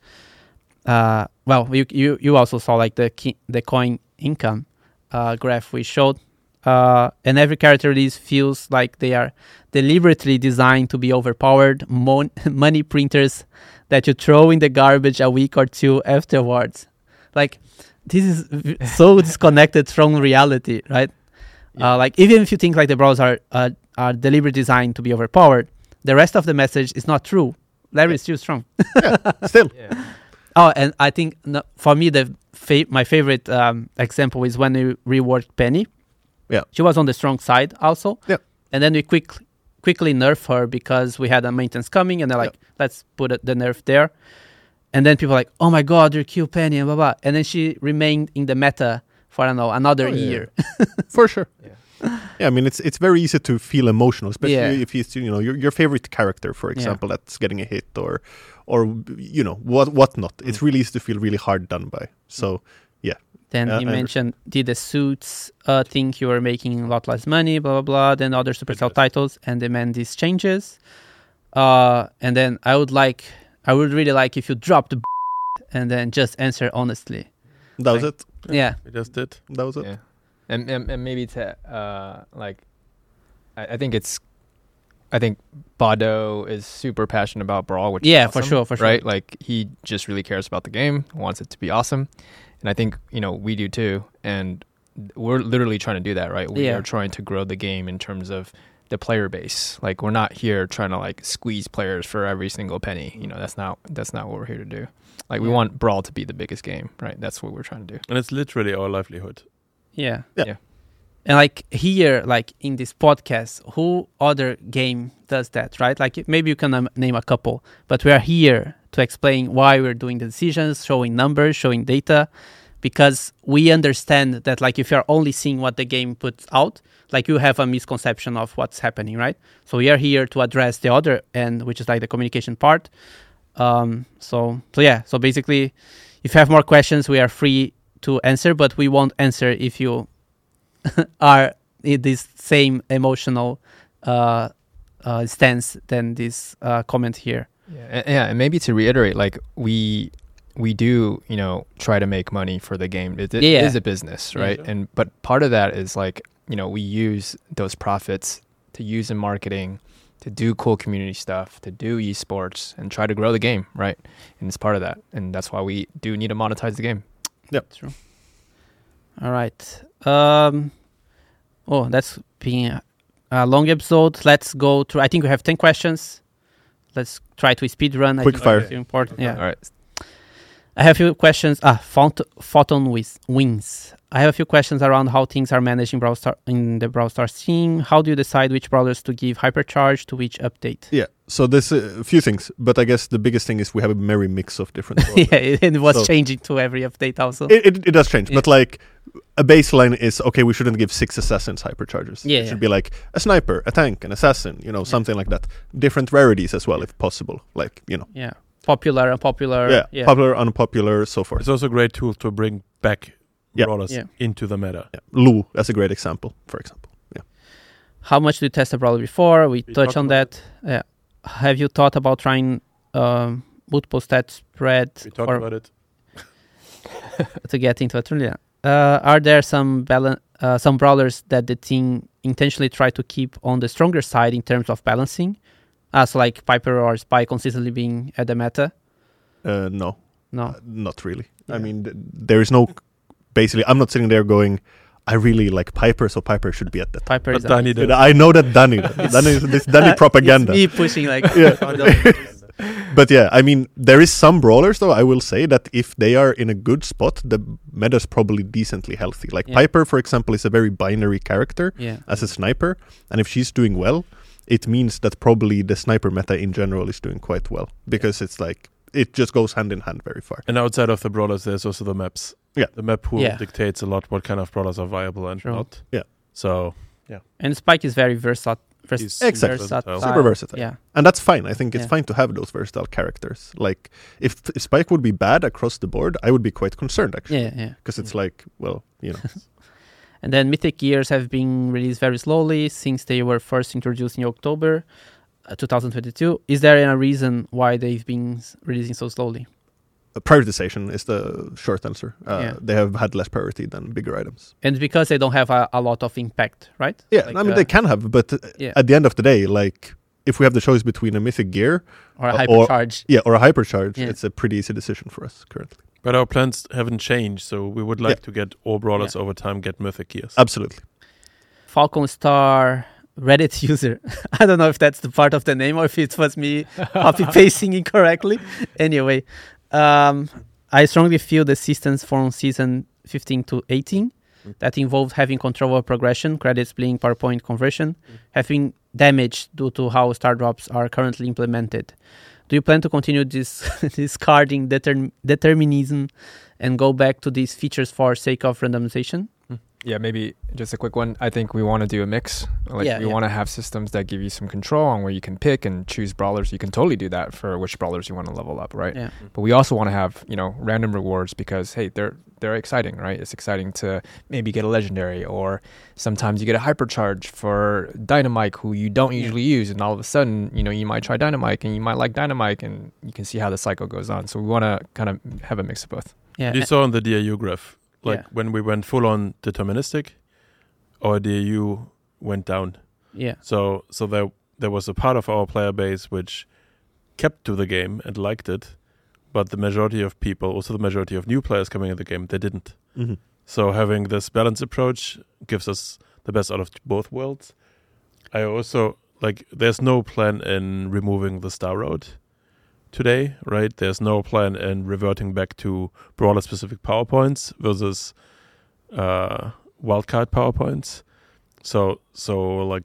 Uh, well, you, you you also saw like the ki- the coin income uh, graph we showed, uh, and every character release feels like they are deliberately designed to be overpowered mon- money printers that you throw in the garbage a week or two afterwards. Like this is v- so disconnected from reality, right? Yeah. Uh, like even if you think like the brawlers are uh, are deliberately designed to be overpowered, the rest of the message is not true. Larry is still strong. Still, yeah. Oh, and I think no, for me the fa- my favorite um, example is when we reworked Penny. Yeah. she was on the strong side also. Yeah. and then we quick quickly nerf her because we had a maintenance coming, and they're like, let's put it, the nerf there. And then people are like, oh my god, you're kill Penny and blah blah. And then she remained in the meta for I don't know another Oh, yeah. year. for sure. Yeah. Yeah, I mean it's it's very easy to feel emotional, especially Yeah. if it's you know your your favorite character, for Yeah. example, that's getting a hit or or you know what whatnot. It's Mm. really easy to feel really hard done by. So Then Yeah, you I mentioned did the suits uh, think you were making a lot less money, blah blah blah. Then other Supercell titles and demand these changes. Uh, and then I would like, I would really like if you dropped the and then just answer honestly. that was Like- it. Yeah, we just did. That was it. Yeah, and, and and maybe to uh like, I, I think it's, I think Bado is super passionate about Brawl, which is yeah, for sure, for sure. right? Like he just really cares about the game, wants it to be awesome, and I think you know we do too, and we're literally trying to do that, right? We Yeah. are trying to grow the game in terms of the player base. Like we're not here trying to like squeeze players for every single penny. You know, that's not that's not what we're here to do. Like we Yeah. want Brawl to be the biggest game, right? That's what we're trying to do. And it's literally our livelihood. Yeah, Yeah. Yeah. And like here, like in this podcast, who other game does that, right? Like maybe you can um, name a couple, but we are here to explain why we're doing the decisions, showing numbers, showing data, because we understand that like if you're only seeing what the game puts out, like you have a misconception of what's happening, right? So we are here to address the other end, which is like the communication part. Um, so so yeah, so basically, if you have more questions, we are free to answer, but we won't answer if you are in this same emotional uh, uh, stance than this uh, comment here. Yeah, and, yeah, and maybe to reiterate, like we we do, you know, try to make money for the game. It, it Yeah. is a business, Yeah. right? And but part of that is like, you know, we use those profits to use in marketing, to do cool community stuff, to do esports, and try to grow the game, right? And it's part of that, and that's why we do need to monetize the game. Yep. True. All right. Um, oh, that's being a, a long episode. Let's go through. I think we have ten questions. Let's try to speed run. I Quick think fire. it's important. Yeah. All right. I have a few questions. Ah, Phot- Photon Wings. I have a few questions around how things are managed in, Brawl in the Brawl Stars team. How do you decide which brawlers to give hypercharge to which update? Yeah. So there's a few things, but I guess the biggest thing is we have a merry mix of different. yeah, it, it was So- changing to every update also. it, it, it does change, Yeah. but like a baseline is okay. We shouldn't give six assassins hypercharges. Yeah, it should be like a sniper, a tank, an assassin. You know, something like that. Different rarities as well, if possible. Like you know, yeah, popular, unpopular. yeah, yeah. popular, unpopular, so forth. It's also a great tool to bring back Yeah. brawlers Yeah. into the meta. Yeah. Lou, that's a great example, for example. Yeah. How much do you test a brawler before? We, We touched on that. Yeah. Have you thought about trying um, multiple stat spread We talked about it. to get into a tournament? Uh, are there some balan- uh, some brawlers that the team intentionally try to keep on the stronger side in terms of balancing? So like Piper or Spike consistently being at the meta? Uh, no, No. uh, not really. Yeah. I mean, th- there is no. Basically, I'm not sitting there going, "I really like Piper, so Piper should be at that." Piper But is Danny But did. I know that Danny, Danny, is this Danny propaganda. It's me pushing like Yeah. But yeah, I mean, there is some brawlers though. I will say that if they are in a good spot, the meta is probably decently healthy. Like Yeah. Piper, for example, is a very binary character yeah. as a sniper, and if she's doing well, it means that probably the sniper meta in general is doing quite well because it's like it just goes hand in hand very far. And outside of the brawlers, there's also the maps. Yeah. The map pool Yeah. dictates a lot what kind of brawlers are viable and True. not. Yeah. So yeah, And Spike is very versatile. vers- Exactly. versatile. Super versatile. Yeah. And that's fine. I think it's Yeah. fine to have those versatile characters. Like if, if Spike would be bad across the board, I would be quite concerned actually, Yeah, yeah. because it's like, well, you know, And then Mythic Gears have been released very slowly since they were first introduced in October uh, 2022. Is there any reason why they've been releasing so slowly? prioritization is the short answer. Uh, Yeah. They have had less priority than bigger items. And because they don't have a, a lot of impact, right? Yeah, Like, I mean uh, they can have, but uh, yeah. at the end of the day, like if we have the choice between a mythic gear, Or a or- hypercharge. yeah, or a hypercharge, Yeah. it's a pretty easy decision for us currently. But our plans haven't changed, so we would like to get all brawlers Yeah. over time get mythic gears. Absolutely. Falcon Star Reddit user. I don't know if that's the part of the name or if it was me copy pasting incorrectly. Anyway, um, I strongly feel the systems from season 15 to 18 Mm. that involved having control over progression, credit splitting, power point conversion, have been damaged due to how star drops are currently implemented. Do you plan to continue this discarding determ- determinism and go back to these features for sake of randomization? Yeah, maybe just a quick one. I think we want to do a mix. Like Yeah, we yeah. want to have systems that give you some control on where you can pick and choose brawlers. You can totally do that for which brawlers you want to level up, right? Yeah. But we also want to have, you know, random rewards because hey, they're they're exciting, right? It's exciting to maybe get a legendary or sometimes you get a hypercharge for Dynamike who you don't Yeah. usually use and all of a sudden, you know, you might try Dynamike and you might like Dynamike and you can see how the cycle goes on. So we want to kind of have a mix of both. Yeah. You saw on the DAU graph, like Yeah. when we went full on deterministic, our DAU went down. yeah. So so there there was a part of our player base which kept to the game and liked it, but the majority of people, also the majority of new players coming in the game, they didn't. Mhm. So having this balanced approach gives us the best out of both worlds. I also like there's no plan in removing the Starr Road today, right? There's no plan in reverting back to brawler specific power points versus uh wildcard power points. So so like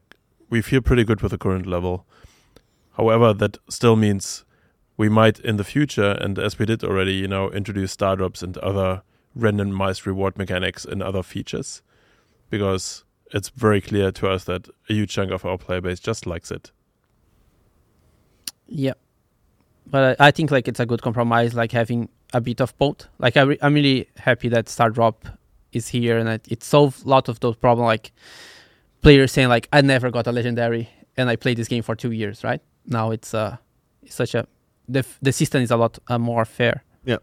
we feel pretty good with the current level. However, that still means we might in the future, and as we did already, you know, introduce star drops and other randomized reward mechanics and other features, because it's very clear to us that a huge chunk of our player base just likes it. Yeah, but I, I think like it's a good compromise, like having a bit of both. Like I re- I'm really happy that Star Drop is here and it, it solved a lot of those problems. Like players saying like I never got a legendary and I played this game for two years. Right now it's uh it's such a the f- the system is a lot uh, more fair. Yeah.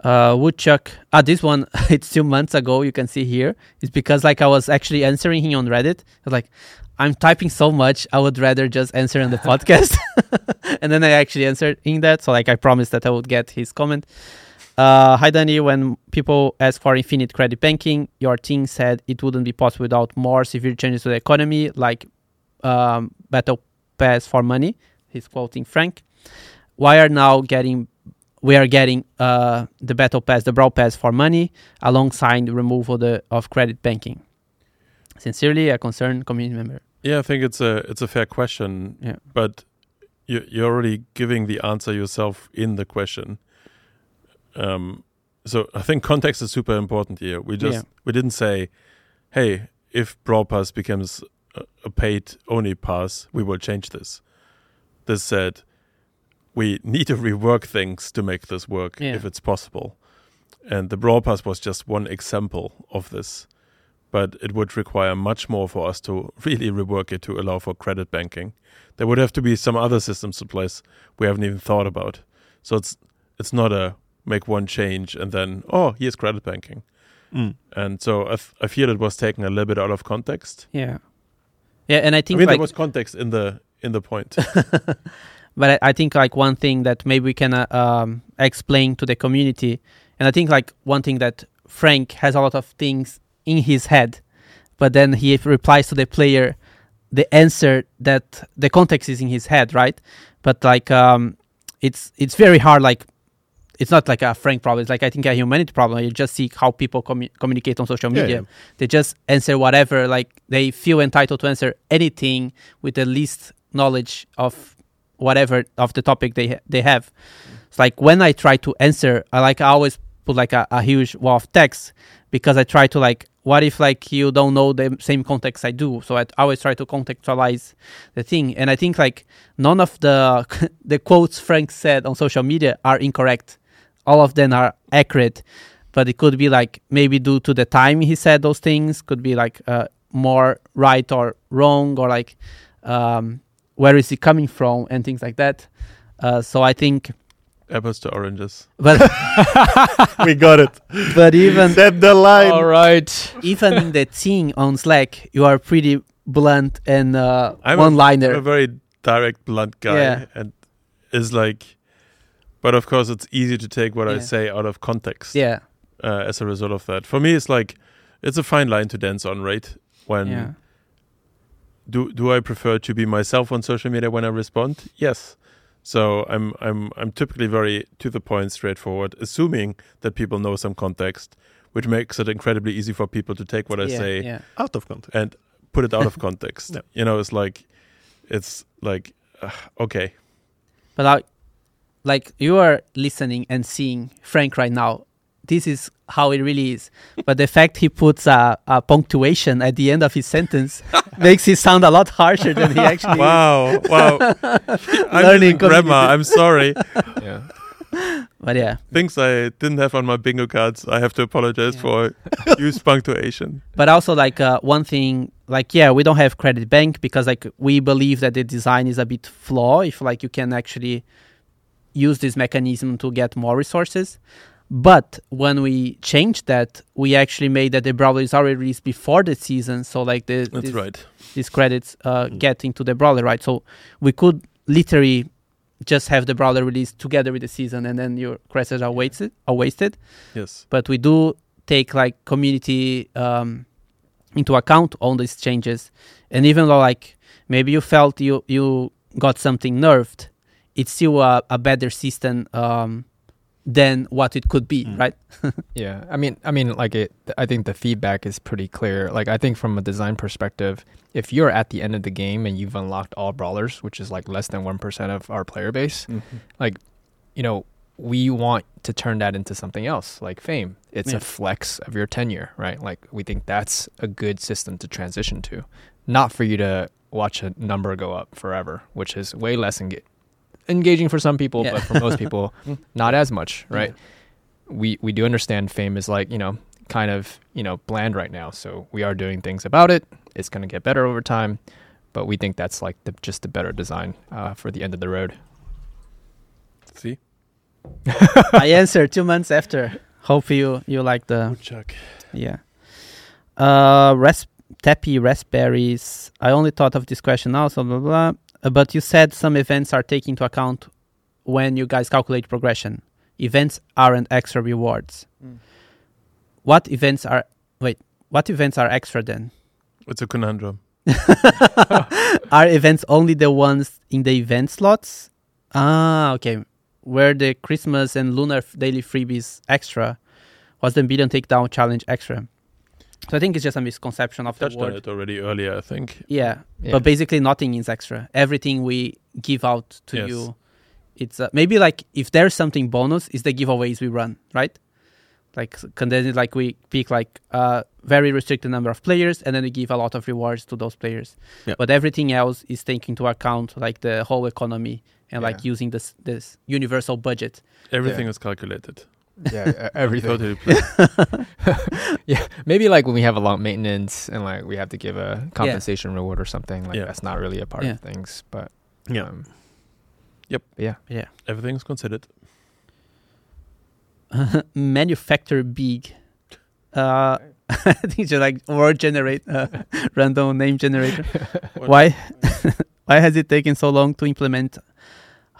Uh, Woodchuck. Ah, this one it's two months ago. You can see here. It's because like I was actually answering him on Reddit. I was like, I'm typing so much. I would rather just answer on the podcast. and then I actually answered in that. So like I promised that I would get his comment. Uh, hi Danny. When people ask for infinite credit banking, your team said it wouldn't be possible without more severe changes to the economy, like um, battle pass for money. He's quoting Frank. Why are now getting we are getting uh, the battle pass, the brawl pass for money, alongside the removal the, of credit banking? Sincerely, a concerned community member. Yeah, I think it's a it's a fair question. Yeah. But you you're already giving the answer yourself in the question. Um, so I think context is super important here. We just Yeah. we didn't say, hey, if Brawl Pass becomes a, paid only pass, we will change this. This said, we need to rework things to make this work Yeah. if it's possible. And the Brawl Pass was just one example of this but it would require much more for us to really rework it to allow for credit banking. There would have to be some other systems in place we haven't even thought about. So it's it's not a make one change and then oh here's credit banking. Mm. And so I, I feel it was taken a little bit out of context. Yeah, yeah, and I I think mean like there was context in the in the point. but I, I think like one thing that maybe we can uh, um, explain to the community, and I think like one thing that Frank has a lot of things in his head, but then he replies to the player the answer that the context is in his head, right? But like um, it's it's very hard. Like it's not like a Frank problem. It's like I think a humanity problem. You just see how people commu- communicate on social Yeah, media. yeah. They just answer whatever. Like they feel entitled to answer anything with the least knowledge of whatever of the topic they ha- they have. It's like when I try to answer, I like I always put like a, a huge wall of text because I try to like what if like you don't know the same context I do? So I always try to contextualize the thing, and I think like none of the the quotes Frank said on social media are incorrect. All of them are accurate, but it could be like maybe due to the time he said those things, could be like uh, more right or wrong, or like um, where is he coming from and things like that. Uh, so I think, Apples to oranges. but we got it. but even Set the line. All right. even in the team on Slack, you are pretty blunt and uh, I'm a- one I'm liner. a very direct, blunt guy, Yeah. and is like. But of course, it's easy to take what I say out of context. yeah, uh, as a result of that. For me, it's like it's a fine line to dance on, right? When yeah, do do I prefer to be myself on social media when I respond? Yes. So I'm I'm I'm typically very to the point, straightforward, assuming that people know some context, which makes it incredibly easy for people to take what I yeah, say yeah. Out of context. and put it out of context. Yeah. You know, it's like it's like uh, okay, But like, like you are listening and seeing Frank right now. This is how it really is. But the fact he puts a, a punctuation at the end of his sentence makes it sound a lot harsher than he actually is. wow, wow. I'm Learning using grammar. I'm sorry. Yeah. But yeah, Things I didn't have on my bingo cards. I have to apologize Yeah. for use punctuation. but also like uh, one thing, like yeah, we don't have credit bank because like we believe that the design is a bit flaw. If like you can actually use this mechanism to get more resources. But when we changed that, we actually made that the brawler is already released before the season. So like the That's this- right. these credits uh, Mm. get into the brawler, right? So we could literally just have the brawler released together with the season, and then your credits are wasted. Are wasted. Yes. But we do take like community um, into account on these changes, and even though like maybe you felt you you got something nerfed, it's still a, a better system um, than what it could be, Mm. right? Yeah, I mean, I mean, like it. I think the feedback is pretty clear. Like, I think from a design perspective, if you're at the end of the game and you've unlocked all brawlers, which is like less than one percent of our player base, Mhm. you know, we want to turn that into something else, like fame. It's Yeah. a flex of your tenure, right? Like, we think that's a good system to transition to, not for you to watch a number go up forever, which is way less enga- engaging for some people, Yeah. but for most people, not as much, right? we we do understand fame is like you know kind of you know bland right now so we are doing things about it it's going to get better over time but we think that's like the, just the better design uh, for the end of the road See, I answered two months after. Hope you you like the woodchuck. yeah. Uh, ras- Tappy raspberries. I only thought of this question now, so blah, blah blah. Uh, But you said some events are taken into account when you guys calculate progression. Events aren't extra rewards. Mm. What events are wait? What events are extra then? It's a conundrum. are events only the ones in the event slots? Ah, okay. Where the Christmas and lunar f- daily freebies extra was the billion takedown challenge extra. So I think it's just a misconception of the Touched on it already earlier, I think. Yeah, Yeah. but basically nothing is extra. Everything we give out to Yes. you, it's uh, maybe like if there's something bonus, is the giveaways we run, right? Like s- can then like we pick like a very restricted number of players, and then we give a lot of rewards to those players. Yeah. But everything else is taking into account like the whole economy and like using this this universal budget. Everything is calculated. Yeah everything Totally. yeah maybe like when we have a long maintenance and like we have to give a compensation reward or something like Yeah. that's not really a part Yeah. of things but Yeah. um, Yep. yeah Yeah. Everything's considered. Manufacture big. Uh, I think it's just like word generate uh, random name generator. Why why has it taken so long to implement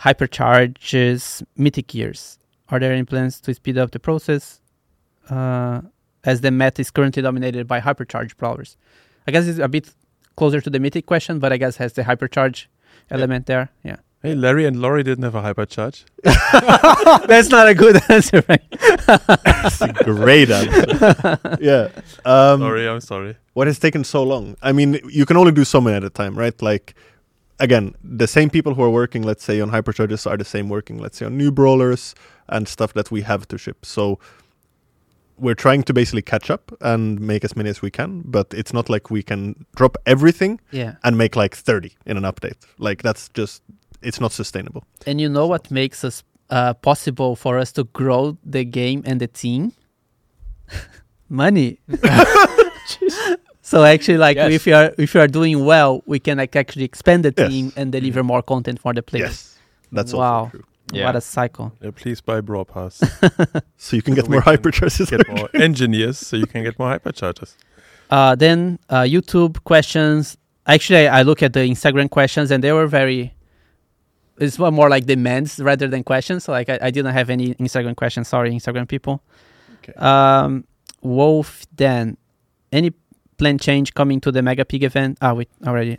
hypercharges mythic gears are there any plans to speed up the process uh, as the Met is currently dominated by hypercharge brawlers i guess it's a bit closer to the mythic question but i guess has the hypercharge element there yeah Hey, Larry and Lawrie didn't have a hypercharge. that's not a good answer right That's a great answer. yeah. Um, sorry, I'm sorry. what has taken so long? I mean, you can only do so many at a time, right? Like, again, the same people who are working, let's say, on hypercharges are the same working, let's say, on new brawlers and stuff that we have to ship. So we're trying to basically catch up and make as many as we can, but it's not like we can drop everything yeah and make like 30 in an update. Like, that's just, it's not sustainable. and you know what makes us uh, possible for us to grow the game and the team money so actually like Yes. if you are if you are doing well we can like actually expand the Yes. team and deliver more content for the players Yes. That's Wow. also true. Yeah. what a cycle Yeah, please buy Brawl Pass. So you can get more can hypercharges. get more engineers so you can get more hypercharges. uh, then uh, youtube questions actually I, I look at the instagram questions and they were very it's more more like demands rather than questions so like i, I didn't have any instagram questions sorry instagram people Okay. Um, Wolf Dan, any plan change coming to the Mega Pig event? Ah, we already.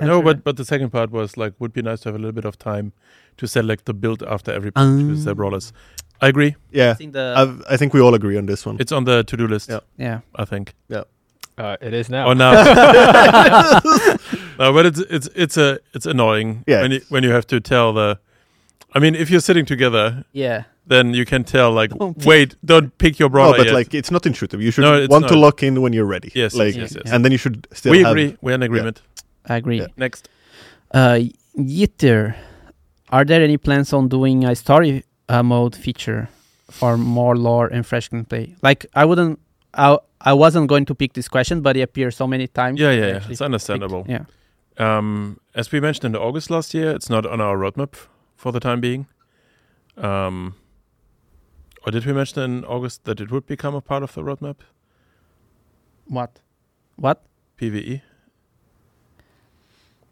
No, but but the second part was like would be nice to have a little bit of time to select the build after every Um, choose their brawlers. I agree. yeah. I think the I've, I think we all agree on this one. It's on the to-do list. Yeah. yeah. I think. uh, it is now Oh no. no, but it's it's it's a it's annoying Yeah, when you when you have to tell the. I mean, if you're sitting together, Yeah. then you can tell like, Don't pick- wait, don't pick your no, but yet. like it's not intuitive. You should No, it's want to lock in when you're ready. Yes, yes, like, yes, yes. and then you should still we have. agree. We're in agreement. I agree. Yeah. Next. Uh, Yitter, are there any plans on doing a story uh, mode feature for more lore and fresh gameplay? Like, I wouldn't. I I wasn't going to pick this question, but it appears so many times. Yeah, yeah, yeah. It's understandable. picked- Yeah. Um, as we mentioned in August last year, it's not on our roadmap for the time being. Um, or did we mention in August that it would become a part of the roadmap? What? What? PVE.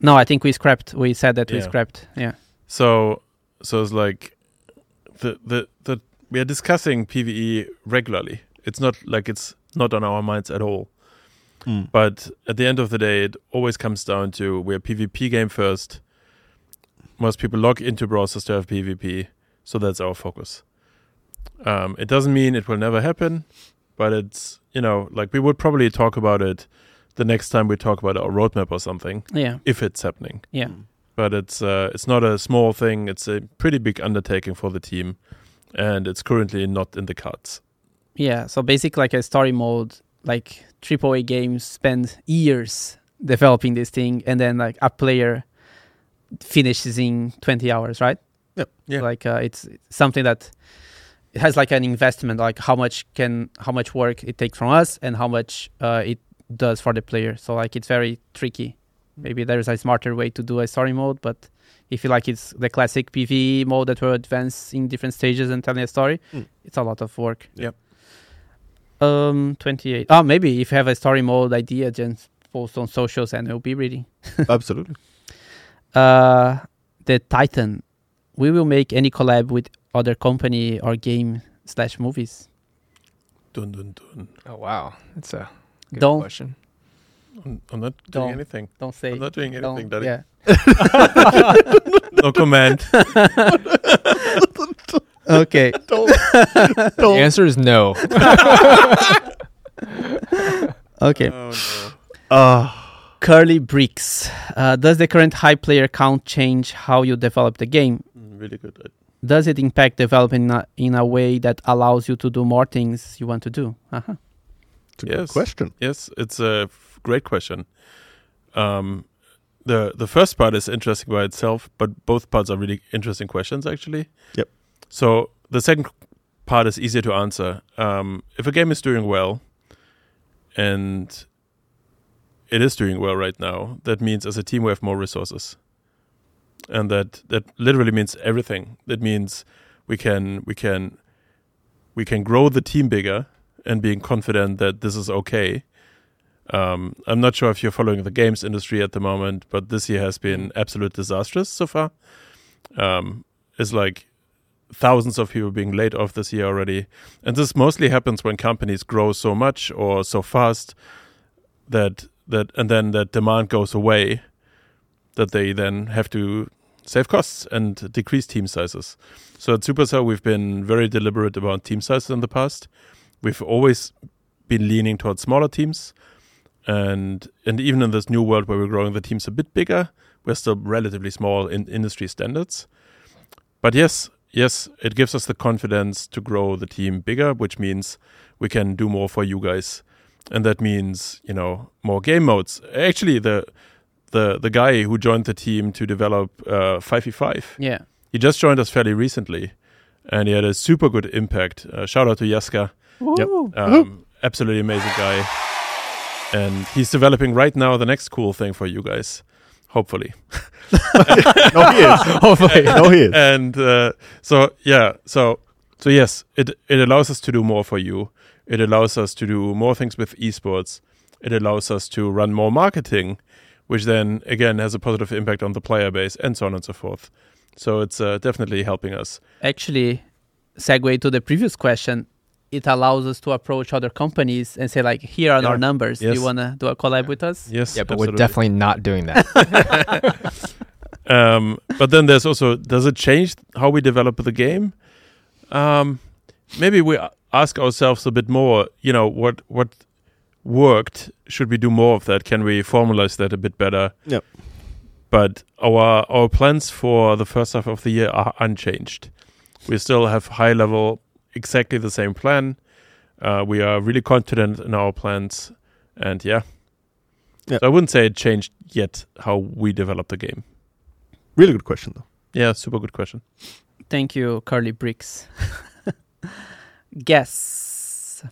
No, I think we scrapped. We said that we scrapped. Yeah. So, so it's like the the the we are discussing PVE regularly. It's not like it's not on our minds at all. Mm. But at the end of the day, it always comes down to we're PvP game first. Most people log into browsers to have PvP, so that's our focus. Um, it doesn't mean it will never happen, but it's you know like we would probably talk about it the next time we talk about our roadmap or something Yeah, if it's happening. yeah. Mm. But it's uh, it's not a small thing. It's a pretty big undertaking for the team, and it's currently not in the cards. Yeah, so basically like a story mode, like AAA games spend years developing this thing, and then like a player finishes in 20 hours, right? Yep. Yeah. Like uh, it's something that it has like an investment, like how much can how much work it takes from us and how much uh, it does for the player. So like it's very tricky. Maybe there's a smarter way to do a story mode, but if you like it's the classic PvE mode that will advance in different stages and telling a story, Mm. it's a lot of work. Yep. Um, 28. Oh, maybe if you have a story mode idea, just post on socials and we'll be reading. Absolutely. Uh, the Titan. We will make any collab with other company or game slash movies. Dun dun dun. Oh wow, that's a good Don't- question. I'm, I'm not doing Don't. anything. Don't say. I'm not doing don't- anything, Daddy. yeah. No comment. Okay. Don't. The don't. answer is no. Okay. Oh no. Ah. Curly bricks. Uh, does the current high player count change how you develop the game? Mm, Really good. Uh, Does it impact development in a, in a way that allows you to do more things you want to do? Uh-huh. It's a good Yes. question. Yes, it's a f- great question. Um, the the first part is interesting by itself, but both parts are really interesting questions actually. Yep. So the second part is easier to answer. Um, if a game is doing well, and it is doing well right now, that means as a team we have more resources, and that that literally means everything. That means we can we can we can grow the team bigger and being confident that this is okay. Um, I'm not sure if you're following the games industry at the moment, but this year has been absolute disastrous so far. Um, it's like thousands of people being laid off this year already, and this mostly happens when companies grow so much or so fast that that and then that demand goes away, that they then have to save costs and decrease team sizes. So at Supercell, we've been very deliberate about team sizes in the past. We've always been leaning towards smaller teams, and and even in this new world where we're growing the teams a bit bigger, we're still relatively small in industry standards. But yes, yes, it gives us the confidence to grow the team bigger, which means we can do more for you guys, and that means you know more game modes. Actually, the the the guy who joined the team to develop uh, 5v5 Yeah. he just joined us fairly recently, and he had a super good impact. Uh, shout out to Yaska, Yep. Um, absolutely amazing guy, and he's developing right now the next cool thing for you guys, hopefully. No, he is. Hopefully. No, he is. And uh, so yeah, so so yes, it it allows us to do more for you. It allows us to do more things with esports. It allows us to run more marketing, which then again has a positive impact on the player base and so on and so forth. So it's uh, definitely helping us. Actually, segue to the previous question. It allows us to approach other companies and say like, here are Yeah. our numbers. Do you want to do a collab with us? Yes, yeah, but absolutely. we're definitely not doing that. Um, but then there's also, does it change how we develop the game? Um, maybe we ask ourselves a bit more. You know, what what worked? Should we do more of that? Can we formalize that a bit better? Yep. But our our plans for the first half of the year are unchanged. We still have high level, exactly the same plan. Uh, we are really confident in our plans, and yeah. Yeah. So I wouldn't say it changed yet how we develop the game. Really good question, though. Yeah, super good question. Thank you, Curly Bricks. Guess.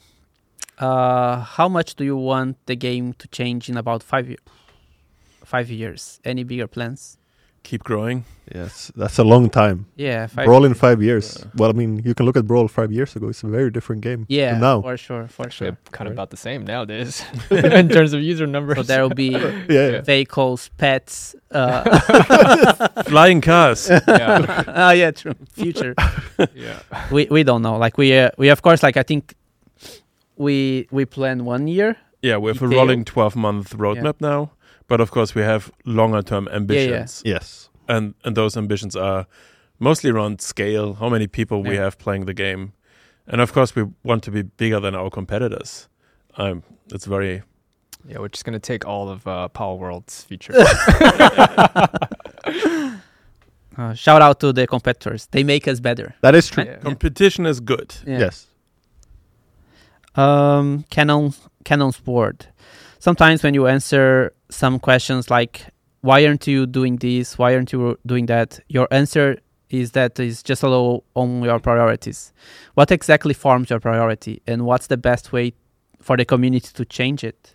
Uh, how much do you want the game to change in about five years? Five years. Any bigger plans? Keep growing. Yes, that's a long time. Yeah, five. Brawl in five years. Yeah. Well, I mean, you can look at Brawl five years ago. It's a very different game. to Yeah, now. for sure, for Actually, sure. kind of about the same nowadays in terms of user numbers. So there will be yeah, yeah. vehicles, pets. Uh, Flying cars. yeah, oh yeah, true. Future. yeah. we we don't know. Like we uh, we of course like I think we we plan one year. Yeah, we have a rolling 12 month roadmap now. But of course, we have longer term ambitions. Yes. And, and those ambitions are mostly around scale, how many people we have playing the game. and of course we want to be bigger than our competitors. Um, it's very Yeah, we're just gonna take all of uh, Palworld's features. Uh, shout out to the competitors. They make us better. That is true. Yeah. competition is good. Yeah. Yes. Um, Canon Canon's board. Sometimes when you answer some questions like why aren't you doing this? Why aren't you doing that? Your answer is that is just a low on your priorities. What exactly forms your priority, and what's the best way for the community to change it?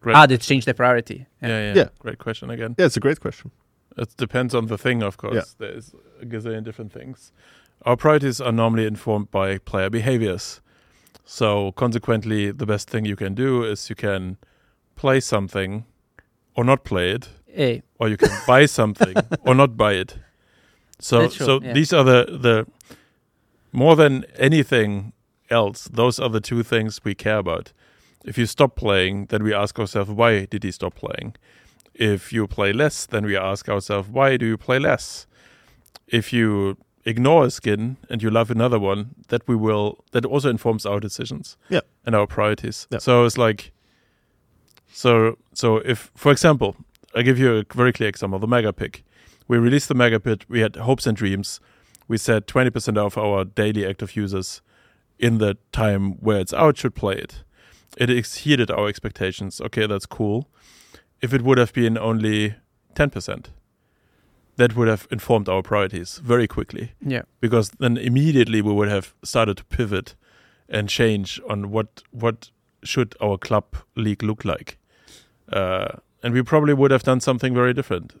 Great. Ah, they change the priority. yeah, yeah, Yeah. Great question again. Yeah, it's a great question. It depends on the thing, of course. Yeah. There's a gazillion different things. Our priorities are normally informed by player behaviors. So, consequently, the best thing you can do is you can play something or not play it, Hey, or you can buy something or not buy it. So, true, so yeah. these are the the more than anything else. Those are the two things we care about. If you stop playing, then we ask ourselves, why did he stop playing? If you play less, then we ask ourselves, why do you play less? If you ignore a skin and you love another one, that we will that also informs our decisions Yeah. and our priorities. Yeah. So it's like so so if for example, I give you a very clear example, the Mega Pig. We released the Mega Pig, we had hopes and dreams. We said 20% of our daily active users in the time where it's out should play it. It exceeded our expectations. Okay, that's cool. If it would have been only 10%, that would have informed our priorities very quickly yeah, because then immediately we would have started to pivot and change on what what should our club league look like, uh, and we probably would have done something very different.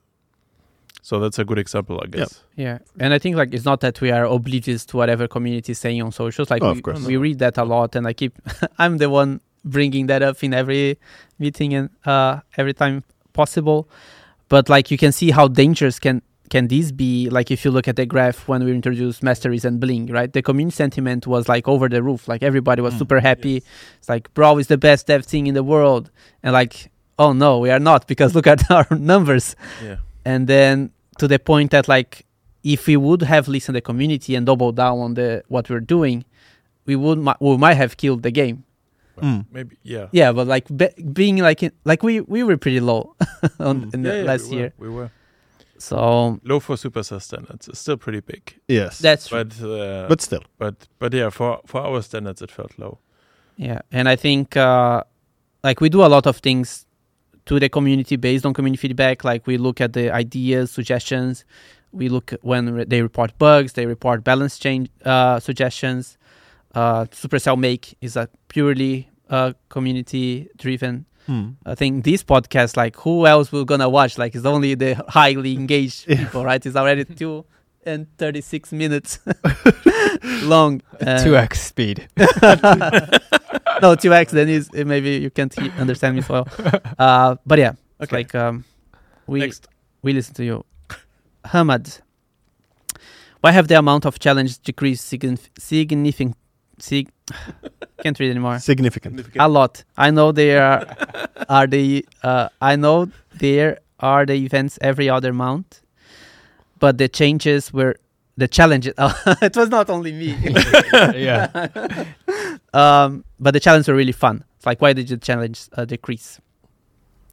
So that's a good example, I guess. yeah. And I think like it's not that we are oblivious to whatever community is saying on socials. Like Oh, we, of course. we read that a lot, and I keep I'm the one bringing that up in every meeting and uh, every time possible. But like you can see how dangerous can can this be? Like if you look at the graph when we introduced Masteries and Bling, right? The community sentiment was like over the roof. Like everybody was Mm, super happy. yes. It's like Brawl is the best dev thing in the world, and like oh no, we are not because look at our numbers Yeah. and then to the point that like if we would have listened to the community and doubled down on the what we're doing we would we might have killed the game Mm. Maybe, yeah. yeah but like be, being like in, like we we were pretty low on Mm. in Yeah, the yeah, last we year we were so low for superstar standards. It's still pretty big, Yes. that's true. but uh, but still. but but yeah, for for our standards, it felt low. yeah and i think uh like we do a lot of things to the community based on community feedback like we look at the ideas suggestions we look when re- they report bugs they report balance change uh, suggestions uh, supercell make is a purely uh, community driven. Hmm. i think this podcast like who else we're gonna watch? Like it's only the highly engaged people right? It's already two and 36 minutes long Two x speed. no 2x then is uh, maybe you can't he- understand me so well. Uh, but yeah Okay. like um, we Next, we listen to you. Hamad why have the amount of challenge decreased signif- significant sig- can't read anymore Significant. a lot i know there are, are the uh, i know there are the events every other month but the changes were the challenges it was not only me yeah. um, but the challenges were really fun. It's like, why did the challenge uh, decrease?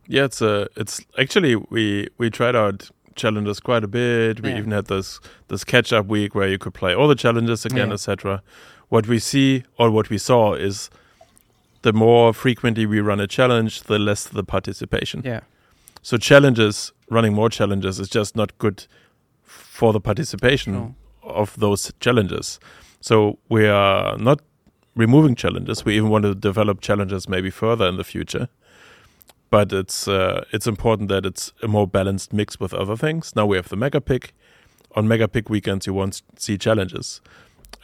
Yeah, it's uh, it's actually we we tried out challenges quite a bit. We Yeah. even had this this catch up week where you could play all the challenges again, Yeah. etc. What we see or what we saw is the more frequently we run a challenge, the less the participation. Yeah, So challenges, running more challenges, is just not good for the participation True. of those challenges. So we are not removing challenges. We even want to develop challenges maybe further in the future. But it's uh, it's important that it's a more balanced mix with other things. Now we have the Mega Pig. On Mega Pig weekends, you won't see challenges.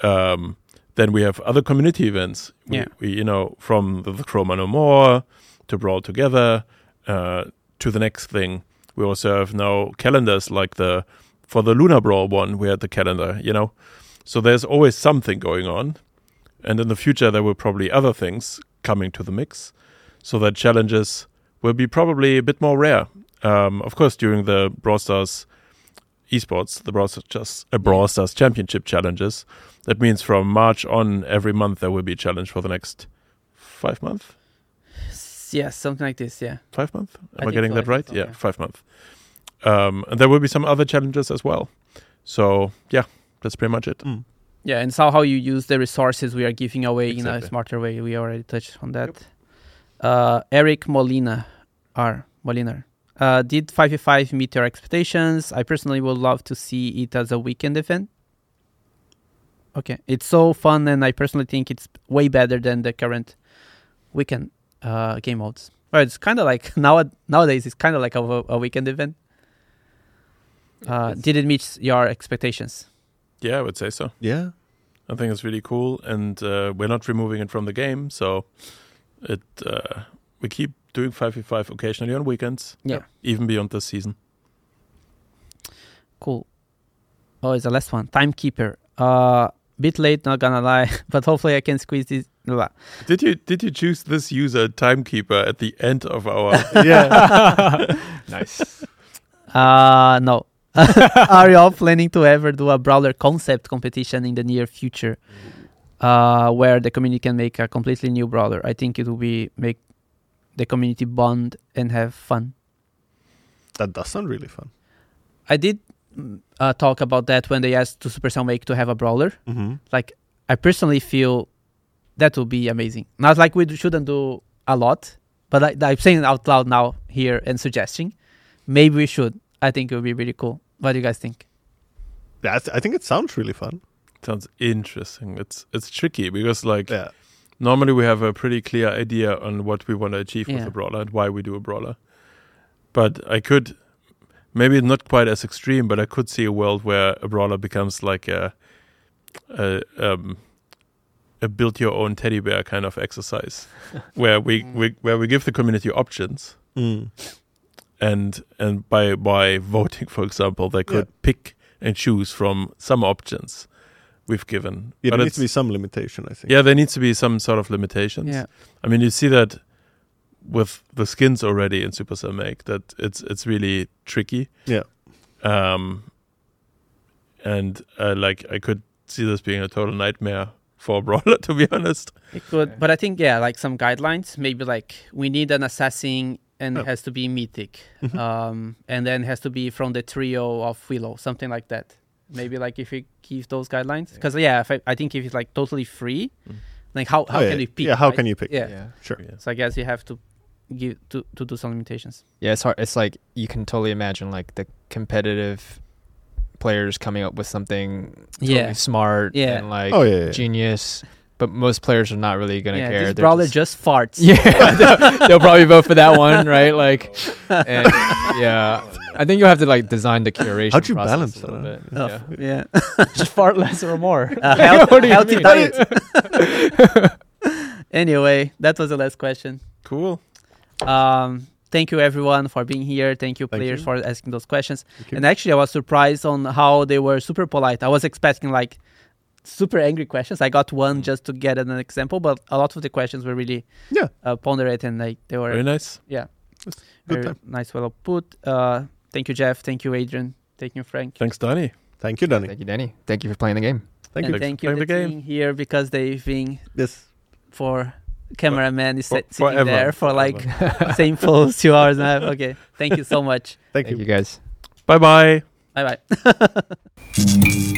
Um, then we have other community events. We, Yeah. we you know from the, the Chroma No More to Brawl Together uh, to the next thing. We also have now calendars like the for the Lunar Brawl one. We had the calendar, you know. So there's always something going on, and in the future there will probably other things coming to the mix, so that challenges will be probably a bit more rare. Um, of course, during the Brawl Stars esports, the Brawl Stars, uh, Brawl Stars Championship challenges. That means from March on, every month there will be a challenge for the next five months. S- Yeah, something like this. Yeah. Five months? Am I, think getting so, that right? so, yeah, yeah. five months. Um, and there will be some other challenges as well. So yeah, that's pretty much it. Mm. Yeah, and so how you use the resources we are giving away in a smarter way. We already touched on that. Uh, Eric Molina, R Molina, uh, did 5v5 meet your expectations? I personally would love to see it as a weekend event. Okay, it's so fun, and I personally think it's way better than the current weekend uh, game modes. Well, it's kind of like now nowadays it's kind of like a, a weekend event. Uh, did it meet your expectations? Yeah, I would say so. Yeah. I think it's really cool, and uh, we're not removing it from the game, so it uh, we keep doing five v five occasionally on weekends. Yeah. even beyond this season. Cool. Oh, it's the last one. Timekeeper. Uh, bit late, not gonna lie, but hopefully I can squeeze this. blah. Did you did you choose this user timekeeper at the end of our? Yeah. nice. Uh, no. Are you all planning to ever do a brawler concept competition in the near future, uh, where the community can make a completely new brawler? I think it will be make the community bond and have fun. that does sound really fun. I did uh, talk about that when they asked to Supercell make to have a brawler. Mm-hmm. like I personally feel that would be amazing. Not like we shouldn't do a lot, but I, I'm saying it out loud now here and suggesting maybe we should. I think it would be really cool. What do you guys think? That's, I think it sounds really fun. Sounds interesting. It's it's tricky because like Yeah. Normally we have a pretty clear idea on what we want to achieve with a brawler and why we do a brawler. But I could maybe not quite as extreme, but I could see a world where a brawler becomes like a a um a build your own teddy bear kind of exercise where we, we where we give the community options Mm. and and by by voting for example they could pick and choose from some options we've given Yeah, But there needs to be some limitation, I think. yeah there needs to be some sort of limitations Yeah, i mean you see that with the skins already in supercell make that it's it's really tricky Yeah. um and uh, like i could see this being a total nightmare for a brawler to be honest it could. But I think yeah, like some guidelines. Maybe like we need an assassin and Oh. it has to be mythic, Mhm. um, and then has to be from the trio of Willow, something like that. Maybe like if we give those guidelines, because yeah, if I, I think if it's like totally free, Mm. like how how Oh, yeah. can you pick? Yeah, how right? can you pick? Yeah. yeah. Sure. Yeah. So I guess you have to give to to do some limitations. Yeah, it's hard. It's like you can totally imagine like the competitive players coming up with something totally Yeah. smart Yeah. and like Oh, yeah, yeah. genius, but most players are not really gonna yeah, care. this They're brawler just- just, farts. yeah, they'll, they'll probably vote for that one, right? Like, and yeah, I think you'll have to like design the curation. How'd you process balance a little that? bit. Oh, Yeah. yeah. Just fart less or more. Uh, health- What do you healthy mean? diet. anyway, that was the last question. cool Um, thank you everyone for being here. Thank you Thank players you. for asking those questions. And actually, I was surprised on how they were super polite. I was expecting like super angry questions. I got one just to get an example, but a lot of the questions were really Yeah. uh, ponderate and like they were very nice yeah Good very time. nice, well put. Uh, thank you, Jeff. Thank you, Adrian. Thank you, Frank. thanks danny Thank you, Danny. Thank you, Danny. Thank you for playing the game. Thank and you. thank you for for playing the being here because they've been Yes. for cameraman is For- sit- sitting forever, there for like same full two hours and a half. Okay, thank you so much. Thank, Thank you. you guys. bye bye Bye bye.